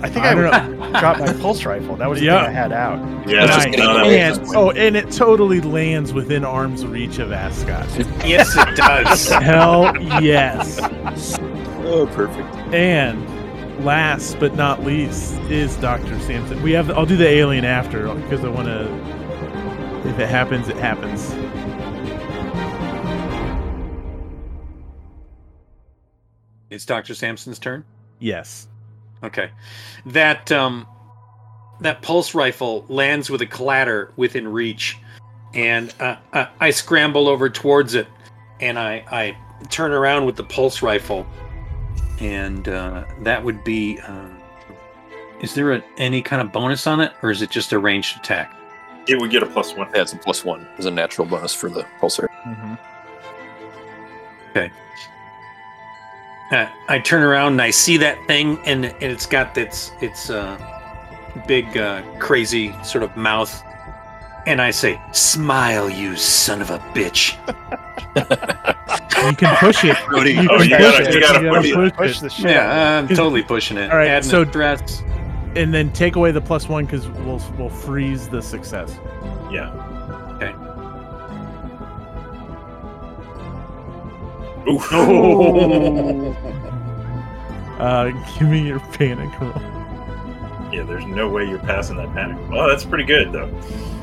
I think I I, don't would drop my pulse rifle. That was the Yeah. thing I had out. Yeah, That's just Nine. no, the that way. And, oh, and it totally lands within arm's reach of Ascot. Yes, it does. Hell yes. Oh, perfect. And last but not least is Doctor Sampson. We have. I'll do the alien after because I want to. If it happens, it happens. It's Dr. Sampson's turn. Yes. Okay. That um that pulse rifle lands with a clatter within reach and uh, uh, I scramble over towards it and I I turn around with the pulse rifle and uh, that would be uh, is there a, any kind of bonus on it or is it just a ranged attack? It would get a plus one. Yeah, it's a plus one. There's a natural bonus for the pulsar. Uh, I turn around and I see that thing, and, and it's got its its uh, big uh, crazy sort of mouth, and I say, "Smile, you son of a bitch!" You can push it. Brody, You Oh, can you push gotta- it. you gotta push push Push it. the shit. Yeah, I'm totally pushing it. All right, Adding so- a stress. and then take away the plus one because we'll we'll freeze the success. Yeah. Okay. Oof. Uh, give me your panic roll. yeah, there's no way you're passing that panic. Oh, that's pretty good though.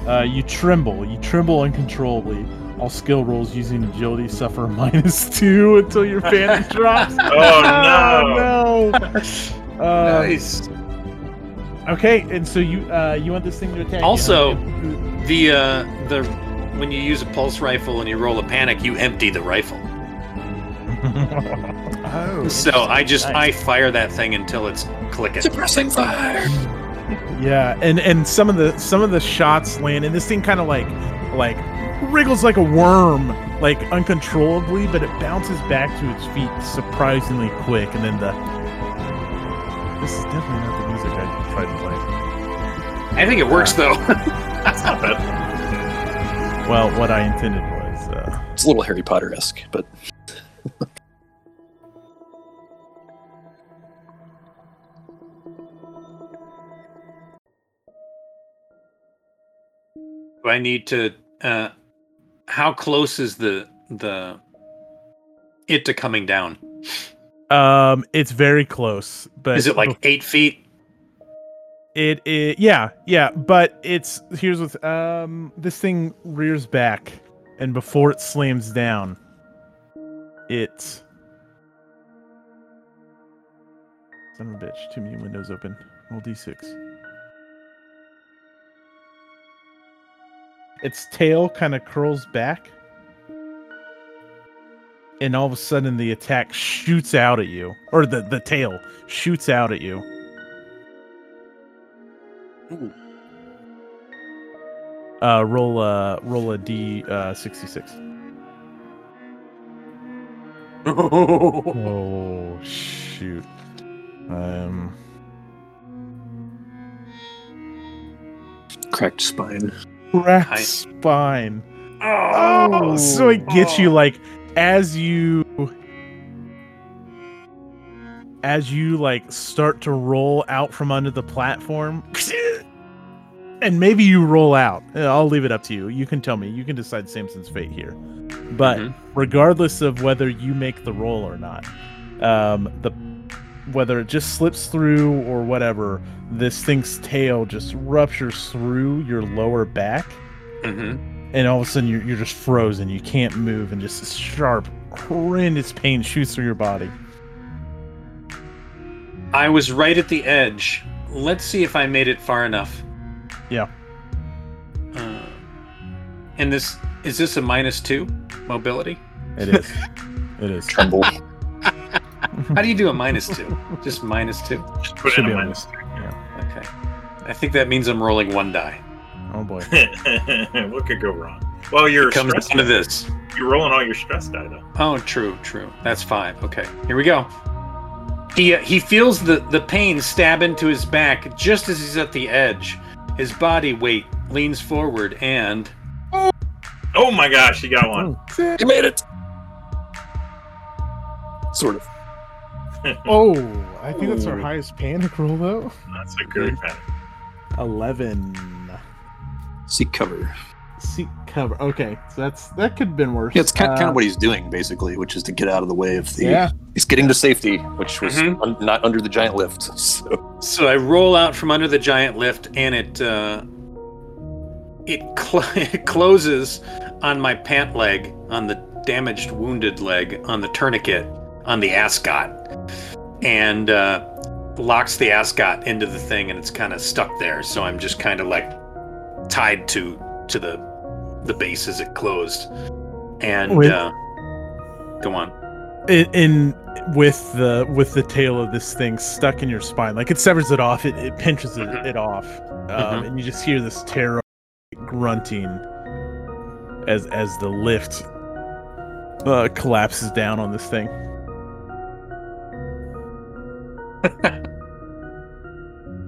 Uh, you tremble. You tremble uncontrollably. All skill rolls using agility suffer a minus two until your panic drops. Oh no! no. Uh, nice. Okay, and so you uh, you want this thing to attack? you, Also- The uh, the when you use a pulse rifle and you roll a panic, you empty the rifle. Oh, So I just I fire that thing until it's clicking. Suppressing fire. Yeah, and and some of the some of the shots land, and this thing kind of like like wriggles like a worm, like uncontrollably, but it bounces back to its feet surprisingly quick, and then the. This is definitely not the music I tried to play. I think it works though. That's not bad. Well, what I intended was. Uh, It's a little Harry Potter esque, but Do I need to? Uh, how close is the the it to coming down? um, it's very close, but Is it like eight feet? It is, yeah, yeah, but it's here's what um this thing rears back, and before it slams down, it. Son of a bitch! Too many windows open. Roll d6. Its tail kind of curls back, and all of a sudden the attack shoots out at you, or the the tail shoots out at you. Uh, roll a roll a d uh, sixty six. Oh shoot! Um, cracked spine. Cracked I- spine. Oh, so it gets you like as you as you like start to roll out from under the platform. And maybe you roll out. Uh, I'll leave it up to you. You can tell me. You can decide Samson's fate here. But Mhm. regardless of whether you make the roll or not, um, the whether it just slips through or whatever, this thing's tail just ruptures through your lower back hmm and all of a sudden you're, you're just frozen you can't move and just this sharp horrendous pain shoots through your body I was right at the edge. Let's see if I made it far enough. Yeah. Uh, and this is this a minus two mobility? it is it is Tremble. How do you do a minus two? Just minus two. Just put Should in a be on minus. Okay. I think that means I'm rolling one die. oh boy what could go wrong? Well, you're It comes stressed. down to this. You're rolling all your stress die though. Oh, true, true. That's five. Okay, here we go. He uh, he feels the the pain stab into his back just as he's at the edge. His body weight leans forward and Oh my gosh, he got one. You made it. Sort of. oh i think that's our Ooh. highest panic roll though That's a good panic. 11 Seek cover. seek cover okay so that's that could have been worse Yeah, it's kind, kind Uh, of what he's doing basically, which is to get out of the way of the. yeah He's getting to safety, which was Mhm. un- not under the giant lift. So so I roll out from under the giant lift and it uh, it, cl- it closes on my pant leg, on the damaged wounded leg, on the tourniquet, on the ascot, and uh, locks the ascot into the thing, and it's kind of stuck there. So I'm just kind of like tied to to the the base as it closed, and Wait. uh, go on. in, in with the with the tail of this thing stuck in your spine like it severs it off it, it pinches it, Mhm. it off um, Mhm. and you just hear this terror grunting as as the lift uh, collapses down on this thing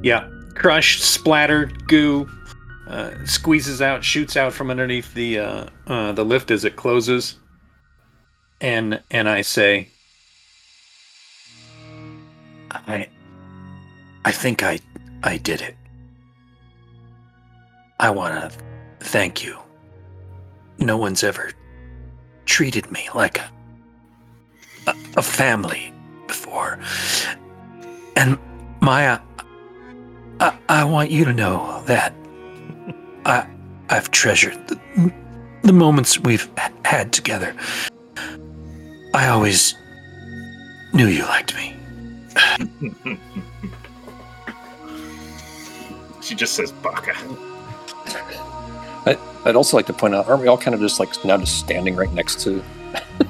Yeah, crushed, splattered, goo, uh, squeezes out, shoots out from underneath the uh, uh, the lift as it closes, and and I say, I I think I I did it. I want to thank you. No one's ever treated me like a, a a family before. And Maya, I, I want you to know that I I've treasured the, the moments we've had together. I always knew you liked me. she just says baka. I, I'd also like to point out, aren't we all kind of just like now just standing right next to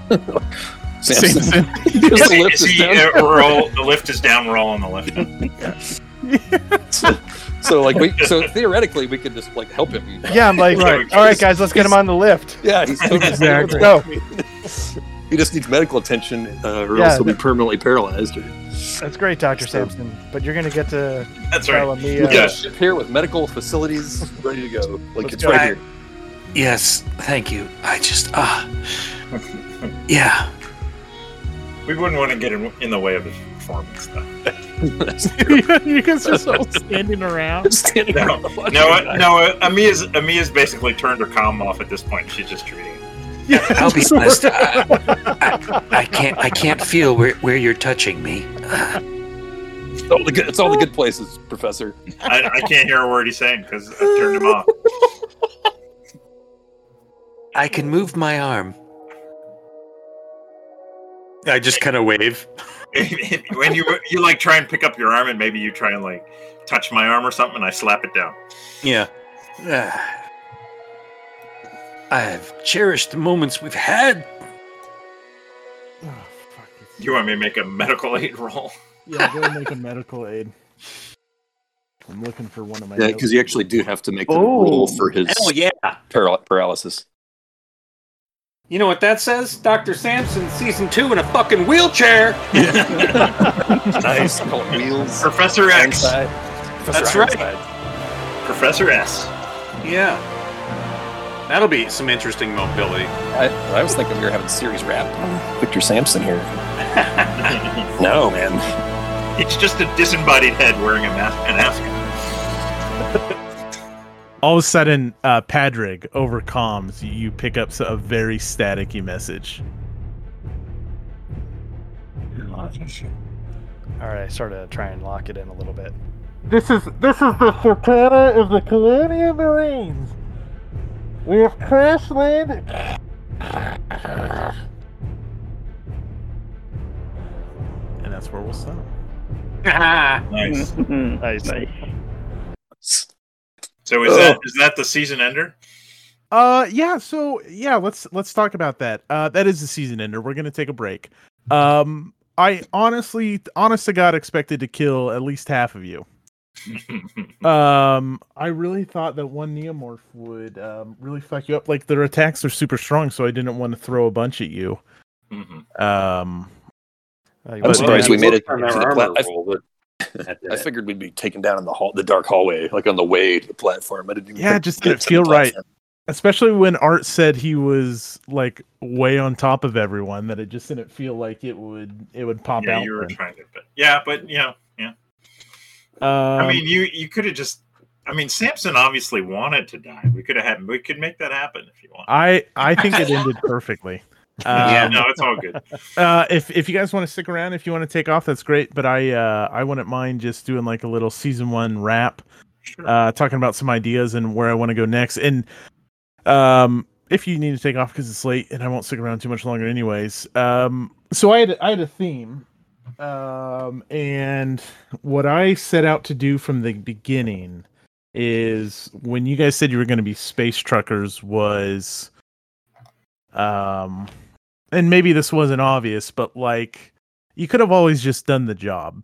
Samson? Samson. The lift he- is is he, down. uh, we're all, the lift is down. We're all on the lift. So like we so theoretically we could just like help him. Yeah, I'm like, Right. all right, guys, let's get him on the lift. Yeah, he's totally Exactly. Let's go. He just needs medical attention, uh, or Yeah, else he'll be that- permanently paralyzed. Or That's great, Doctor Sampson. But you're gonna get to That's right. me. we Uh, got a ship here with medical facilities ready to go. Like Let's it's go. right I- here. Yes, thank you. I just ah, yeah. We wouldn't want to get in, in the way of his performance. Though. you guys are so standing around. Standing No, around No, uh, no. Uh, Amia's Amia's basically turned her comm off at this point. She's just treating it. I'll be honest. I, I, I can't. I can't feel where, where you're touching me. It's all the good, it's all the good places, Professor. I, I can't hear a word he's saying because I turned him off. I can move my arm. I just kind of wave. when you you like try and pick up your arm and maybe you try and like touch my arm or something, and I slap it down. Yeah. Ah. I've cherished the moments we've had. Oh, fuck. You want me to make a medical aid roll? Yeah, go make a medical aid. I'm looking for one of my. Yeah, because you actually do have to make the Oh. roll for his Hell yeah. paral- paralysis. You know what that says? Dr. Sampson, season two in a fucking wheelchair. nice. Call it wheels. Professor X, Ironside. That's Professor right. Ironside. Professor S. Yeah. That'll be some interesting mobility. I, I was thinking we were having series wrap. Victor Sampson here. No, man. It's just a disembodied head wearing a mask, an ascot. all of a sudden, uh, Padraig over comms, you- you pick up a very staticky message. all right, I sort of try and lock it in a little bit. This is this is the Sultana of the Colonial Marines. We have crash landed. And that's where we'll stop. Nice. Nice. nice. So is that is that the season ender? Uh, yeah. So yeah, let's let's talk about that. Uh, that is the season ender. We're gonna take a break. Um, I honestly, honest to God, expected to kill at least half of you. Um, I really thought that one neomorph would um really fuck you up. Like their attacks are super strong, so I didn't want to throw a bunch at you. Mhm. Um, Uh, I'm surprised we made it On to our the armor plat- I- roll, but that did I it. figured we'd be taken down in the hall, the dark hallway, like on the way to the platform. I didn't even Yeah, think just didn't get to the feel right. especially when Art said he was like way on top of everyone, that it just didn't feel like it would it would pop yeah, out. you were for trying to, but yeah, but yeah, yeah. Um, I mean, you you could have just. I mean, Samson obviously wanted to die. We could have had. We could make that happen if you want. I I think it ended perfectly. yeah, Um, no, it's all good. uh, if if you guys want to stick around, if you want to take off, that's great. But I uh, I wouldn't mind just doing like a little season one wrap, Sure. uh, talking about some ideas and where I want to go next. And um, if you need to take off because it's late, and I won't stick around too much longer, anyways. Um, so I had I had a theme, um, and what I set out to do from the beginning is when you guys said you were going to be space truckers was, um, and maybe this wasn't obvious, but like you could have always just done the job.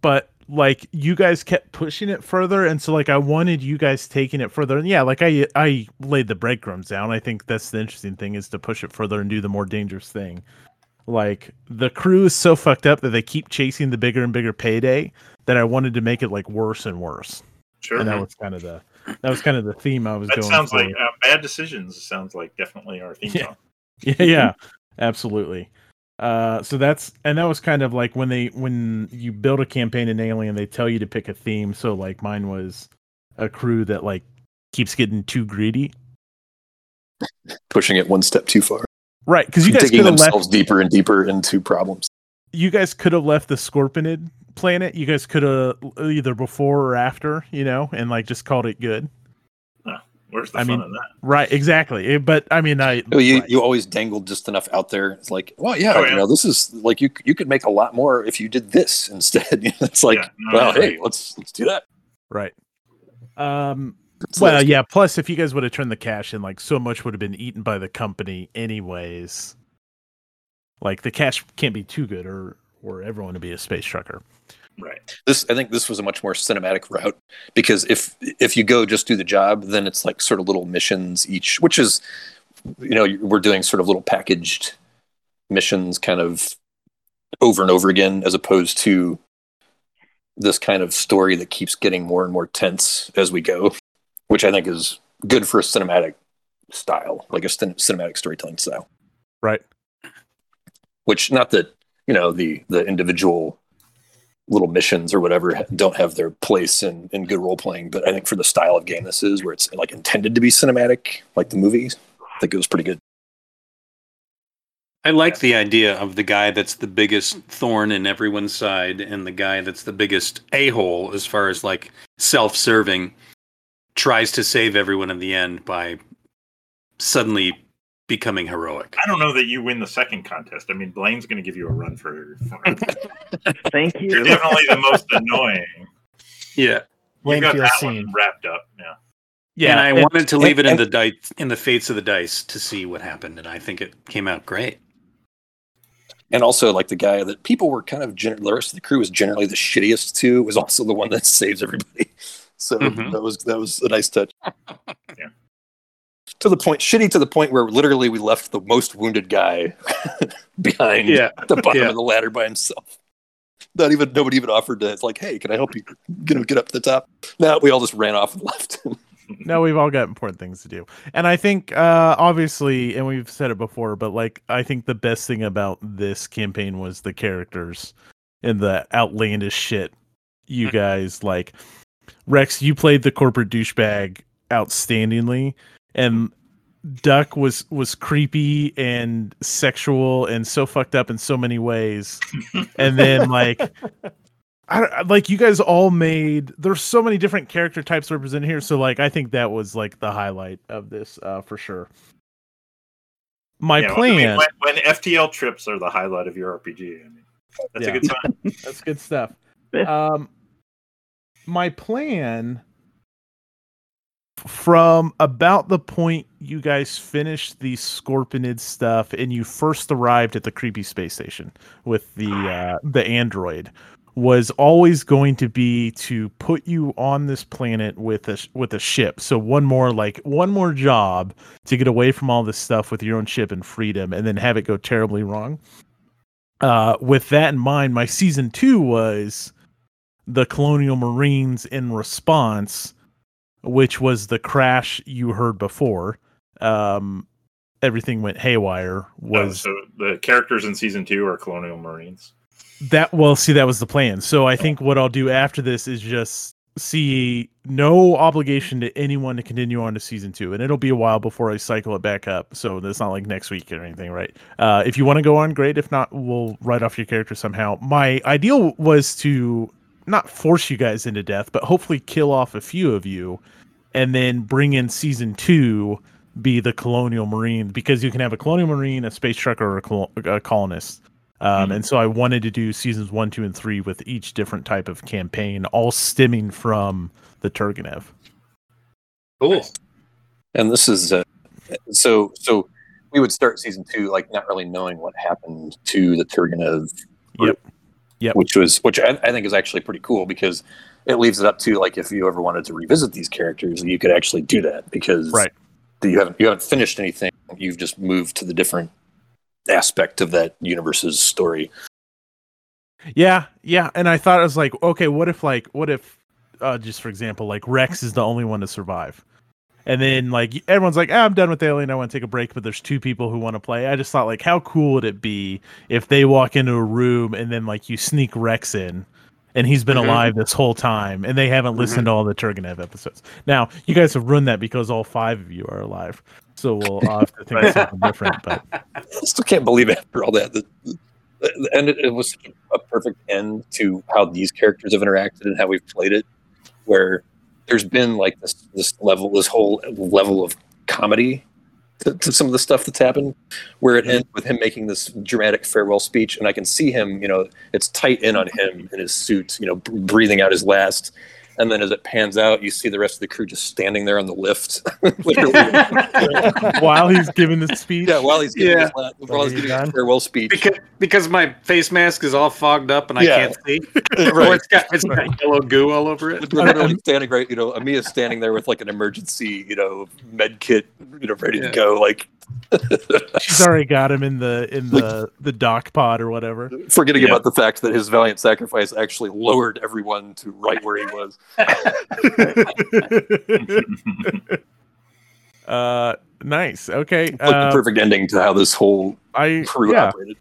But like you guys kept pushing it further and so like I wanted you guys taking it further. And yeah, like I I laid the breadcrumbs down. I think that's the interesting thing is to push it further and do the more dangerous thing. Like the crew is so fucked up that they keep chasing the bigger and bigger payday that I wanted to make it like worse and worse. Sure. And that was kind of the that was kind of the theme I was going. That going sounds for. like uh, bad decisions. Sounds like definitely our theme Yeah. song. yeah yeah absolutely uh so that's and that was kind of like when they when you build a campaign in alien they tell you to pick a theme so like mine was a crew that like keeps getting too greedy Pushing it one step too far. right because you guys digging could themselves left deeper and deeper into problems. You guys could have left the scorpionid planet you guys could have either before or after you know and like just called it good Where's the I fun mean, in that? right exactly but i mean i Oh, you right. you always dangled just enough out there. It's like, well, yeah, Oh, you know, this is like you you could make a lot more if you did this instead. it's like, Yeah, no, well, yeah. hey, let's let's do that. right um Let's- well, yeah. Plus, if you guys would have turned the cash in, like so much would have been eaten by the company, anyways. Like the cash can't be too good, or or everyone to be a space trucker. Right. this i think this was a much more cinematic route because if if you go just do the job then it's like sort of little missions each which is you know we're doing sort of little packaged missions kind of over and over again as opposed to this kind of story that keeps getting more and more tense as we go which i think is good for a cinematic style like a cin- cinematic storytelling style Right. Which not that you know the the individual little missions or whatever don't have their place in in good role playing but i think for the style of game this is where it's like intended to be cinematic like the movies i think it was pretty good. I like the idea of the guy that's the biggest thorn in everyone's side and the guy that's the biggest a hole as far as like self serving tries to save everyone in the end by suddenly becoming heroic. I don't know that you win the second contest. I mean, Blaine's going to give you a run for. for Thank you. You're definitely the most annoying. Yeah. You Blaine got feels that seen. one wrapped up. Yeah. Yeah. and I and- wanted to leave it in and- the dice in the fates of the dice to see what happened, and I think it came out great. and also like the guy that people were kind of gen- the rest of the crew was generally the shittiest to was also the one that saves everybody so Mhm. that was that was a nice touch Yeah. To the point shitty to the point where literally we left the most wounded guy behind Yeah. the bottom Yeah. of the ladder by himself not even nobody even offered to it's like hey can i help you get him get up to the top no we all just ran off and left no, we've all got important things to do. And I think uh obviously and we've said it before, but like I think the best thing about this campaign was the characters and the outlandish shit you guys like Rex, you played the corporate douchebag outstandingly and Duck was was creepy and sexual and so fucked up in so many ways. and then like I like you guys all made there's so many different character types represented here so like I think that was like the highlight of this uh for sure. My Yeah, well, I mean, plan when, when FTL trips are the highlight of your RPG, I mean, that's Yeah. a good sign. That's good stuff. Um, my plan from about the point you guys finished the Scorpionid stuff and you first arrived at the creepy space station with the uh, the android was always going to be to put you on this planet with a with a ship. So one more like one more job to get away from all this stuff with your own ship and freedom, and then have it go terribly wrong uh, with that in mind, my season two was the Colonial Marines in response, which was the crash you heard before. Um, everything went haywire. Oh, Was so the characters in season two are Colonial Marines. that well? See, that was the plan. So I think what I'll do after this is just see no obligation to anyone to continue on to season two, and it'll be a while before I cycle it back up. So it's not like next week or anything, right? Uh, if you want to go on, great. If not, we'll write off your character somehow. My ideal was to not force you guys into death, but hopefully kill off a few of you, and then bring in season two. Be the colonial marine because you can have a colonial marine, a space trucker, or a, col- a colonist. Um, Mhm. And so I wanted to do seasons one, two, and three with each different type of campaign, all stemming from the Turgenev. Cool. and this is uh, so so we would start season two like not really knowing what happened to the Turgenev Yep. Yep. which was which I, I think is actually pretty cool because it leaves it up to like if you ever wanted to revisit these characters you could actually do that because Right. you haven't you haven't finished anything you've just moved to the different aspect of that universe's story Yeah, yeah. And I thought it was like, okay, what if like what if uh just for example, like Rex is the only one to survive. And then like everyone's like, ah, I'm done with Alien, I want to take a break, but there's two people who want to play. I just thought like how cool would it be if they walk into a room and then like you sneak Rex in and he's been Mhm. alive this whole time and they haven't listened to all the Turgenev episodes. Now, you guys have ruined that because all five of you are alive. So we'll have to think of something different, but I still can't believe after all that the, the, the end it, it was a perfect end to how these characters have interacted and how we've played it where there's been like this this level this whole level of comedy to, to some of the stuff that's happened where it mm-hmm. ends with him making this dramatic farewell speech and i can see him you know it's tight in on him in his suit you know breathing out his last and then as it pans out, you see the rest of the crew just standing there on the lift, literally. While he's giving the speech. yeah, while he's giving Yeah. his, la- while he's giving his farewell speech. because because my face mask is all fogged up and I Yeah. can't see. Or right. it's got it's got yellow goo all over it. We're literally um, standing right, you know, Amia's standing there with like an emergency, you know, med kit, you know, ready Yeah. to go, like She's already got him in the in the the dock pod or whatever. forgetting Yeah. about the fact that his valiant sacrifice actually lowered everyone to right where he was. uh, nice. Okay. Like Uh, the perfect ending to how this whole I crew yeah operated.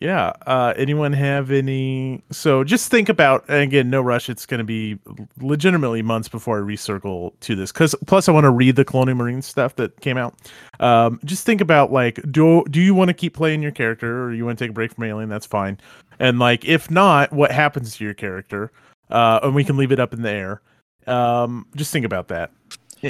yeah. Uh, anyone have any? So just think about and again. No rush. It's going to be legitimately months before I recircle to this. Because plus, I want to read the Colonial Marine stuff that came out. Um, just think about like, do do you want to keep playing your character, or you want to take a break from Alien? That's fine. And like, if not, what happens to your character? Uh, and we can leave it up in the air. Um, just think about that.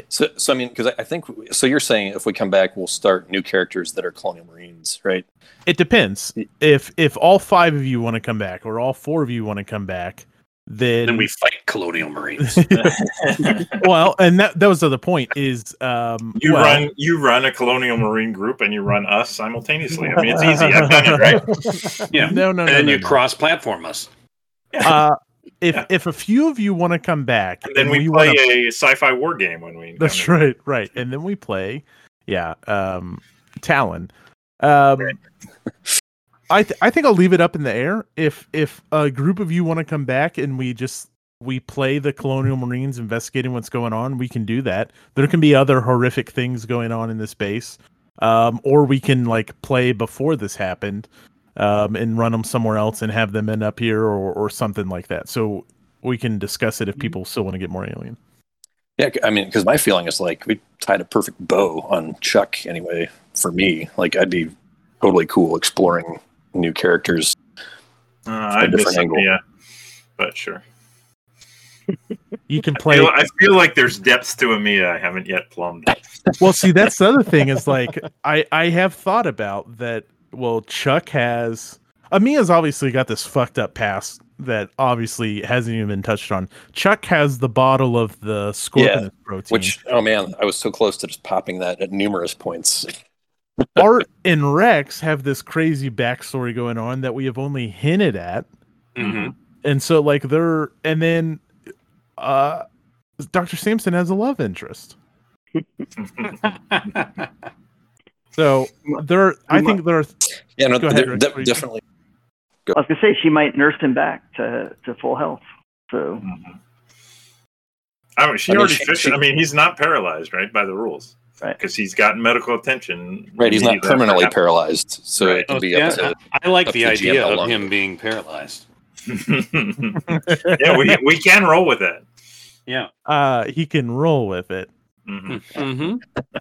So, so I mean, because I, I think so. You're saying if we come back, we'll start new characters that are Colonial Marines, right? It depends. If if all five of you want to come back, or all four of you want to come back, then, Then we fight colonial marines. well, and that that was the other point is um You well- run you run a colonial marine group and you run us simultaneously. I mean, it's easy. I've done it, right? Yeah. No, no, no. and then no, you no. cross platform us. Uh, if Yeah. if a few of you want to come back, And then and we, play wanna- a sci-fi war game when we. That's in. right, right, and then we play, yeah, um, Talon. Um, I th- I think I'll leave it up in the air. If if a group of you want to come back and we just we play the Colonial Marines investigating what's going on, we can do that. There can be other horrific things going on in this base, um, or we can like play before this happened, um, and run them somewhere else and have them end up here or or something like that. So we can discuss it if people still want to get more alien. Yeah, I mean, because my feeling is like we tied a perfect bow on Chuck anyway. For me, like I'd be totally cool exploring new characters. Uh, I different miss angle. Yeah, but sure. You can I play. feel, I feel like there's depths to Amia I haven't yet plumbed. well see that's the other thing is like i i have thought about that well chuck has amia's obviously got this fucked up past that obviously hasn't even been touched on chuck has the bottle of the scorpion protein Which, oh man, I was so close to just popping that at numerous points. art and rex have this crazy backstory going on that we have only hinted at Mm-hmm. and so like they're and then uh dr sampson has a love interest so there i think there are Yeah, no, ahead, they're de- what do you definitely. I was gonna say she might nurse him back to, to full health. So I mean, she I mean, already she- fixed she- it. I mean, he's not paralyzed, right, by the rules, Right. Because he's gotten medical attention. Right, he's not immediately permanently after paralyzed, so Right. it can be yeah, up to. I, I like the to the GM idea of him being paralyzed. yeah, we we can roll with it. Yeah. uh he can roll with it Mhm. Mm-hmm.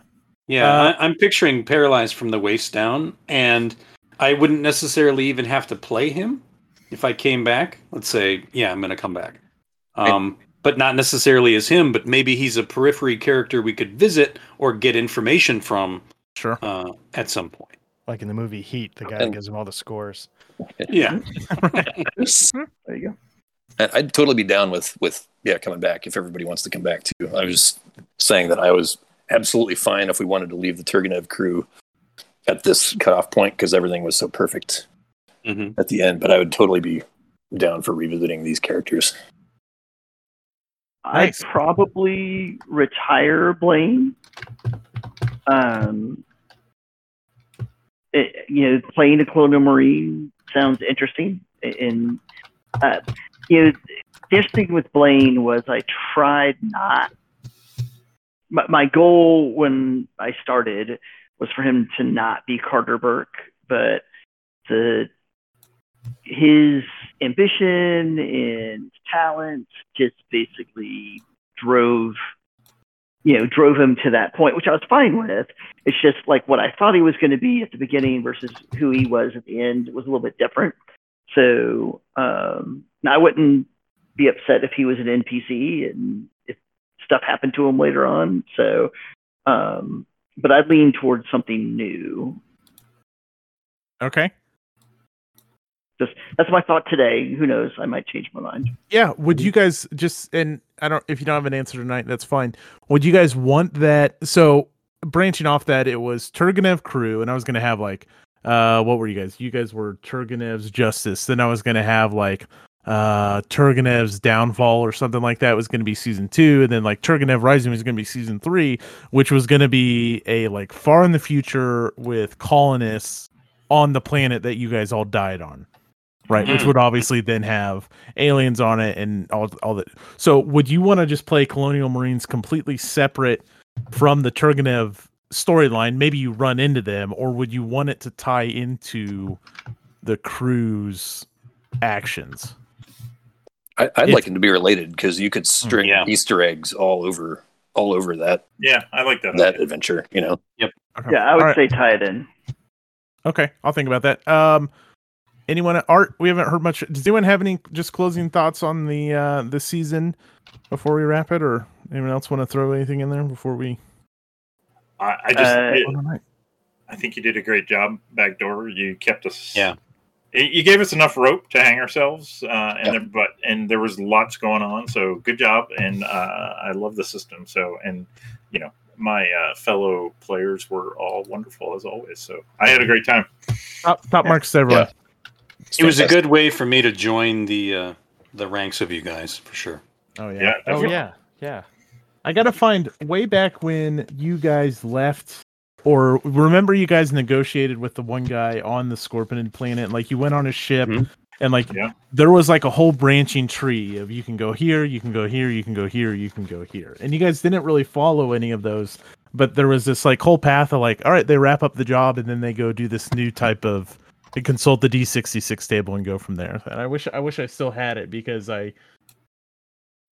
Yeah, Uh, I, I'm picturing paralyzed from the waist down, and I wouldn't necessarily even have to play him if I came back. Let's say, yeah, I'm going to come back, um, but not necessarily as him. But maybe he's a periphery character we could visit or get information from sure uh, at some point. Like in the movie Heat, the guy And- gives him all the scores. Yeah, there you go. I'd totally be down with with yeah coming back if everybody wants to come back too. I was saying that I was absolutely fine if we wanted to leave the Turgenev crew at this cutoff point because everything was so perfect hmm at the end. But I would totally be down for revisiting these characters. Nice. I'd probably retire Blaine. Um, it, you know, playing a Colonial Marine sounds interesting, and uh, you know, the interesting thing with Blaine was I tried not. My, my goal when I started was for him to not be Carter Burke, but the his ambition and talent just basically drove you know drove him to that point which i was fine with. It's just like what i thought he was going to be at the beginning versus who he was at the end was a little bit different. So um i wouldn't be upset if he was an npc and stuff happened to him later on so um but i'd lean towards something new okay Just that's my thought today. Who knows? I might change my mind. Yeah. Would you guys just and I don't if you don't have an answer tonight, that's fine. Would you guys want that? So branching off that, it was Turgenev crew, and I was gonna have like uh what were you guys? You guys were Turgenev's Justice. Then I was gonna have like uh Turgenev's Downfall or something like that was gonna be season two, and then like Turgenev Rising was gonna be season three, which was gonna be a like far in the future with colonists on the planet that you guys all died on. Right, which Mhm. would obviously then have aliens on it and all all that. So, would you want to just play Colonial Marines completely separate from the Turgenev storyline? Maybe you run into them, or would you want it to tie into the crew's actions? I, I'd If- like it to be related because you could string Yeah. Easter eggs all over all over that Yeah, I like that. that idea. adventure. You know, Okay. Yeah, I would All right. say tie it in. Okay, I'll think about that. Um, anyone? Art? We haven't heard much. Does anyone have any just closing thoughts on the uh the season before we wrap it, or anyone else want to throw anything in there before we? I, I just, Uh, it- I think you did a great job, Backdoor. You kept us. Yeah. You you gave us enough rope to hang ourselves, uh, and Yeah. there, but and there was lots going on. So good job, and uh, I love the system. So and you know my uh, fellow players were all wonderful as always. So I had a great time. Top, top marks to everyone. It was a good way for me to join the uh, the ranks of you guys for sure. Oh yeah. Yeah, Oh yeah, yeah. I gotta find way back when you guys left, or remember you guys negotiated with the one guy on the Scorpion planet. Like you went on a ship, Mhm. and like Yeah. there was like a whole branching tree of you can go here, you can go here, you can go here, you can go here, and you guys didn't really follow any of those. But there was this like whole path of like, all right, they wrap up the job, and then they go do this new type of consult the D66 table and go from there. And I wish I wish I still had it because I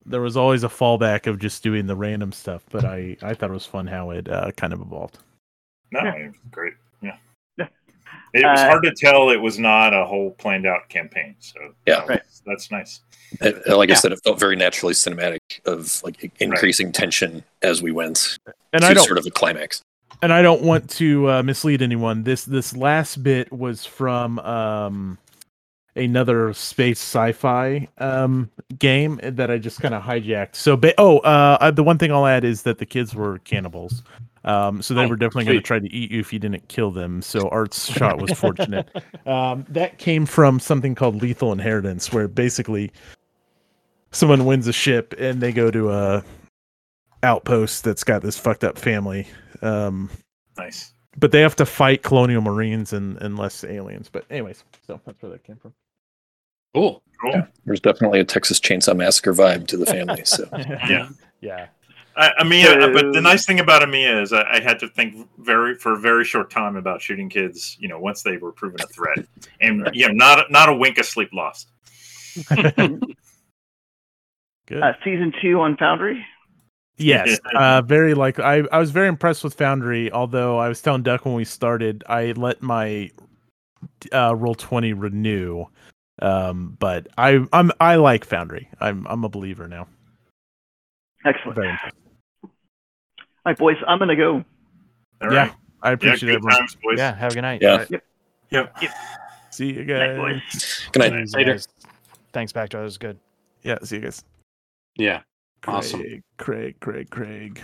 there was always a fallback of just doing the random stuff, but I I thought it was fun how it uh, kind of evolved. No, Yeah. it was great. Yeah. Yeah. It was Uh, hard to tell it was not a whole planned out campaign. So Yeah. that was- that's nice. And- and like Yeah. I said, it felt very naturally cinematic of like increasing tension as we went And to I don't sort of a climax. and I don't want to uh, mislead anyone. This this last bit was from um, another space sci-fi um, game that I just kind of hijacked. So, ba- oh, uh, uh, the one thing I'll add is that the kids were cannibals. Um, so they Oh, were definitely going to try to eat you if you didn't kill them. So Art's shot was fortunate. Um, that came from something called Lethal Inheritance, where basically someone wins a ship and they go to a outpost that's got this fucked up family. Um, Nice. but they have to fight colonial marines and, and less aliens. But anyways, so that's where that came from. Cool. Cool. Yeah. There's definitely a Texas Chainsaw Massacre vibe to the family. So Yeah. yeah. I, Amia, but the nice thing about Amia is I, I had to think very for a very short time about shooting kids. You know, once they were proven a threat, and you know, not not a wink of sleep lost. Good. Uh, season two on Foundry. yes. Uh, very like I, I was very impressed with Foundry. Although I was telling Duck when we started, I let my uh, roll twenty renew. Um, but I I'm I like Foundry. I'm I'm a believer now. Excellent. Very impressed. All right, boys, I'm gonna go. All Yeah. right. I Yeah. appreciate Good everyone. times, boys. Yeah. Have a good night. Yeah. All right. Yep. See you Night, guys. boys. good night. Thanks, Later. guys. Thanks, back to That was good. Yeah. See you guys. Yeah. Craig, Awesome. Craig. Craig. Craig.